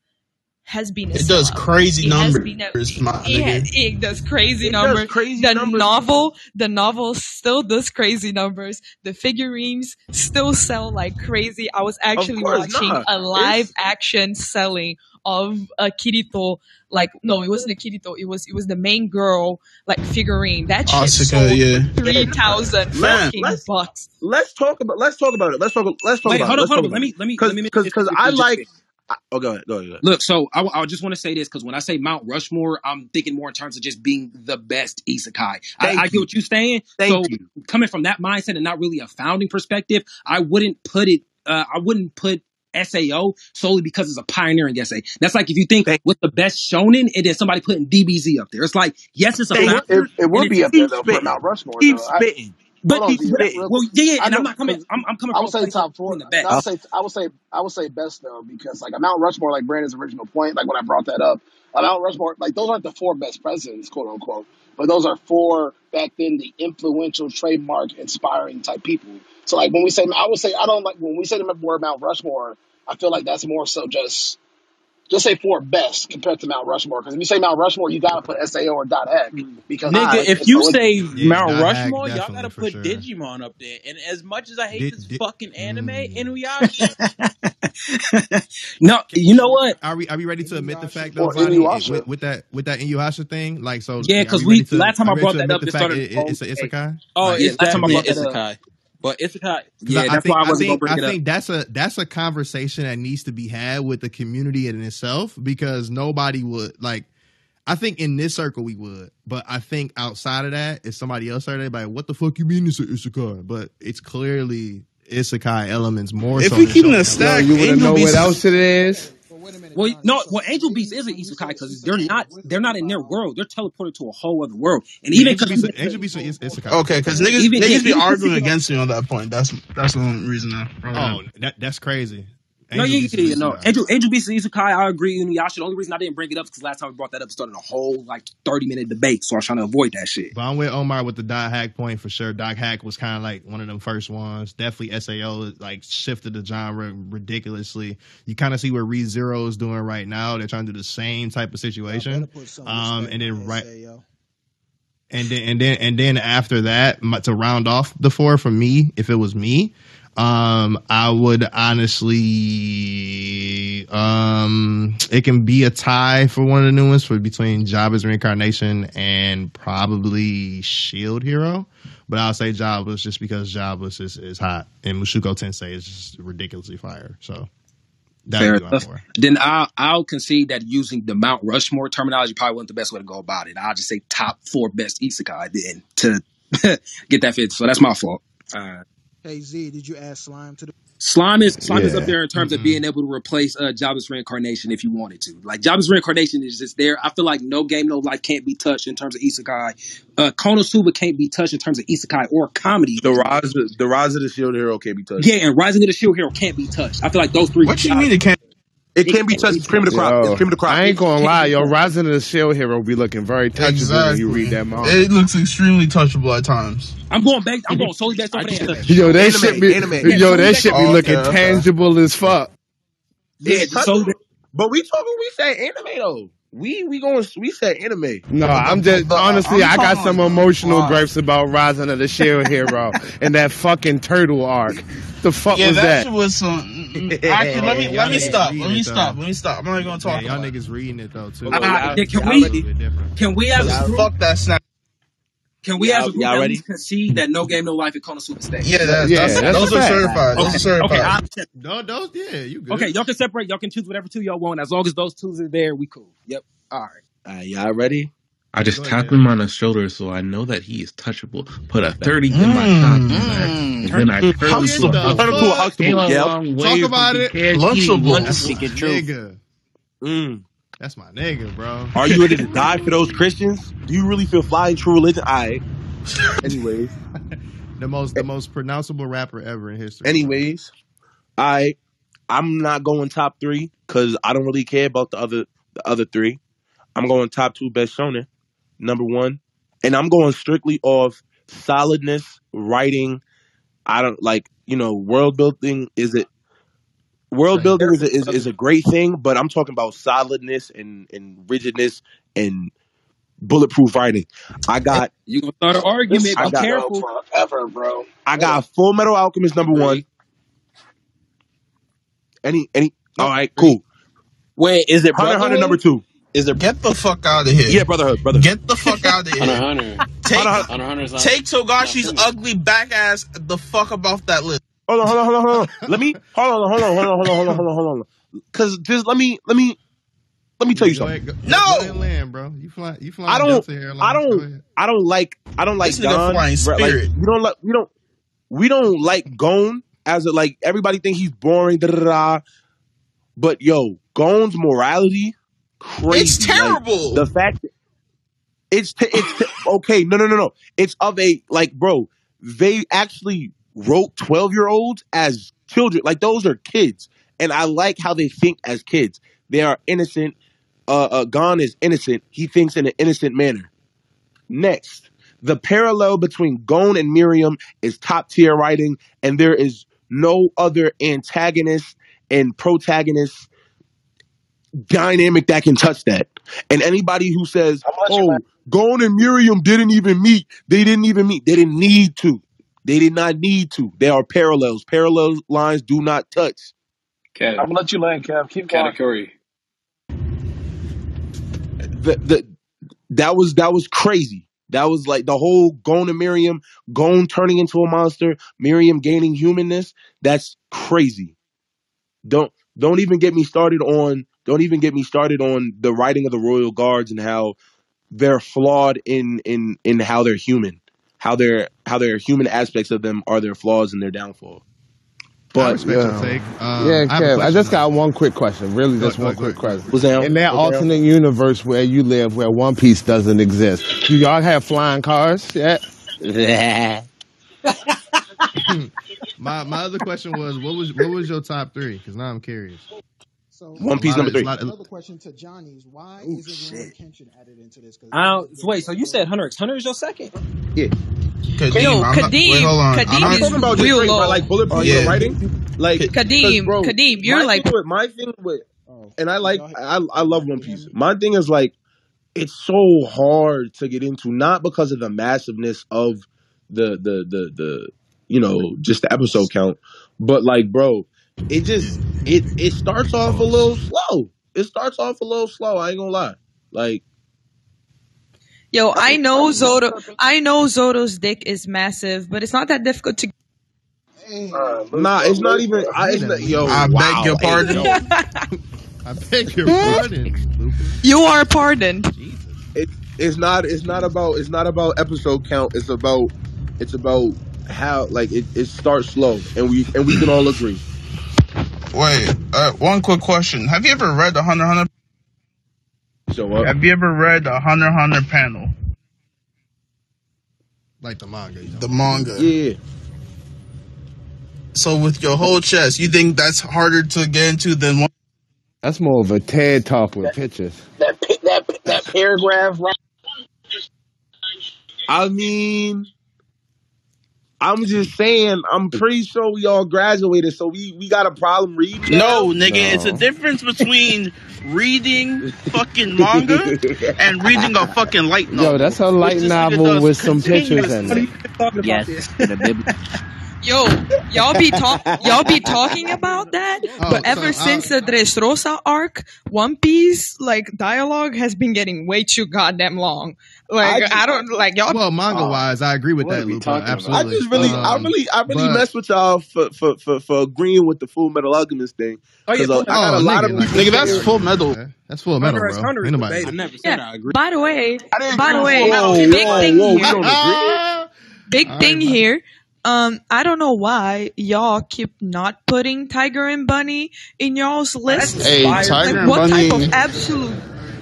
has been a It does crazy It has been a, numbers, my it, has, it does crazy It does numbers. crazy the numbers. novel, the novel still does crazy numbers. The figurines still sell like crazy. I was actually watching not. a live It's- action selling of a Kirito. Like no, it wasn't a Kirito. It was it was the main girl like figurine. That shit Asuna, sold yeah. three thousand Let's- fucking let's- bucks. Let's talk about. Let's talk about it. Let's talk. Let's talk Wait, about hold it. on, Let's hold talk on. Let about me it. let me Cause, let me cause, cause I like. say- I- Oh, go ahead. Go ahead. Go ahead. Look, so I, I just want to say this because when I say Mount Rushmore, I'm thinking more in terms of just being the best isekai. I, Thank I get what you're saying. Thank so you. coming from that mindset and not really a founding perspective, I wouldn't put it. Uh, I wouldn't put Sao solely because it's a pioneering essay. That's like if you think what's the best shonen, and then somebody putting DBZ up there. It's like yes, it's a It, would- founder, it, it would be it's up there Keep though for. Mount Rushmore. Keep though. I, spitting. But hold on, Keep Z, real, spitting. real well, yeah, yeah, I and I'm not coming. I'm, I'm coming I would say top four. being the best. I would say I would say I would say best though because like Mount Rushmore, like Brandon's original point, like when I brought that up, Mount Rushmore, like those aren't the four best presidents, quote unquote, but those are four back then the influential, trademark, inspiring type people. So like when we say, I would say I don't like when we say the word Mount Rushmore, I feel like that's more so just just say four best compared to Mount Rushmore. Because if you say Mount Rushmore, you gotta put Sao or Dot Hack because Nigga, like, if you the- say Yeah, Mount Dot Hack Rushmore, y'all gotta put sure. Digimon up there. And as much as I hate Di- this di- fucking anime, Mm. Inuyasha. no, you know what? Are we are we ready to admit the fact or though, Vonnie, with, with that with that Inuyasha thing? Like so Yeah, because we we to, last time I we brought to that up, admit it the fact started it, a it's a debate. isekai? Oh, Like, Yeah, it's last time I brought an that up. Isekai. But isekai, 'Cause Yeah, I, I that's think why I I wasn't gonna think bring I it up. think that's a that's a conversation that needs to be had with the community in itself because nobody would like. I think in this circle we would, but I think outside of that, if somebody else started, they'd like, "What the fuck you mean it's a isekai?" But it's clearly isekai elements more. If so we keep keeping shonen a stack, elements. You wanna know what else it is? Well, no, well, Angel Beast is an isekai because they're not they're not in their world. They're teleported to a whole other world, and even Angel because Beast, Angel Beast is isekai. okay because niggas even yeah, niggas be arguing against me on that point. That's that's the only reason. I brought. Oh, that that's crazy. No, Angel yeah, Beast yeah, is yeah, no. isekai. Angel Angel Beast is isekai. I agree. Inuyasha. The only reason I didn't bring it up is because last time we brought that up, started a whole like thirty minute debate. So I was trying to avoid that shit. But I'm with Omar with the Dot Hack point for sure. Dot Hack was kind of like one of them first ones. Definitely SAO like shifted the genre ridiculously. You kind of see what Re Zero is doing right now. They're trying to do the same type of situation. Um, and then right, SAO. and then and then and then after that, my- to round off the four for me, if it was me, um, I would honestly, um, it can be a tie for one of the new ones for between Jobless reincarnation and probably Shield Hero. But I'll say Jobless just because Jobless is, is hot and Mushoku Tensei is just ridiculously fire. So Fair enough. Then I'll I'll concede that using the Mount Rushmore terminology probably wasn't the best way to go about it. I'll just say top four best isekai then to get that fit. So that's my fault. Uh, Hey Z, did you add slime to the? Slime is slime is Yeah. up there in terms of Mm-mm. being able to replace uh, Jobless reincarnation if you wanted to. Like Jobless reincarnation is just there. I feel like no game, no life can't be touched in terms of isekai. Uh, Konosuba can't be touched in terms of isekai or comedy. The rise, of- the rise of the shield hero can't be touched. Yeah, and Rising of the Shield Hero can't be touched. I feel like those three. What you mean it can't? It can't be touched. It's cream of the crop. Yo, It's cream of the crop. I ain't gonna lie, yo, Rising of the Shield Hero be looking very touchable when Exactly. you read that manga. It looks extremely touchable at times. I'm going back. I'm going solely based off of the anime. Yo, that Anime, shit be, anime. yo, that shit be Oh, looking okay, okay. tangible as fuck. Yeah, so. But we talking. We say anime though. We we going. We said anime. No, I'm just honestly, I'm I got some emotional plot. gripes about Rising of the Shield Hero and that fucking turtle arc. The fuck Yeah, was that that? shit was some. Actually, let me Y'all let me stop. Let me though. stop. Let me stop. I'm not even gonna Yeah, talk y'all about it. niggas reading it though too. Okay, Uh, y'all- can we ready? A bit different. can we as a Cause group fuck that snap. Can we as a Y'all- group y'all ready? least concede that no game, no life in Konosuba State? Yeah, that's, Yeah, that's, that's those are fact. certified. Those are certified. okay, I'll accept. No, those yeah, you good. Okay, y'all can separate. Y'all can choose whatever two y'all want. As long as those twos are there, we cool. Yep. All right. All right, y'all ready? I just Go tapped him on the shoulder so I know that he is touchable. Put a 30 in my Mm, shot, mm. and then I Get curled the him. fuck- Turn him to a Huxtable. Came a Yep. long way Talk from about it. Cash Lunchable. Eating. That's my Speaking truth. nigga. Mm. That's my nigga, bro. Are you ready to die for those Christians? Do you really feel fly in true religion? All right. Anyways, the most the most pronounceable rapper ever in history. anyways, I I'm not going top three because I don't really care about the other the other three. I'm going top two best shonen, number one, and I'm going strictly off solidness, writing, I don't like you know world building is it world building is a, is, is a great thing, but I'm talking about solidness and and rigidness and bulletproof writing. I got You gonna start an argument? I Be got careful. Forever, bro. I got Full Metal Alchemist number one. Any any all right cool. Wait, is it Hunter Hunter Brotherhood? number two? Is there Get the fuck out of here. Yeah, Brotherhood, Brotherhood. Get the fuck out of here. Hunter Hunter. Take, Hunter Hunter's not. take not Togashi's finished. ugly back ass the fuck up off that list. Hold on, hold on, hold on, hold on. Let me hold on, hold on, hold on, hold on, hold on, hold on, hold on. Cause just let me let me let me tell you Go something. ahead, go, No! go ahead and land, bro. You fly, you fly I don't I don't. I don't like I don't like This nigga Gon. flying bro, Like spirit. we don't like we don't we don't like Gon as a like everybody think he's boring, da da da. But yo, Gon's morality crazy. It's Like, terrible. the fact it's t- it's t- okay. No, no, no, no. It's of a like, bro. They actually wrote twelve year olds as children. Like those are kids, and I like how they think as kids. They are innocent. Uh, uh Gon is innocent. He thinks in an innocent manner. Next, the parallel between Gon and Meruem is top tier writing, and there is no other antagonist and protagonist dynamic that can touch that. And anybody who says, I'm gonna let you "Oh, Gon and Meruem didn't even meet," they didn't even meet. They didn't need to. They did not need to. They are parallels. Parallel lines do not touch. Cat- I'm gonna let you land, Kev. Keep going. Katakuri. The, the that was that was crazy. That was like the whole Gon and Meruem, Gon turning into a monster, Meruem gaining humanness. That's crazy. Don't don't even get me started on don't even get me started on the writing of the royal guards and how they're flawed in in in how they're human. How their how their human aspects of them are their flaws and their downfall. But respect yeah. take. Um, Yeah, I Kev, I question, just got one quick question. Really, just go, one go, quick go. question. what's that? In that What's that? alternate universe where you live, where One Piece doesn't exist, do y'all have flying cars yet? my my other question was, what was what was your top three? Because now I'm curious. So One Piece number three. a lot of, another question to Johnny's: Why Oh isn't shit. Rurouni Kenshin added into this? Because I don't. Wait, so you said. Hunter X Hunter is your second? Yeah. Kadeem, Yo, I'm not. Wait, Kadeem, hold on. Kadeem I'm is talking about real straight by low. like bulletproof Oh yeah. writing. Like, cause Kadeem, bro, Kadeem, you're my like thing with my thing with Oh, and I like I I love One Piece. Mm-hmm. My thing is like it's so hard to get into, not because of the massiveness of the the the the you know just the episode count, but like bro, it just it it starts off a little slow. It starts off a little slow. I ain't gonna lie. Like Yo, I know Zoro. I know Zoro's dick is massive, but it's not that difficult to. Uh, nah, it's not even. I, wait it's a not, minute. yo, I beg wow, your hey, pardon. yo, I beg your pardon, Lupus. You are pardoned. Jesus. it, it's not it's not about it's not about episode count it's about it's about how like it, it starts slow and we and we can all agree Wait, uh, one quick question. Have you ever read the Hunter x Hunter? show up Have you ever read the Hunter x Hunter panel? Like the manga. You The manga. yeah So with your whole chest, you think that's harder to get into than one? That's more of a TED talk with pictures. that that that paragraph, right? i mean i'm just saying i'm pretty sure we all graduated so we we got a problem reading now No, nigga, it's a difference between reading fucking manga and reading a fucking light novel. Yo, that's a light this novel with some pictures continuously. in it. you talking about Yes, this? the bib- Yo, y'all be talk, y'all be talking about that, Oh, but ever so, uh, since the Dressrosa arc, One Piece like dialogue has been getting way too goddamn long. I Like just, I don't like y'all. Well, manga wise, I agree with that, we Lupa. talking about? I Absolutely. just really, I Um, really, I really but mess with y'all for for for, for agreeing with the Full Metal Alchemist thing Oh yeah, because Full I got oh, a lot of nigga, like, Nigga, that's full metal. okay. that's full metal, Hunter x bro. Hunter Ain't is nobody. debatable. I never Yeah. I agree. By the way, by the way, whoa, big whoa, thing whoa, here. Big All right, thing buddy. here. Um, I don't know why y'all keep not putting Tiger and Bunny in y'all's list. Hey. Tiger Like, and what type of absolute?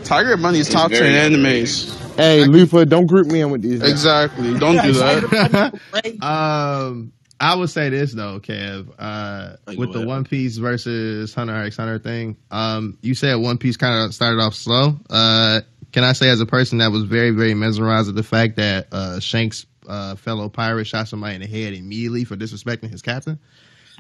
Tiger and Bunny is It's top ten very animes. Hey, Lupa, don't group me in with these guys. Exactly. Don't do that. um, I would say this though, Kev. Uh, with the ahead. One Piece versus Hunter x Hunter thing, um, you said One Piece kind of started off slow. Uh, can I say as a person that was very, very mesmerized at the fact that uh, Shanks uh, fellow pirate shot somebody in the head immediately for disrespecting his captain.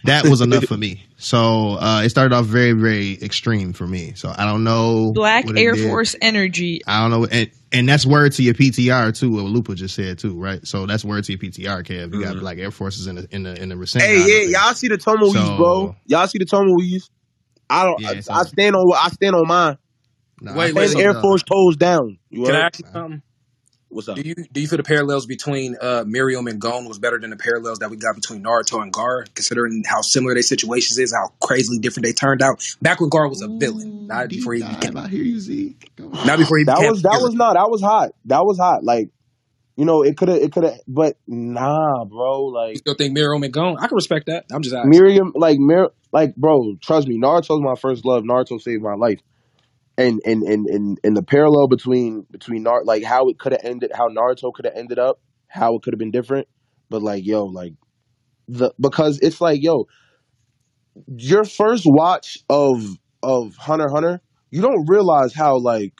That was enough for me. So uh, it started off very, very extreme for me. So I don't know. Black Air did. Force energy. I don't know, and and that's word to your PTR too. What Lupa just said too, right? So that's word to your PTR, Kev. You got Mhm. Black Air Forces in the in the in the recent. Hey, yeah, y'all see the tumbleweeds, So- bro. Y'all see the tumbleweeds. I don't. Yeah, I, I stand on. I stand on mine. Nah, Wait, wait, stand wait. Air Force toes down. You Can I ask you something? What's up? Do you do you feel the parallels between uh, Meruem and Gon was better than the parallels that we got between Naruto and Gaara, considering how similar their situations is, how crazily different they turned out? Back when Gaara was a villain, not before he became. I hear you, Z. Not before he That became. was that was not. That was hot. That was hot. Like, you know, it could have. It could have. But nah, bro. Like, You still think Meruem and Gon? I can respect that. I'm just asking. Meruem, like Mir, like bro, trust me, Naruto's my first love. Naruto saved my life, and and and and, and the parallel between between Nar, like how it could have ended, how Naruto could have ended up, how it could have been different. But like, yo, like the because it's like, yo, your first watch of of Hunter Hunter, you don't realize how like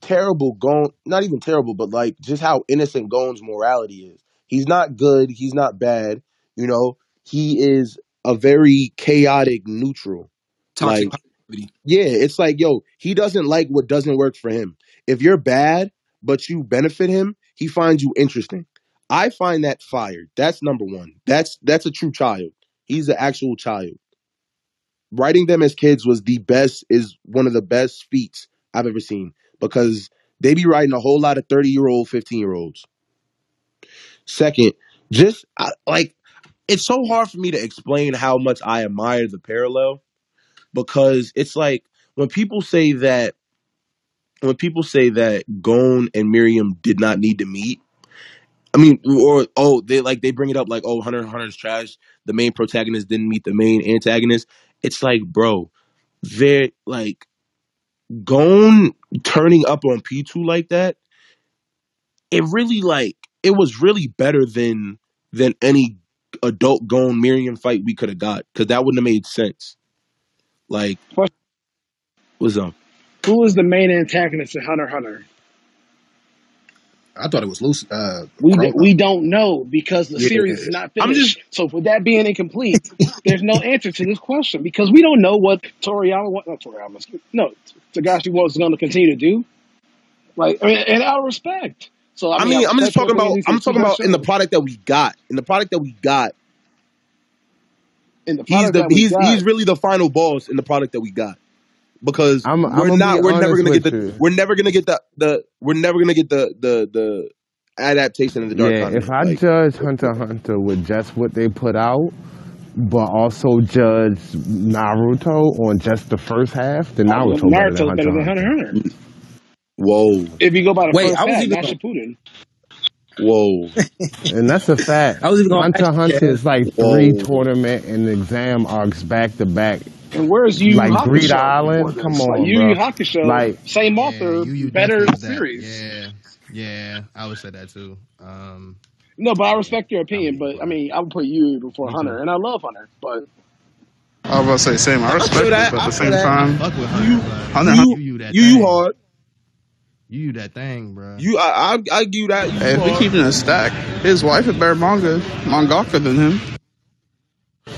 terrible Gon, not even terrible, but like just how innocent Gon's morality is. He's not good. He's not bad. You know, he is a very chaotic neutral. Toxic Like, yeah, it's like, yo, he doesn't like what doesn't work for him. If you're bad, but you benefit him, he finds you interesting. I find that fire. That's number one. That's that's a true child. He's an actual child. Writing them as kids was the best, is one of the best feats I've ever seen because they be writing a whole lot of 30 year old, 15 year olds. Second, just I, like it's so hard for me to explain how much I admire the parallel because it's like when people say that when people say that Gon and Meruem did not need to meet. I mean, or oh, they like they bring it up like oh, Hunter x Hunter's trash. The main protagonist didn't meet the main antagonist. It's like, bro, they're like Gon turning up on P two like that. It really like it was really better than than any adult Gon Meruem fight we could have got because that wouldn't have made sense. Like, what's up? Who is the main antagonist in Hunter Hunter? I thought it was loose. Uh, We Crowbar. we don't know because the Yeah. series is not I'm finished. so with that being incomplete, there's no answer to this question because we don't know what Toriyama, what not Toriyama, excuse- no, Togashi was going to continue to do. Like, I mean, and out of respect. So I I mean, mean, I I'm just talking about. I'm talking about in the product that we got. In the product that we got, in the he's the that we he's got. he's really the final boss in the product that we got. Because I'm- we're I'ma not. be We're never gonna get the. you. We're never gonna get the the. We're never gonna get the the the adaptation of the Dark Yeah, Continent. if I Like, judge Hunter Hunter with just what they put out, but also judge Naruto on just the first half, then Naruto better Naruto's than better Hunter than x Hunter Hunter. Hunter. Whoa, If you go by the Wait, first I was half, even not gonna- Shippuden. Whoa. And that's a fact. I was even gonna Hunter x Hunter Kev. is like Whoa. three tournament and exam arcs back to back. And where's Yu Yu Like Hakusho? Greed Island? this? Come Like on, Yu Yu bro. Hakusho, Like same Yeah, author, you, you better series. Yeah, yeah, I would say that too. Um, No, but I respect your opinion. But I mean, I would put Yu Yu before Me Hunter, too. and I love Hunter. But I was about to say same. I I respect feel it, but at the same that. time, You Hunter, Hunter, you you you you you hard. You you that thing, bro. You I I, I give that. You Hey, if we hard. keeping it a stack, his wife is better manga mangaka than him.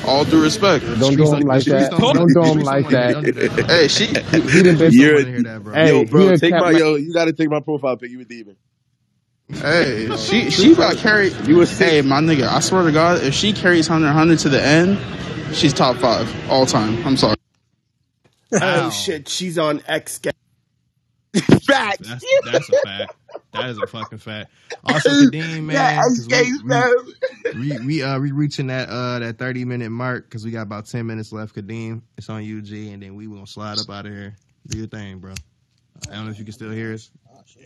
All due respect. Don't do him like Streets that. don't Don't do him like don't want to that. Hey, she. He, he done been. You're, want hear that, bro. Hey, yo, bro, take kept my my- yo. You got to take my profile pic. You a demon. Hey, she she got carried. You a Hey, my nigga, I swear to God, if she carries Hunter x Hunter to the end, she's top five all time. I'm sorry. Oh, wow. Oh shit, she's on X. Facts. That's that's a fact. That is a fucking fact. Also, Kadeem, man, 'cause we, we, we, we uh we reaching that uh that thirty minute mark because we got about ten minutes left. Kadeem, it's on UG, and then we gonna slide up out of here. Do your thing, bro. I don't know if you can still hear us,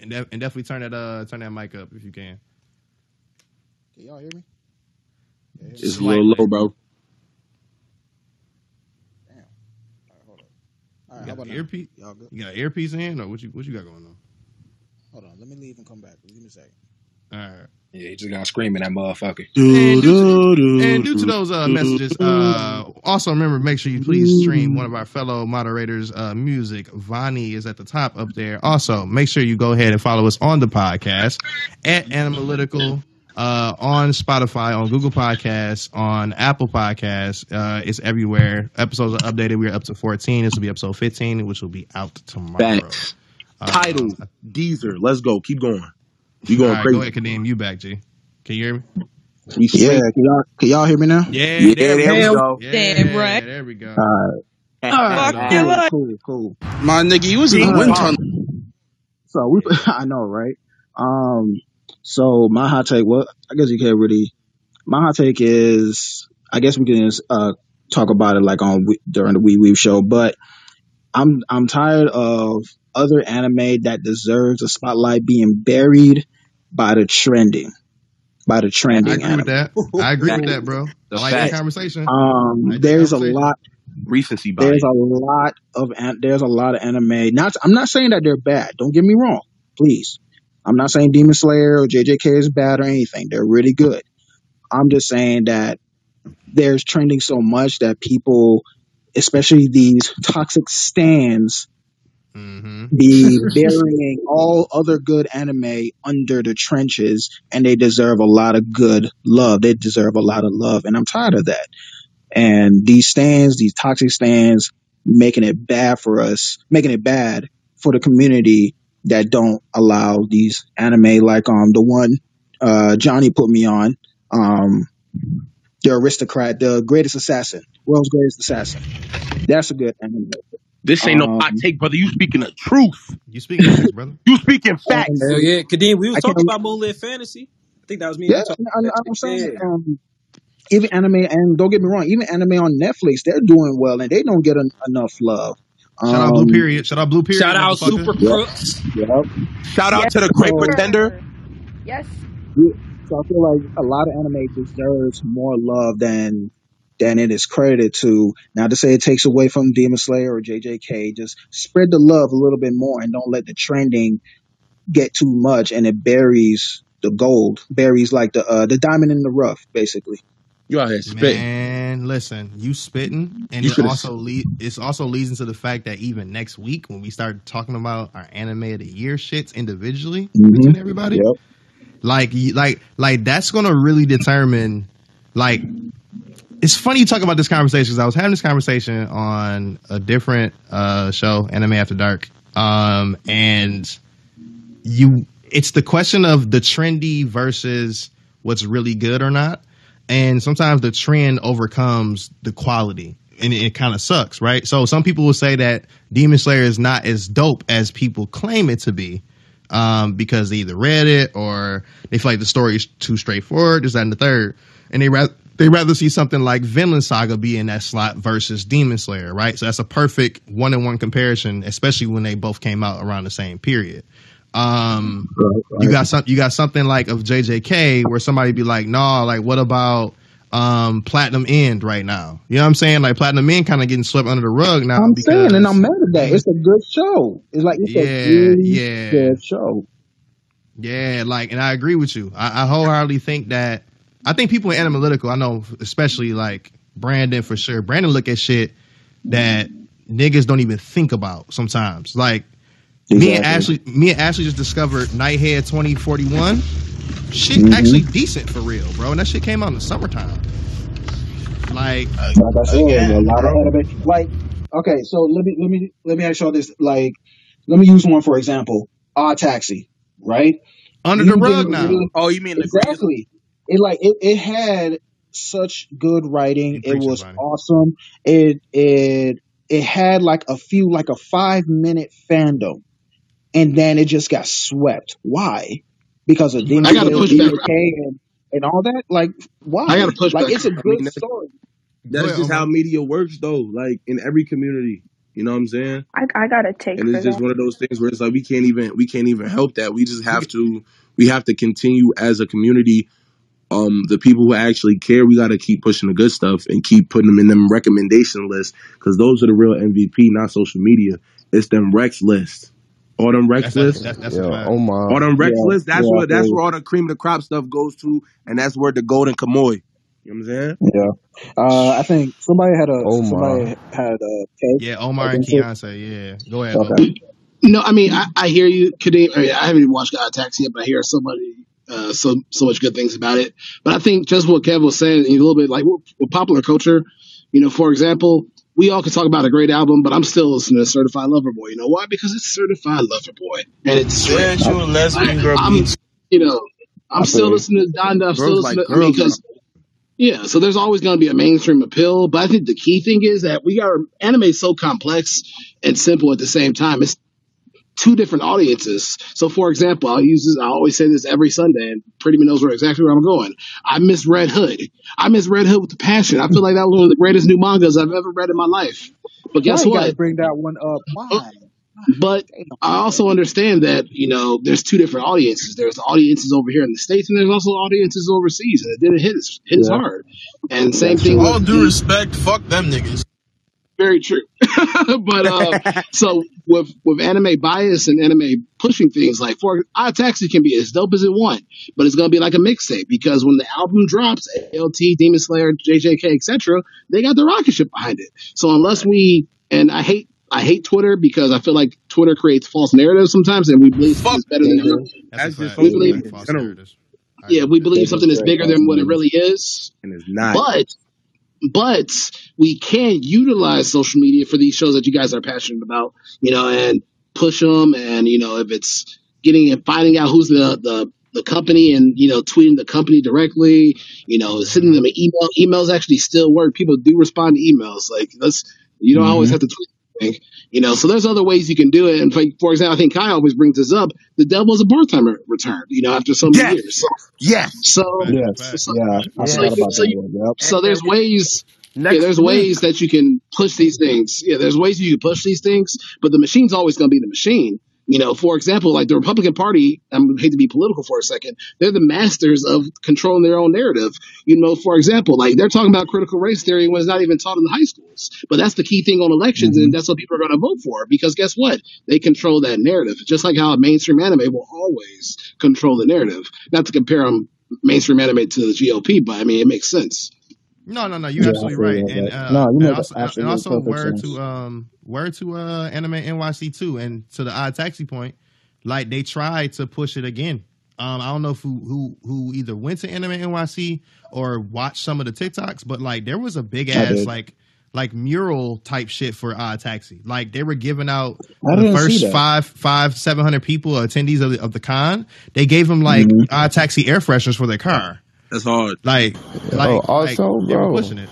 and, def- and definitely turn that uh turn that mic up if you can. Can y'all hear me? It's a little low, bro. All right, You how got about an now? earpiece? Y'all good? You got an earpiece in, or what you what you got going on? Hold on, let me leave and come back. Give me a second. All right. Yeah, he just got screaming that motherfucker. And due to, and due to those uh, messages, uh, also remember make sure you please stream one of our fellow moderators' uh, music. Vani is at the top up there. Also, make sure you go ahead and follow us on the podcast at Analytical. Uh, on Spotify, on Google Podcasts, on Apple Podcasts. Uh, it's everywhere. Episodes are updated. We're up to 14. This will be episode 15, which will be out tomorrow. Facts. Uh, Tidal, Deezer. Let's go. Keep going. You going right, crazy. go ahead, Kadeem. You back, G. Can you hear me? We Yeah, can y'all, can y'all hear me now? Yeah, Yeah, there, there we we go. go. Yeah, Damn right. there we go. Alright. Fuck Nah, cool, cool, cool. My nigga, you was in the wind tunnel. So we, I know, right? Um, so my hot take, well, I guess you can't really. My hot take is, I guess we can uh talk about it like on during the Wee Wee show, but I'm I'm tired of other anime that deserves a spotlight being buried by the trending, by the trending. I trending agree with that. I agree with that, bro. I The like that conversation. Um, like that there's a lot Recency bias. there's a lot of an- there's a lot of anime. Not I'm not saying that they're bad. Don't get me wrong, please. I'm not saying Demon Slayer or JJK is bad or anything. They're really good. I'm just saying that there's trending so much that people, especially these toxic stands, hmm be burying all other good anime under the trenches, and they deserve a lot of good love. They deserve a lot of love, and I'm tired of that. And these stands, these toxic stands, making it bad for us, making it bad for the community that don't allow these anime like um the one uh Johnny put me on, um the aristocrat, the greatest assassin, world's greatest assassin. That's a good anime. This ain't no hot Um, take, brother. You speaking the truth. You speaking facts, brother. You speaking facts. Hell yeah, Kadeem, we was I talking can't. about Moonlit Fantasy. I think that was me and Yeah, you talking I, about I, that I'm shit. saying, Yeah. um, even anime, and don't get me wrong, even anime on Netflix, they're doing well, and they don't get en- enough love. Shout out Blue Um, Period. Shout out Blue Period, Shout out. Super yep, Crooks. yep. Shout out Yes, to the Great So, Pretender. Yes. so I feel like a lot of anime deserves more love than than it is credited to. Not to say it takes away from Demon Slayer or JJK, just spread the love a little bit more, and don't let the trending get too much, and it buries the gold, buries like the uh, the diamond in the rough, basically. You out here spitting. Man, listen, you spitting, and You it also lead. It's also leads into the fact that even next week, when we start talking about our anime of the year shits individually, hmm between everybody, Yep. like, like, like that's gonna really determine. Like, it's funny you talk about this conversation because I was having this conversation on a different uh show, Anime After Dark, um, and you it's the question of the trendy versus what's really good or not and sometimes the trend overcomes the quality and it, kind of sucks right so some people will say that demon slayer is not as dope as people claim it to be um, because they either read it or they feel like the story is too straightforward this that and the third and they rather they rather see something like Vinland Saga be in that slot versus Demon Slayer, right? So that's a perfect one on one comparison, especially when they both came out around the same period. Um, Right, you got some, you got something like of JJK where somebody be like, nah, like what about um Platinum End right now? You know what I'm saying? Like Platinum End kind of getting swept under the rug now I'm saying, and I'm mad at that. It's a good show. It's like it's a really yeah, good show. yeah. Like, and I agree with you. I, I wholeheartedly think that I think people in analytical, I know, especially like Brandon for sure. Brandon look at shit that niggas don't even think about sometimes. Like me and Ashley, me and Ashley just discovered Nighthead 2041. Shit, hmm actually decent for real, bro. And that shit came out in the summertime. Like, Like I said, a Again, lot of anime. Like, okay, so let me let me let me ask y'all this. Like, let me use one for example. Odd Taxi, right? under the rug didn't now. really Oh, you mean the greatest? exactly. It like it, it had such good writing. You It was buddy. awesome. It it it had like a few like a five minute fandom, and then it just got swept. Why? Because of Demon I got to Slayer, push back. DK, and and all that. Like why? I got to push Like back. it's a I mean, good that's, story. Go that's ahead, just Omar. how media works, though. Like in every community, you know what I'm saying? I, I got a take And for it's just that. one of those things where it's like we can't even we can't even help that. We just have to we have to continue as a community. Um, the people who actually care, we got to keep pushing the good stuff and keep putting them in them recommendation lists because those are the real MVP, not social media. It's them Rex lists. All them Rex That's that's that's, that's a Yo, fact. All Omar. them Rex Yeah, that's yeah, where that's where all the cream of the crop stuff goes to, and that's where the golden Kamuy. You know what I'm saying? Yeah. Uh, I think somebody had a Omar. somebody had a take Yeah, Omar and against. Keontae. Yeah, go ahead, Okay. No, I mean I, I hear you, Kadeem. I, mean, I haven't even watched Odd Taxi yet, but I hear somebody uh, so so much good things about it. But I think just what Kev was saying, a little bit like with, with popular culture, you know, for example, we all can talk about a great album, but I'm still listening to Certified Lover Boy. You know why? Because it's Certified Lover Boy, and it's Spiritual lesbian girl I'm, beats. you know, I'm I still feel you. listening to Donda. I'm still Girls like listening. To, girls. because yeah, so there's always going to be a mainstream appeal, but I think the key thing is that we are anime so complex and simple at the same time. It's two different audiences. So, for example, I'll use this. I always say this every Sunday, and Pretty much knows where exactly where I'm going. I miss Red Hood. I miss Red Hood with the passion. I feel like that was one of the greatest new mangas I've ever read in my life. But guess Why you gotta what? bring that one up? Why? Oh, but I also understand that you know there's two different audiences. There's audiences over here in the states, and there's also audiences overseas, and it didn't hit as, hit as Yeah. hard. And same thing All with due the, respect, fuck them niggas. Very true. but uh, so with with anime bias and anime pushing things like for Odd Taxi can be as dope as it want, but it's gonna be like a mixtape because when the album drops, AOT, Demon Slayer, JJK, etc., they got the rocket ship behind it. So unless we and I hate I hate Twitter because I feel like Twitter creates false narratives sometimes, and we believe something is better than That's That's just we believe. media in. Yeah, we believe something is is bigger than what it really is. And it's not. But but we can utilize social media for these shows that you guys are passionate about, you know, and push them. And you know, if it's getting and finding out who's the the the company and you know tweeting the company directly, you know, sending them an email. Emails actually still work. People do respond to emails. Like that's you don't always mm-hmm. have to tweet. Anything, You know, so there's other ways you can do it. And for, for example, I think Kyle always brings this up. The devil is a part-time returned. You know, after so many Yes. years. So, Yes. so Yes. so, Yeah. I so, forgot you, about so, that you, one. Yep. so there's ways. Yeah, Next there's week. ways that you can push these things. Yeah, there's ways you can push these things, but the machine's always going to be the machine. You know, for example, like the Republican Party, I hate to be political for a second, they're the masters of controlling their own narrative. You know, for example, like they're talking about critical race theory when it's not even taught in the high schools. But that's the key thing on elections, and mm-hmm. that's what people are going to vote for because guess what? They control that narrative. Just like how mainstream anime will always control the narrative. Not to compare them mainstream anime to the GOP, but I mean, it makes sense. No, no, no. You're Yeah, absolutely right. And uh, No, you and also, and also word sense. to um word to uh anime NYC too, and to the odd taxi point, like they tried to push it again. Um, I don't know if who who who either went to anime NYC or watched some of the TikToks, but like there was a big ass like like mural type shit for odd taxi. Like they were giving out the first five five seven hundred people attendees of the, of the con. They gave them like Mhm. odd taxi air fresheners for their car. That's hard. Like like Oh, also, they were bro, pushing it.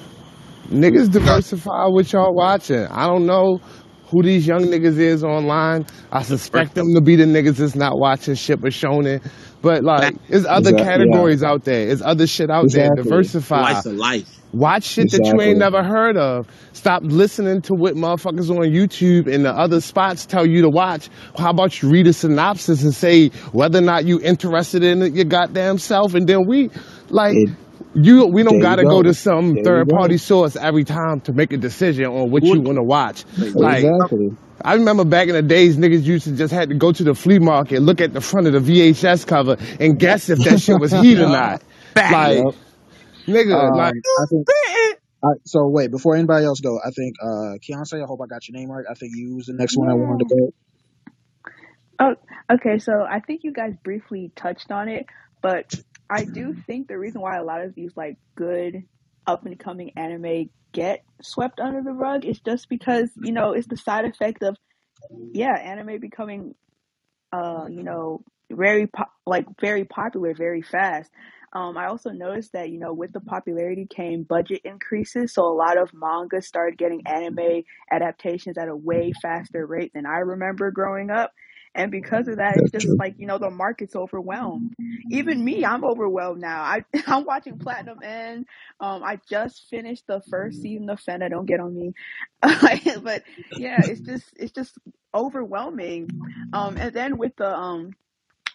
niggas diversify what y'all watching. I don't know who these young niggas is online. I suspect them to be the niggas that's not watching shit but shonen. But like, there's other Exactly. Yeah. categories out there. There's other shit out there. Diversify. Slice of life. Watch shit that you ain't never heard of. Stop listening to what motherfuckers on YouTube and the other spots tell you to watch. How about you read a synopsis and say whether or not you interested in it your goddamn self, and then we like It, you. We don't gotta go. go to some There third party source every time to make a decision on what you want to watch. Like Exactly. I remember back in the days, niggas used to just had to go to the flea market, look at the front of the VHS cover, and guess if that shit was heat or not. Like, Yep. Nigga, Um, like. I think. I, so wait, before anybody else go, I think uh Keontae, I hope I got your name right. I think you was the next one I wanted to go. Oh, okay. So I think you guys briefly touched on it, but I do think the reason why a lot of these like good up and coming anime get swept under the rug is just because you know it's the side effect of yeah, anime becoming uh you know very po- like very popular very fast. Um, I also noticed that you know with the popularity came budget increases, so a lot of manga started getting anime adaptations at a way faster rate than I remember growing up. And because of that, it's just like you know the market's overwhelmed. Even me, I'm overwhelmed now. I I'm watching Platinum End. Um, I just finished the first season of Fena. Don't get on me, but yeah, it's just it's just overwhelming. Um, and then with the um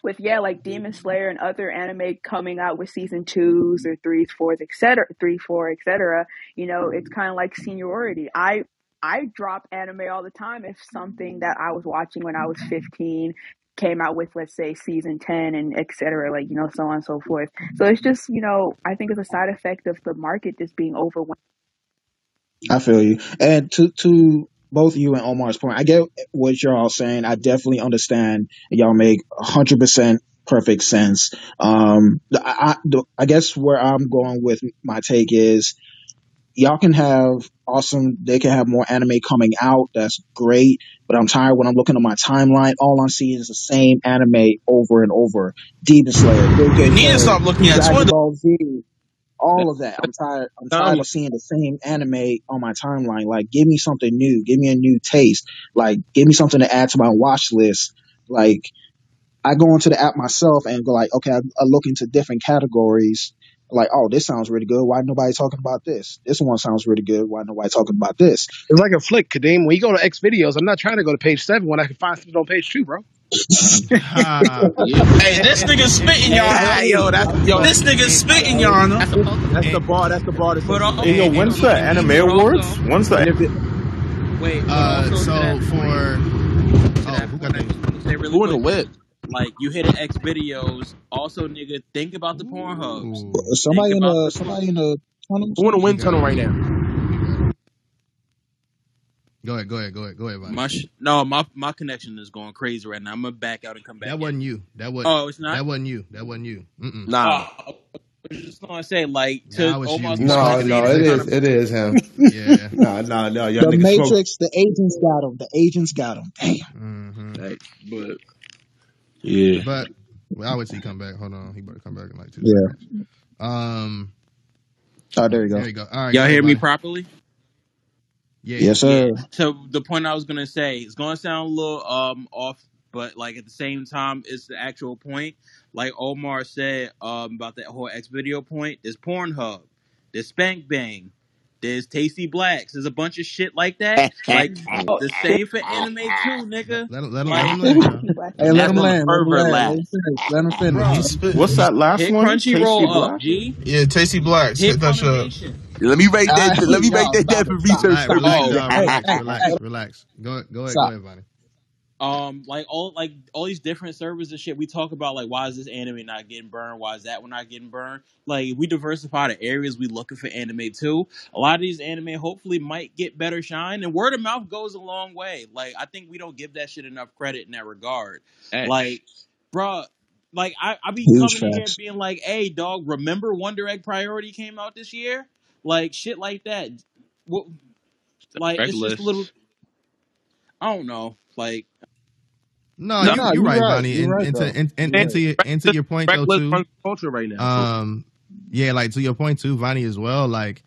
with yeah, like Demon Slayer and other anime coming out with season twos or threes, fours, etc., three, four, etc. You know, it's kind of like seniority. I I drop anime all the time if something that I was watching when I was 15 came out with let's say season 10 and etc like you know so on and so forth so it's just you know i think it's a side effect of the market just being overwhelmed I feel you. And to to both you and Omar's point, I get what you're all saying. I definitely understand. Y'all make hundred percent perfect sense. Um, I, I, I guess where I'm going with my take is y'all can have awesome, they can have more anime coming out. That's great. But I'm tired when I'm looking at my timeline. All I'm seeing is the same anime over and over. Demon Slayer, Big You need to stop looking at Dragon Twitter. Ball Z, all of that. I'm tired. I'm tired of seeing the same anime on my timeline. Like, give me something new. Give me a new taste. Like, give me something to add to my watch list. Like, I go into the app myself and go like, okay, I, I look into different categories. Like, oh, this sounds really good. Why nobody talking about this? This one sounds really good. Why nobody talking about this? It's like a flick, Kadeem. When you go to X videos, I'm not trying to go to page seven when I can find something on page two, bro. Hey, this nigga spitting, y'all. Hey, yo, that's yo, This nigga spitting, y'all. That's the, that's the bar. That's the bar. That's the, Hey, yo, when's the anime awards? When's the Wait, Uh, so for oh, who got that? Really Who in the whip? Like you hit an X videos. Also, nigga, think about the porn hubs. Somebody in about the somebody in the tunnel. Who in the wind tunnel right now? Go ahead, go ahead, go ahead, go ahead, Vonnie. My sh- no, my my connection is going crazy right now. I'm gonna back out and come back. That in. wasn't you. That was Oh, it's not? That wasn't you. That wasn't you. Mm-mm. Nah. Oh, I was just gonna say like to Nah, it was you. Omar's No, no, it's it kind is. of- It is him. Yeah. No, no, no. Y'all The niggas smoke. Matrix, the agents got him. The agents got him. Damn. Mm-hmm. Hey, but yeah, But well, I would wait till he come back. Hold on, he better come back in like two Yeah. seconds. Um, Oh, there you go. there you go. All right, Y'all go hear me properly? Yeah. Yes, sir. to the point I was gonna say, it's gonna sound a little um off, but like at the same time, it's the actual point. Like Omar said um about that whole X video point. There's Pornhub, there's Spank Bang, there's Tasty Blacks. There's a bunch of shit like that. like the same for anime too, nigga. Let him, let Like, him land. Hey, let him land. Let him land. Let him finish. Finish. Bro, What's that last hit one? Crunchyroll Tasty up, G. Yeah, Tasty Blacks. Hit Hit that shit. Funimation. let me rate that. Ah, let me yo, rate that stop down for stop All research right, relax, purposes. y'all. Relax, relax, relax. Go, go ahead, Stop. go ahead, Vonnie. um like all like all these different servers and shit we talk about like why is this anime not getting burned why is that one not getting burned like we diversify the areas we looking for anime too a lot of these anime hopefully might get better shine and word of mouth goes a long way like i think we don't give that shit enough credit in that regard like bruh like I, I be Huge coming in here being like hey dog remember wonder egg priority came out this year like shit like that what like it's just a little i don't know like No, No, you, no, you're you're right, right. Vonnie. You're And, right, and, though. to, and, and, You're and to your and to your point though too. culture right now. Um, yeah, like to your point too, Vonnie as well. Like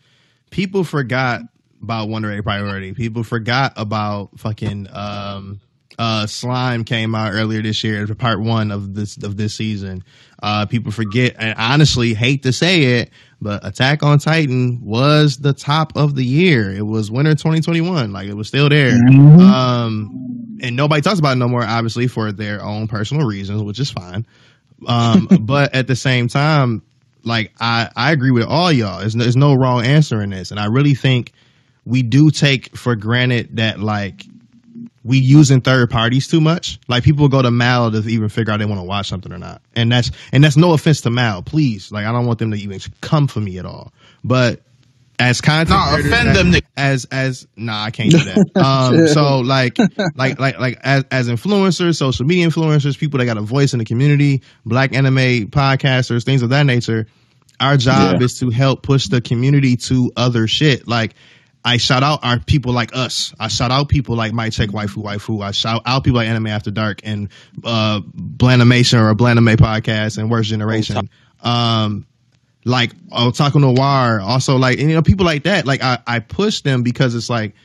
people forgot about Wonder Egg Priority. People forgot about fucking um uh slime came out earlier this year for part one of this of this season. Uh people forget and honestly hate to say it, but Attack on Titan was the top of the year. It was winter 2021. Like it was still there. Mhm. Um and nobody talks about it no more, obviously, for their own personal reasons, which is fine. Um, but at the same time, like I, I agree with all y'all. There's no, there's no wrong answer in this, and I really think we do take for granted that like we using third parties too much. Like people go to Mal to even figure out they want to watch something or not, and that's and that's no offense to Mal. Please, like I don't want them to even come for me at all. But as content Nah, offend them as as nah, I can't do that. Um, so like like like like as as influencers, social media influencers, people that got a voice in the community, black anime podcasters, things of that nature. Our job Yeah. is to help push the community to other shit. Like I shout out our people like us. I shout out people like My Check Waifu Waifu. I shout out people like Anime After Dark and uh Blandimation or Blandame Podcast and Worst Generation. Um like Otaku Noir, also like you know people like that. Like I, I push them because it's like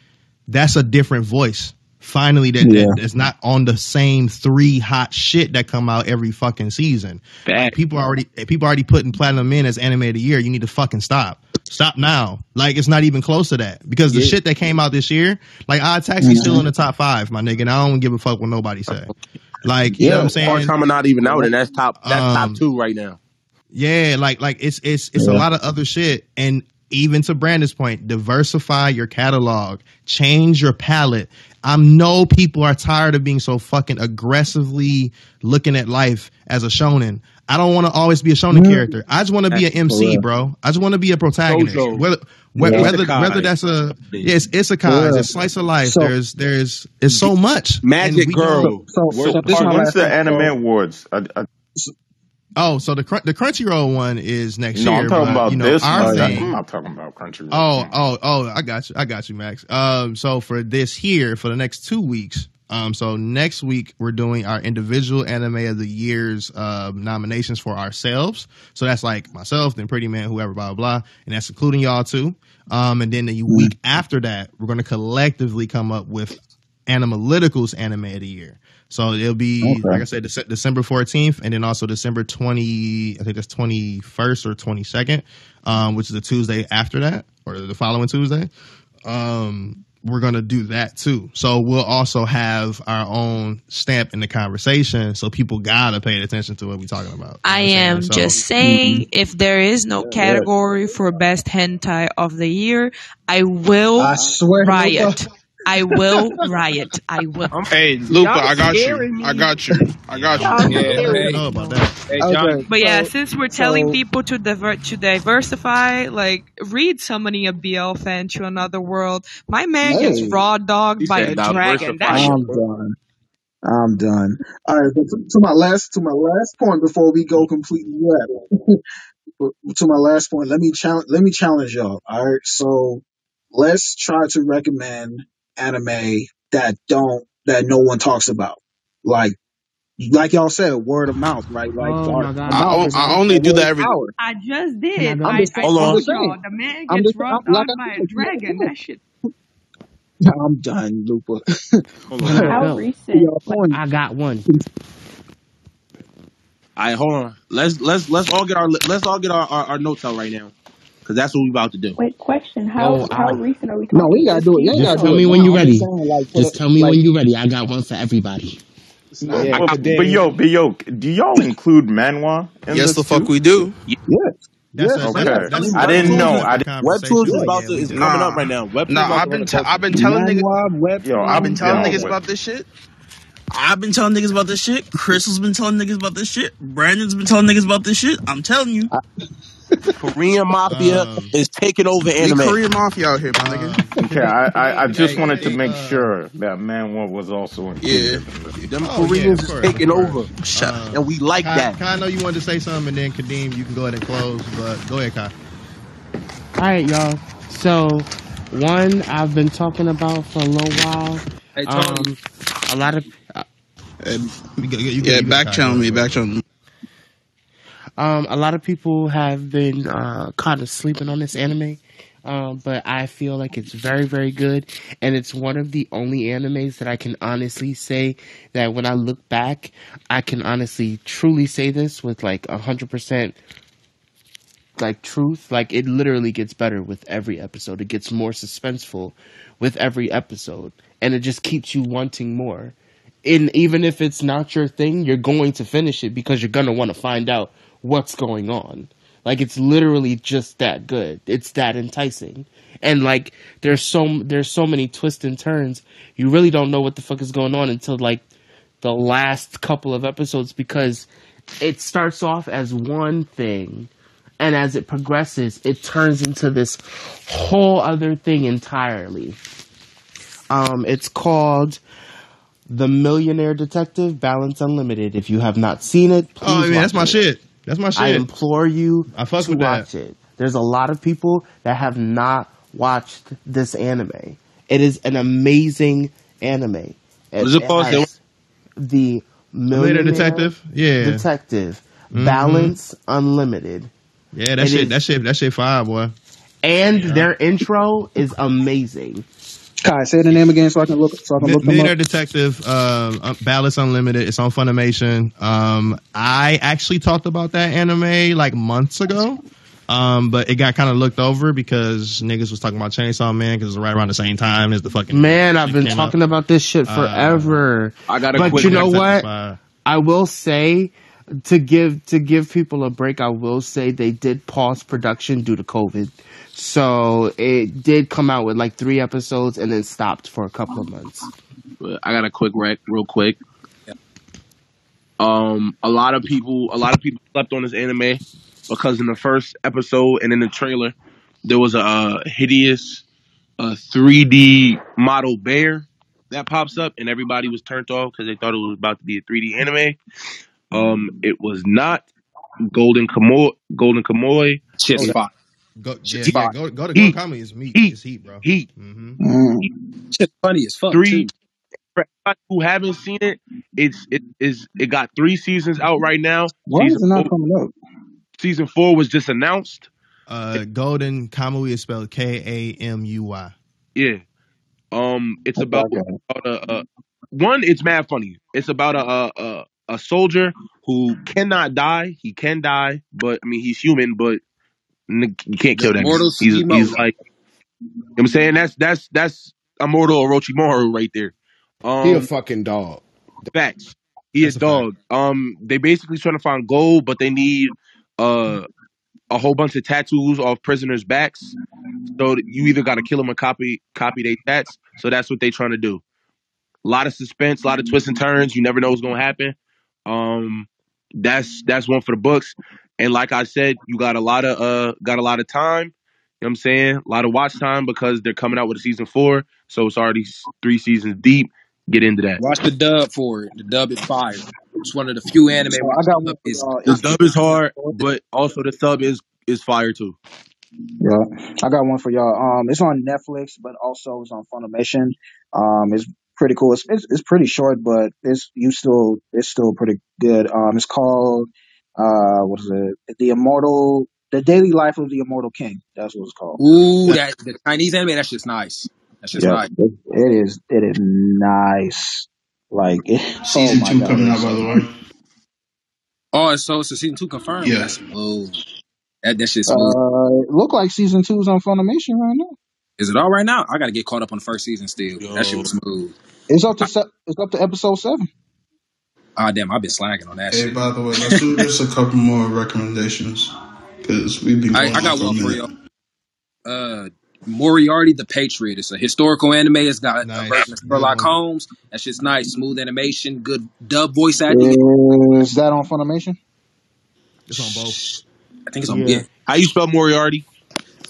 that's a different voice. Finally, that, Yeah. that that's not on the same three hot shit that come out every fucking season. Like, people already people already putting platinum in as anime of the year. You need to fucking stop. Stop now. Like it's not even close to that because the Yeah. shit that came out this year, like Odd Taxi, still in the top five, my nigga. And I don't give a fuck what nobody say. Like you know what I'm saying? Part time not even out, and that's top. That's Um, top two right now. Yeah, like like it's it's it's a lot of other shit. And even to Brandon's point, diversify your catalog, change your palette. I know people are tired of being so fucking aggressively looking at life as a shonen. I don't want to always be a shonen character. I just want to be an MC, real. bro. I just want to be a protagonist. Jojo. Whether whether Yeah. whether, whether that's a yeah, it's isekai, Yeah. it's slice of life. So- there's there's it's so much. Magic And we don't- Girl. So, Where's so this is my When's last the anime awards? I, I, Oh, so the the Crunchyroll one is next No, year. No, I'm talking but, about you know, this. Our thing, I'm not talking about Crunchyroll. Oh, oh, oh! I got you. I got you, Max. Um, so for this here, for the next two weeks, um, so next week we're doing our individual anime of the year's uh, nominations for ourselves. So that's like myself, then Pretty Man, whoever, blah blah, blah and that's including y'all too. Um, and then the week after that, we're going to collectively come up with Animalytical's anime of the year. So it'll be Okay. like I said, Dece- December fourteenth, and then also December twenty. I think that's twenty first or twenty second, um, which is the Tuesday after that, or the following Tuesday. Um, we're gonna do that too. So we'll also have our own stamp in the conversation, so people gotta pay attention to what we're talking about. I You know what am I'm saying? just So- saying, if there is no category for best hentai of the year, I will I swear, riot. I will riot. I will. Hey, Lupa, I got you. me. I got you. I got Y'all you. I don't know about that. Hey, John, But yeah, so- since we're telling so- people to diver- to diversify, like read summoning a BL fan to another world. My man gets Hey. raw dogged He by a said dragon. That diversify. shit I'm done. I'm done. All right, but to, to my last to my last point before we go completely left. to my last point, let me challenge let me challenge y'all. All right, so let's try to recommend anime that don't that no one talks about, like like y'all said, word of mouth, right? Like Oh word my God. I, mouth is I only do that every. power. I just oh, did. go? I, I'm just, I Hold on. told I'm just y'all saying. the man I'm gets just raw I'm, like dogged I by a said. dragon. That shit. I'm done, Lupa. Hold Can on. I How go? recent? y'all point, I got one. All right, hold on. Let's let's let's all get our let's all get our, our, our notes out right now, because that's what we about to do. Wait, question. How Yo, how I recent are we no, we talking? gotta do it. You ain't just gotta tell do it me what? when now. you I'm ready. saying, like, for Just the, tell me like, when you're ready. I got one for everybody. It's not But, yet. but yo, but yo, do y'all include manhwa in Yes, this the fuck too? we do. Yeah. That's yes, a, Okay, that's that's I that's didn't a know. Webtoons I separate didn't. Webtoons conversation, is but about yeah, to we is do. coming up Nah, right now. Webtoons nah. about to I've run been the t- I've been culture. telling niggas. manhwa, Yo, I've been I'm telling down niggas with. about this shit. I've been telling niggas about this shit. Crystal's been telling niggas about this shit. Brandon's been telling niggas about this shit. I'm telling you. Korean Mafia Um, is taking over We anime. Korean mafia out here, my nigga. um, Okay, I, I, I just hey, wanted to make uh, sure that manhwa was also in Yeah, Them oh Koreans of is course, of taking over, Shut. Um, and we like Kai, that. Kai, I know you wanted to say something, and then Kadeem, you can go ahead and close. But go ahead, Kai. All right, y'all. So, one I've been talking about for a little while. Hey, Tony. Um, a lot of uh, Uh, You good? You yeah, You back channel me. Go ahead. Back channel me. Um, a lot of people have been uh, kind of sleeping on this anime. Um, but I feel like it's very, very good, and it's one of the only animes that I can honestly say that when I look back, I can honestly, truly say this with like hundred percent like truth. Like it literally gets better with every episode. It gets more suspenseful with every episode. And it just keeps you wanting more. And even if it's not your thing you're going to finish it because you're going to want to find out what's going on. Like it's literally just that good. It's that enticing. And like there's so there's so many twists and turns. You really don't know what the fuck is going on until like the last couple of episodes because it starts off as one thing. And as it progresses it turns into this whole other thing entirely. Um it's called the millionaire detective balance unlimited. If you have not seen it please Oh, I mean, that's my it. shit. That's my i implore you I fuck to with that. watch it there's a lot of people that have not watched this anime it is an amazing anime it called? Say has the millionaire Detective? Yeah. detective Mhm. balance unlimited Yeah, that It shit. is- That shit. That shit. Fire, boy. and their intro is amazing. Kai, say the name again so I can look so I can Mi- look them Millionaire up. Detective, um, uh, Balance Unlimited. It's on Funimation. Um, I actually talked about that anime like months ago, um, but it got kind of looked over because niggas was talking about Chainsaw Man because it was right around the same time as the fucking Man, I've been came talking about this shit Uh, forever. I got a but quick you know what? what? is fire. I will say to give to give people a break. I will say they did pause production due to COVID, so it did come out with like three episodes and then stopped for a couple of months. I got a quick rec, real quick. Um, a lot of people, a lot of people slept on this anime because in the first episode and in the trailer, there was a uh, hideous, uh, 3D model bear that pops up, and everybody was turned off because they thought it was about to be a 3D anime. Um, it was not. Golden Kamuy, Golden Kamuy. Shit's fire. Go, yeah, Heat. yeah, go, go to Heat. go comedy is meat. Heat. It's heat, bro. Heat. hmm Shit's funny as fuck Three. too. For everybody who haven't seen it, it's it is it got three seasons out right now. Why is Season it not four, coming up? season four was just announced. Uh, Golden Kamuy is spelled K A M U Y. Yeah. Um, it's Okay, about, okay. about a, a one. It's mad funny. It's about a, a a a soldier who cannot die. He can die, but I mean he's human, but n- you can't The kill that man. Immortal He's he's like you know what I'm saying that's that's that's immortal Orochimaru right there. He a Um, fucking dog. facts. He is That's a fact. dog. Um, they basically trying to find gold, but they need uh a whole bunch of tattoos off prisoners' backs. So you either got to kill them or copy copy their tats. So that's what they trying to do. A lot of suspense, a lot of twists and turns. You never know what's gonna happen. Um, that's that's one for the books. And like I said, you got a lot of uh got a lot of time. You know what I'm saying? A lot of watch time because they're coming out with a season four. So it's already three seasons deep. Get into that. Watch the dub for it. The dub is fire. It's one of the few anime So I the got one dub is. The dub is hard, but also the sub is is fire too. yeah, I got one for y'all. Um, it's on Netflix, but also it's on Funimation. Um, it's pretty cool. It's it's, it's pretty short, but it's you still it's still pretty good. Um, it's called uh, what is it? The Immortal, The Daily Life of the Immortal King. That's what it's called. Ooh, that the Chinese anime. That's just nice. That's just Yeah, nice. it, it is. It is nice. Like, oh Season my two god, coming it's out, by the way. Oh, so it's a season two confirmed. Yeah. That's smooth. That that shit's smooth. Uh, it look like season two is on Funimation right now. Is it all right now? I got to get caught up on the first season still. That shit Yo, was smooth. It's up to se- it's up to episode seven. Ah, damn, I've been slacking on that Hey, shit. by the way, let's do just a couple more recommendations because we've been I, going I on got for a one for minute. y'all. Uh, Moriarty the Patriot. It's a historical anime. It's got a version Nice. of Good Sherlock one. Holmes. That shit's nice. Smooth animation, good dub voice acting. Is that on Funimation? It's on both. I think it's on Yeah. yeah. How you spell Moriarty?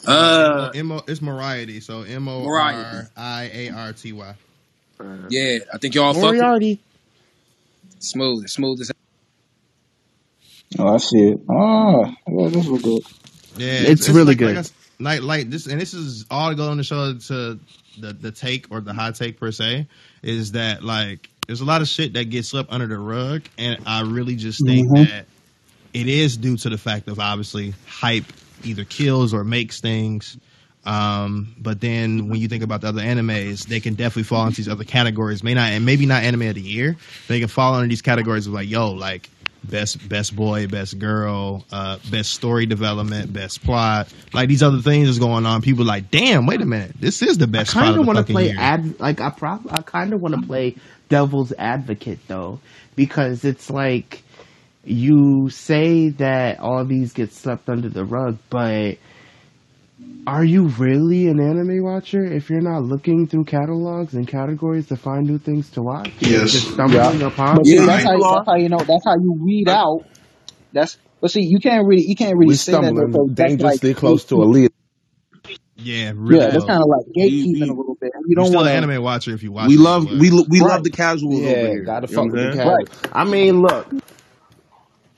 Uh, Uh, M O it's Moriarty. So M O Moriarty. R I A R T Y. Yeah, I think y'all fuck with Moriarty. It. smooth. Smooth as Oh, I see it. Ah, yeah, this look good. Yeah, It's really like, good. Like, I s- like, like this, and this is all going to show to the the take or the hot take per se is that like there's a lot of shit that gets swept under the rug, and I really just think Mhm. that it is due to the fact of obviously hype either kills or makes things. Um, but then when you think about the other animes, they can definitely fall into these other categories. May not, and maybe not anime of the year. They can fall under these categories of like, yo, like best best boy, best girl, uh, best story development, best plot. Like these other things is going on. People like, damn, wait a minute, this is the best spot kind of of want to play year. ad like I prob I kind of want to play devil's advocate though because it's like you say that all these get swept under the rug, but are you really an anime watcher if you're not looking through catalogs and categories to find new things to watch? Yes. Just stumbling Yeah, upon but see, Yeah, that's how that's how you know that's how you weed out. That's but see, you can't really you can't really We say that stumbling because like dangerously close to gatekeeping. elite. Yeah, really. Yeah, that's kind of like You, gatekeeping a little bit. You You're don't still want an anime watcher if you watch we love but we we Right. love the casuals over here. gotta You know fuck with the saying? Right. casual. I mean, look,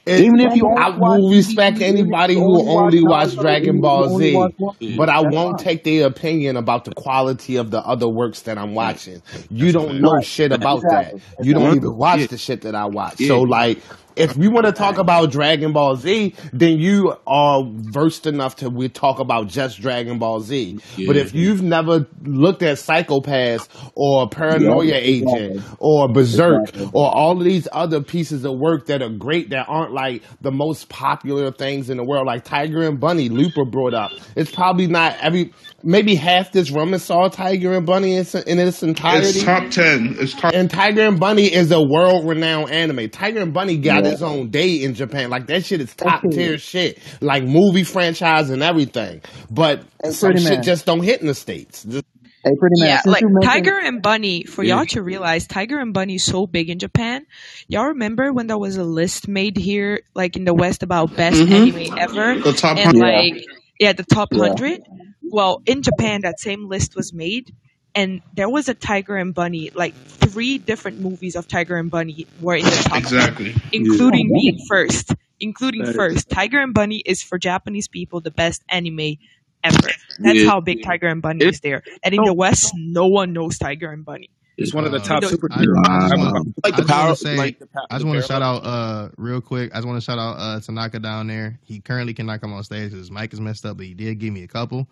it, Even if you I will respect even anybody who only watch only watch Naruto, Dragon Ball you only watch Z, but I won't fine. take their opinion about the quality of the other works that I'm watching. You that's don't fact. know Right. shit about that. Exactly. You don't even watch yeah, the shit that I watch. yeah, So like, if we want to talk about Dragon Ball Z, then you are versed enough to we talk about just Dragon Ball Z. But if you've never looked at Psycho-Pass or. Paranoia Agent Exactly. or Berserk Exactly. or all of these other pieces of work that are great that aren't like the most popular things in the world, like Tiger and Bunny, Looper brought up. It's probably not every, maybe half this room saw Tiger and Bunny in, its- in its It's entirety. top ten. It's top. And Tiger and Bunny is a world renowned anime. Tiger and Bunny got Yeah. Its own day in Japan. Like that shit is top tier shit. Like movie franchise and everything. But Hey, some shit man. just don't hit in the States. Just- Hey, pretty man. Yeah, Since like mentioned, Tiger and Bunny, for Yeah. y'all to realize Tiger and Bunny is so big in Japan. Y'all remember when there was a list made here, like in the West, about best Mm-hmm. anime ever? The top And hundred. yeah, like, yeah, the top yeah. 100? Well, in Japan, that same list was made. And there was a Tiger and Bunny, like three different movies of Tiger and Bunny were in the top Exactly. Including Oh, being first. including That is- first. Tiger and Bunny is for Japanese people the best anime ever. That's Yeah. how big Tiger and Bunny is there. And in the West, no one knows Tiger and Bunny. It's one of the Uh, top I- super. I, I just want, Like the power, to like I just want to shout out uh real quick. I just want to shout out uh Tanaka down there. He currently cannot come on stage because his mic is messed up, but he did give me a couple.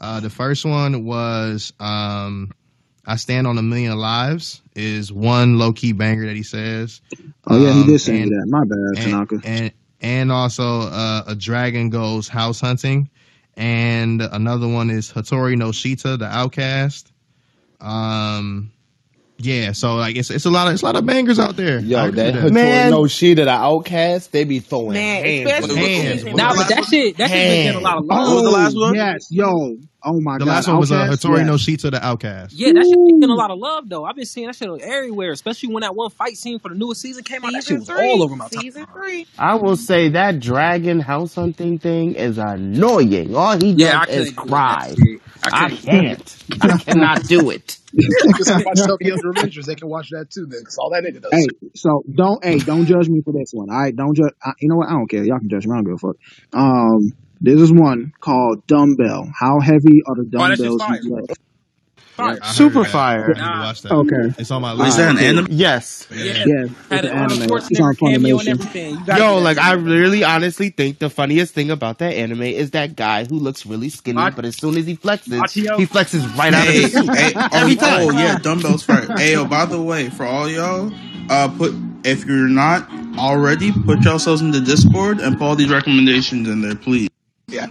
Uh, the first one was um, "I Stand on a Million Lives" is one low key banger that he says. Oh yeah, he Um, did say and that. My bad, and Tanaka. and and also uh, a dragon goes house hunting, and another one is Hitori no Shita, the Outcast. Um, yeah, so like it's it's a lot of it's a lot of bangers out there. Yo, that with that. Hitori no Shita, the Outcast, they be throwing Man, hands. especially with Hands. Nah, but that shit, that shit been getting a lot of love. Oh, was the last one? yes, yo. Oh my The god. The last one was uh, Outcast? Hitori no Yes. Shita, the Outcast. Yeah, that shit been getting a lot of love though. I've been seeing that shit everywhere, especially when that one fight scene for the newest season came out. That shit Season was three. all over my time. Season three. I will say that dragon house hunting thing is annoying. All he Yeah, I does is couldn't do cry. That shit. I I can't. I cannot do it. Niggas can watch Tokyo Revengers. They can watch that too. Then, cause all that nigga does. Hey, so don't hey, don't judge me for this one. All right, don't judge. I, you know what? I don't care. Y'all can judge me. I don't give a fuck. Um, this is one called dumbbell. How heavy are the Oh, that shit's dumbbells fire. you lift? Fire. I Super fire. I need to Nah. Okay. It's on my Is list. that an anime? Yes. Yeah, Yeah, had it's an an anime. It's on Schwarzenegger cameo and Funimation. everything. You gotta Yo, like I really honestly think the funniest thing about that anime is that guy who looks really skinny, Mach- but as soon as he flexes, Machio. he flexes right out of Hey, the suit. hey, oh, Every time. oh yeah, dumbbells fire. Hey, oh, by the way, for all y'all, uh, put if you're not already, put yourselves in the Discord and put all these recommendations in there, please. Yeah.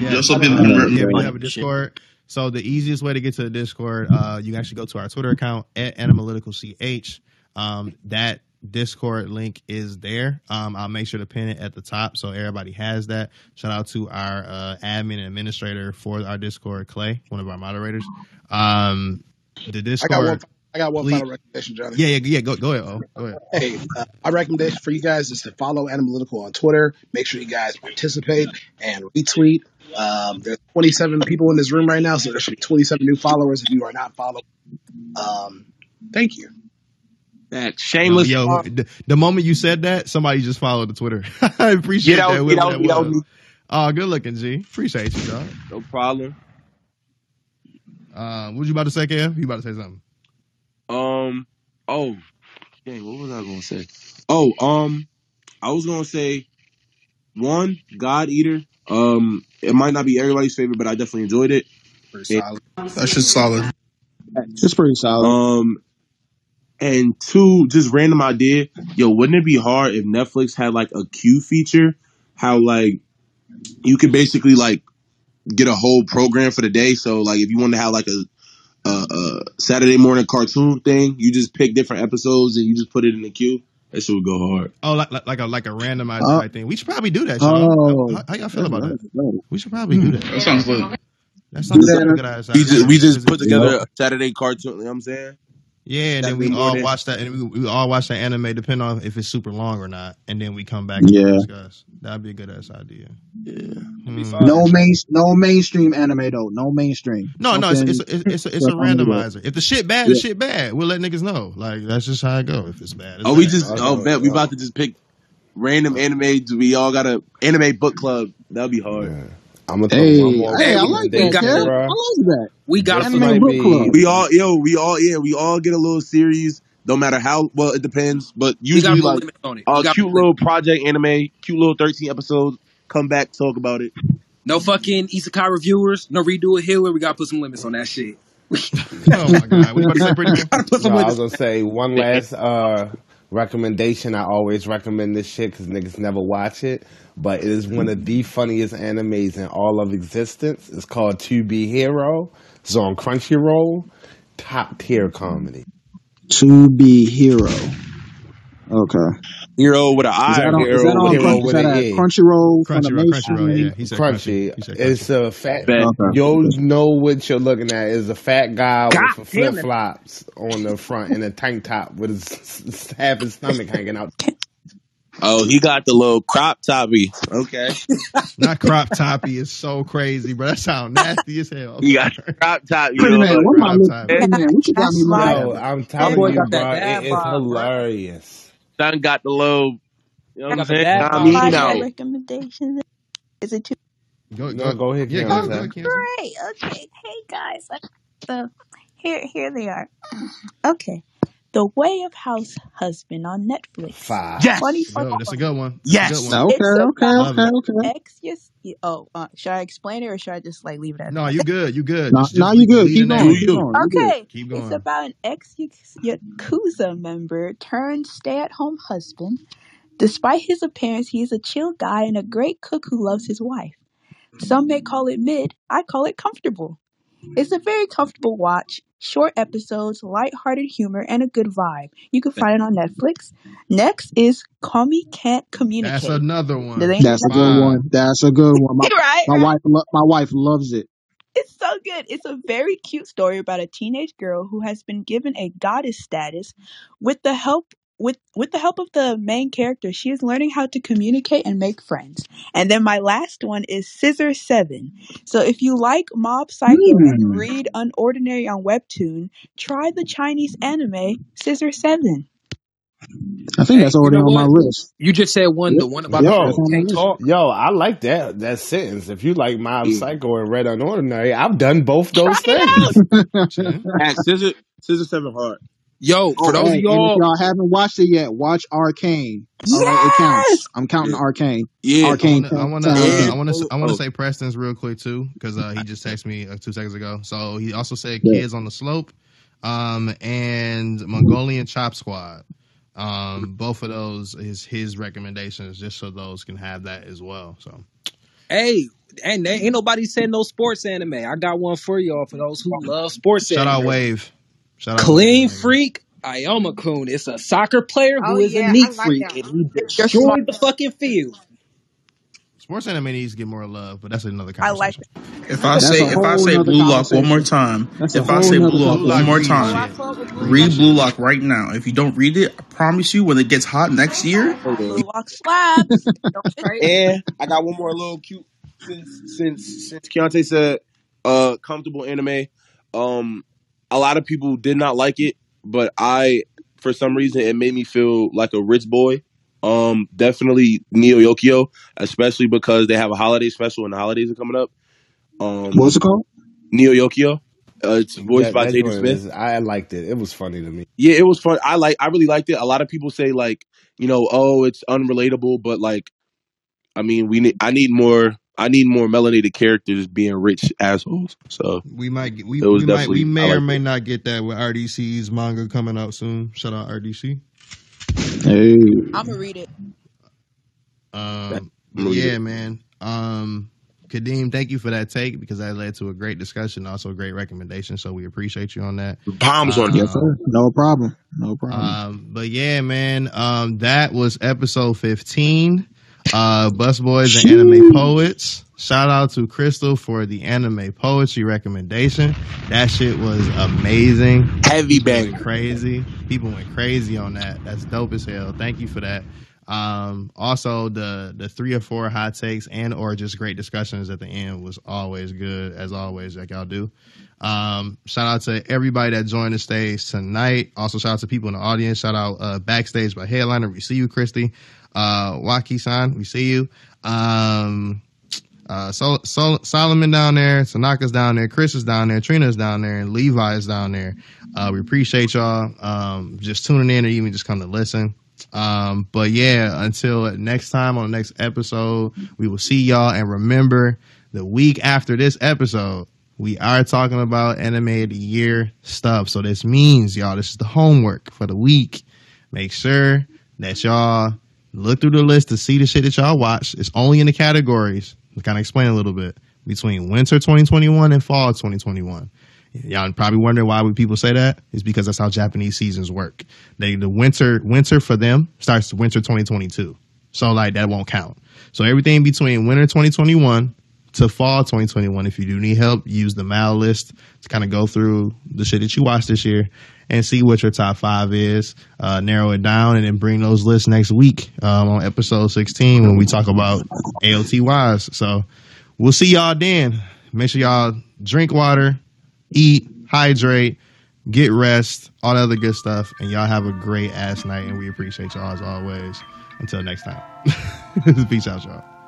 Yeah, Just so people can yeah, we have a Discord. So the easiest way to get to the Discord, uh, you can actually go to our Twitter account at analyticalch. Um, that Discord link is there. Um, I'll make sure to pin it at the top so everybody has that. Shout out to our uh, admin and administrator for our Discord, Clay, one of our moderators. Um, the I Discord. got one. I got one final recommendation, Johnny. Yeah, yeah, yeah. Go, go ahead. Oh, go ahead. Hey, uh, my recommendation for you guys is to follow Analytical on Twitter. Make sure you guys participate and retweet. Um, there's 27 people in this room right now, so there should be 27 new followers if you are not following. Um, thank you. That shameless. Yo, talk. the, the moment you said that, somebody just followed the Twitter. I appreciate Get out, that. get whoever out, that get out. was. Oh, good looking, G. Appreciate you, dog. No problem. Uh, what were you about to say, Kev? You about to say something? Um. Oh, dang. What was I gonna say? Oh, um, I was gonna say one God Eater. Um, it might not be everybody's favorite, but I definitely enjoyed it. Pretty solid. That's just solid. It's pretty solid. Um, and two, just random idea. Yo, wouldn't it be hard if Netflix had like a queue feature? How like you could basically like get a whole program for the day. So like if you want to have like a a, a Saturday morning cartoon thing, you just pick different episodes and you just put it in the queue. That shit would go hard. Oh, like like, like a like a randomized Uh, type thing. We should probably do that, Sean. oh, How, how y'all feel about that? that? We should probably do that. That sounds lit. That sounds Yeah. like a good ass We just we just put together a Saturday cartoon. You know what I'm saying? Yeah, and then we all morning. watch that, and we, we all watch that anime, depending on if it's super long or not, and then we come back and Yeah. discuss. That'd be a good ass idea. Yeah. Hmm. No main, no mainstream anime though. No mainstream. No, no, it's it's it's, it's, a, it's a for family though. randomizer. If the shit bad, Yeah. the shit bad. We'll let niggas know. Like that's just how it go. If it's bad, it's Oh, we just oh bet we about to just pick random anime. We all got a anime book club. That'll be hard. I'm gonna throw Hey, one more hey, I like that, got recommendation, Kev. I bro. like that. We got Anime might book be- club. We all yo, we all yeah, we all get a little series. No matter how well it depends, but we got usually put like limits on it. a We got cute put little project anime, cute little thirteen episodes. Come back, talk about it. No fucking Isekai reviewers, no Redo of Healer. we gotta put some limits on that shit. oh my god, what you about to say, pretty gotta put some No, I limits. was gonna say one last uh, recommendation. I always recommend this shit because niggas never watch it, but it is one of the funniest animes in all of existence. It's called To Be Hero. It's on Crunchyroll. Top tier comedy. To be hero. Okay. Hero with an Is eye. that on? Is Hero that on? Hero Crunch, is with that an at E. Crunchyroll? Crunchyroll, Crunchyroll. Yeah, he said Crunchy. He said It's a fat. Bet. Okay. You'll know what you're looking at. Is a fat guy God with flip flops on the front and a tank top with his half his stomach hanging out. Oh, he got the little crop toppy. Okay. Not crop toppy is so crazy, bro. That sound nasty as hell. He got the crop top, you Pretty know. man, what am Crop looking top. Pretty man, what you got me looking Yo. I'm telling boy you, got bro, that dad it is bod, bro. hilarious. Son got the little You know what I'm Got the saying? dad Nah, bod. me Watch now. my recommendations. Is it too Go, No, go ahead, Yeah, Kiana. go, go, Kiana. great. Okay. Hey, guys. So here, here they are. Okay. The Way of House Husband on Netflix. Five. Yes. Funny, Good. That's a good one. That's a Yes. good one. Okay, It's okay, about it. okay, okay. ex. Yes. Oh, uh, should I explain it or should I just like leave it at No, that? you good. You good. Now, Just, now just you good. lead Keep in going. Do. Keep you? going. You good. Okay, Keep it's going. about an ex Yakuza member turned stay at home husband. Despite his appearance, he is a chill guy and a great cook who loves his wife. Some may call it mid, I call it comfortable. It's a very comfortable watch, short episodes, light-hearted humor, and a good vibe. You can find it on Netflix. Next is Komi Can't Communicate. That's another one. anyone That's a good Five. one. That's a good one. My right, my wife lo- my wife loves it. It's so good. It's a very cute story about a teenage girl who has been given a goddess status. With the help with with the help of the main character, she is learning how to communicate and make friends. And then my last one is Scissor Seven. So if you like Mob Psycho and Mm. read Unordinary on Webtoon, try the Chinese anime Scissor Seven. I think Hey, that's you already know on my what? list. You just said one, the one about yep, the that's people on my can't list. talk. Yo, I like that that sentence. If you like Mob. Psycho and Red Unordinary, I've done both Try those it things. out. See? At Scissor, Scissor Seven Hard. Yo, for Oh, those of hey, and if y'all, y'all haven't watched it yet, watch Arcane. All right, it counts. Yes. I'm counting Yeah. Arcane. Yeah. I Arcane want to, I want to, counts uh, too. I want to, I want to oh, say Preston's real quick too, because uh, he just texted me uh, two seconds ago. So he also said Yeah. Kids on the Slope, um, and Mongolian Chop Squad. Um, both of those is his recommendations, just so those can have that as well. So hey, and ain't nobody said no sports anime. I got one for y'all for those who love sports shout out anime. Wave, shout Clean Wave, nigga. Freak Aoyama Kun. It's a soccer player Oh who is a yeah, I neat like freak, and he You're destroyed the fucking field. Sports anime needs to get more love, but that's another I like conversation. If I That's say if I say Blue Lock one more time, That's if I say Blue Lock one more read Oh, I time, shit. fuck with Blue read Blue Lock right now. If you don't read it, I promise you, when it gets hot next year. Blue Lock slaps. Don't miss Straight. And I got one more little cute since since since Keontae said uh comfortable anime. Um a lot of people did not like it, but I for some reason it made me feel like a rich boy. Um definitely Neo Yokio, especially because they have a holiday special and the holidays are coming up. Um What's it called? Neo Yokio. Uh, it's voiced That by that Jaden Smith. is I liked it. It was funny to me. Yeah, it was fun. I like I really liked it. A lot of people say like, you know, oh, it's unrelatable, but like I mean, we need I need more I need more melanated characters being rich assholes. So We might, get, we, we might, we definitely I may or may it. not get that with RDC's manga coming out soon. Shout out RDC. Hey. I'm gonna read it. Um, I'm but read yeah, it. man. Um, Kadeem, thank you for that take because that led to a great discussion, also a great recommendation. So we appreciate you on that. Bombs on Yes, it. sir. No problem. No problem. Um, but yeah, man. Um, that was episode fifteen. Uh, Bus Boys and Anime Poets. Shout out to Crystal for the anime poetry recommendation. That shit was amazing. Heavy went crazy. People went crazy on that. That's dope as hell. Thank you for that. Um, also the the three or four hot takes and or just great discussions at the end was always good as always, like y'all do. Um, shout out to everybody that joined the stage tonight. Also shout out to people in the audience. Shout out uh, backstage by Headliner. We see you, Christy. Uh, Waki san, we see you. Um, uh, Sol- Solomon down there, Tanaka's down there, Chris is down there, Trina's down there, and Levi is down there. Uh, we appreciate y'all um, just tuning in or even just come to listen. Um, but yeah, until next time on the next episode, we will see y'all. And remember, the week after this episode, we are talking about anime of the year stuff. So this means, y'all, this is the homework for the week. Make sure that y'all look through the list to see the shit that y'all watch. It's only in the categories. To kind of explain a little bit between winter 2021 and fall 2021. Y'all probably wondering why would people say that? It's because that's how Japanese seasons work. They the winter winter for them starts winter 2022. So like that won't count. So everything between winter 2021 to fall 2021. If you do need help, use the MAL list to kind of go through the shit that you watched this year and see what your top five is. Uh, narrow it down and then bring those lists next week um, on episode 16 when we talk about AOTYs. So we'll see y'all then. Make sure y'all drink water, eat, hydrate, get rest, all the other good stuff, and y'all have a great ass night. And we appreciate y'all as always. Until next time, peace out, y'all.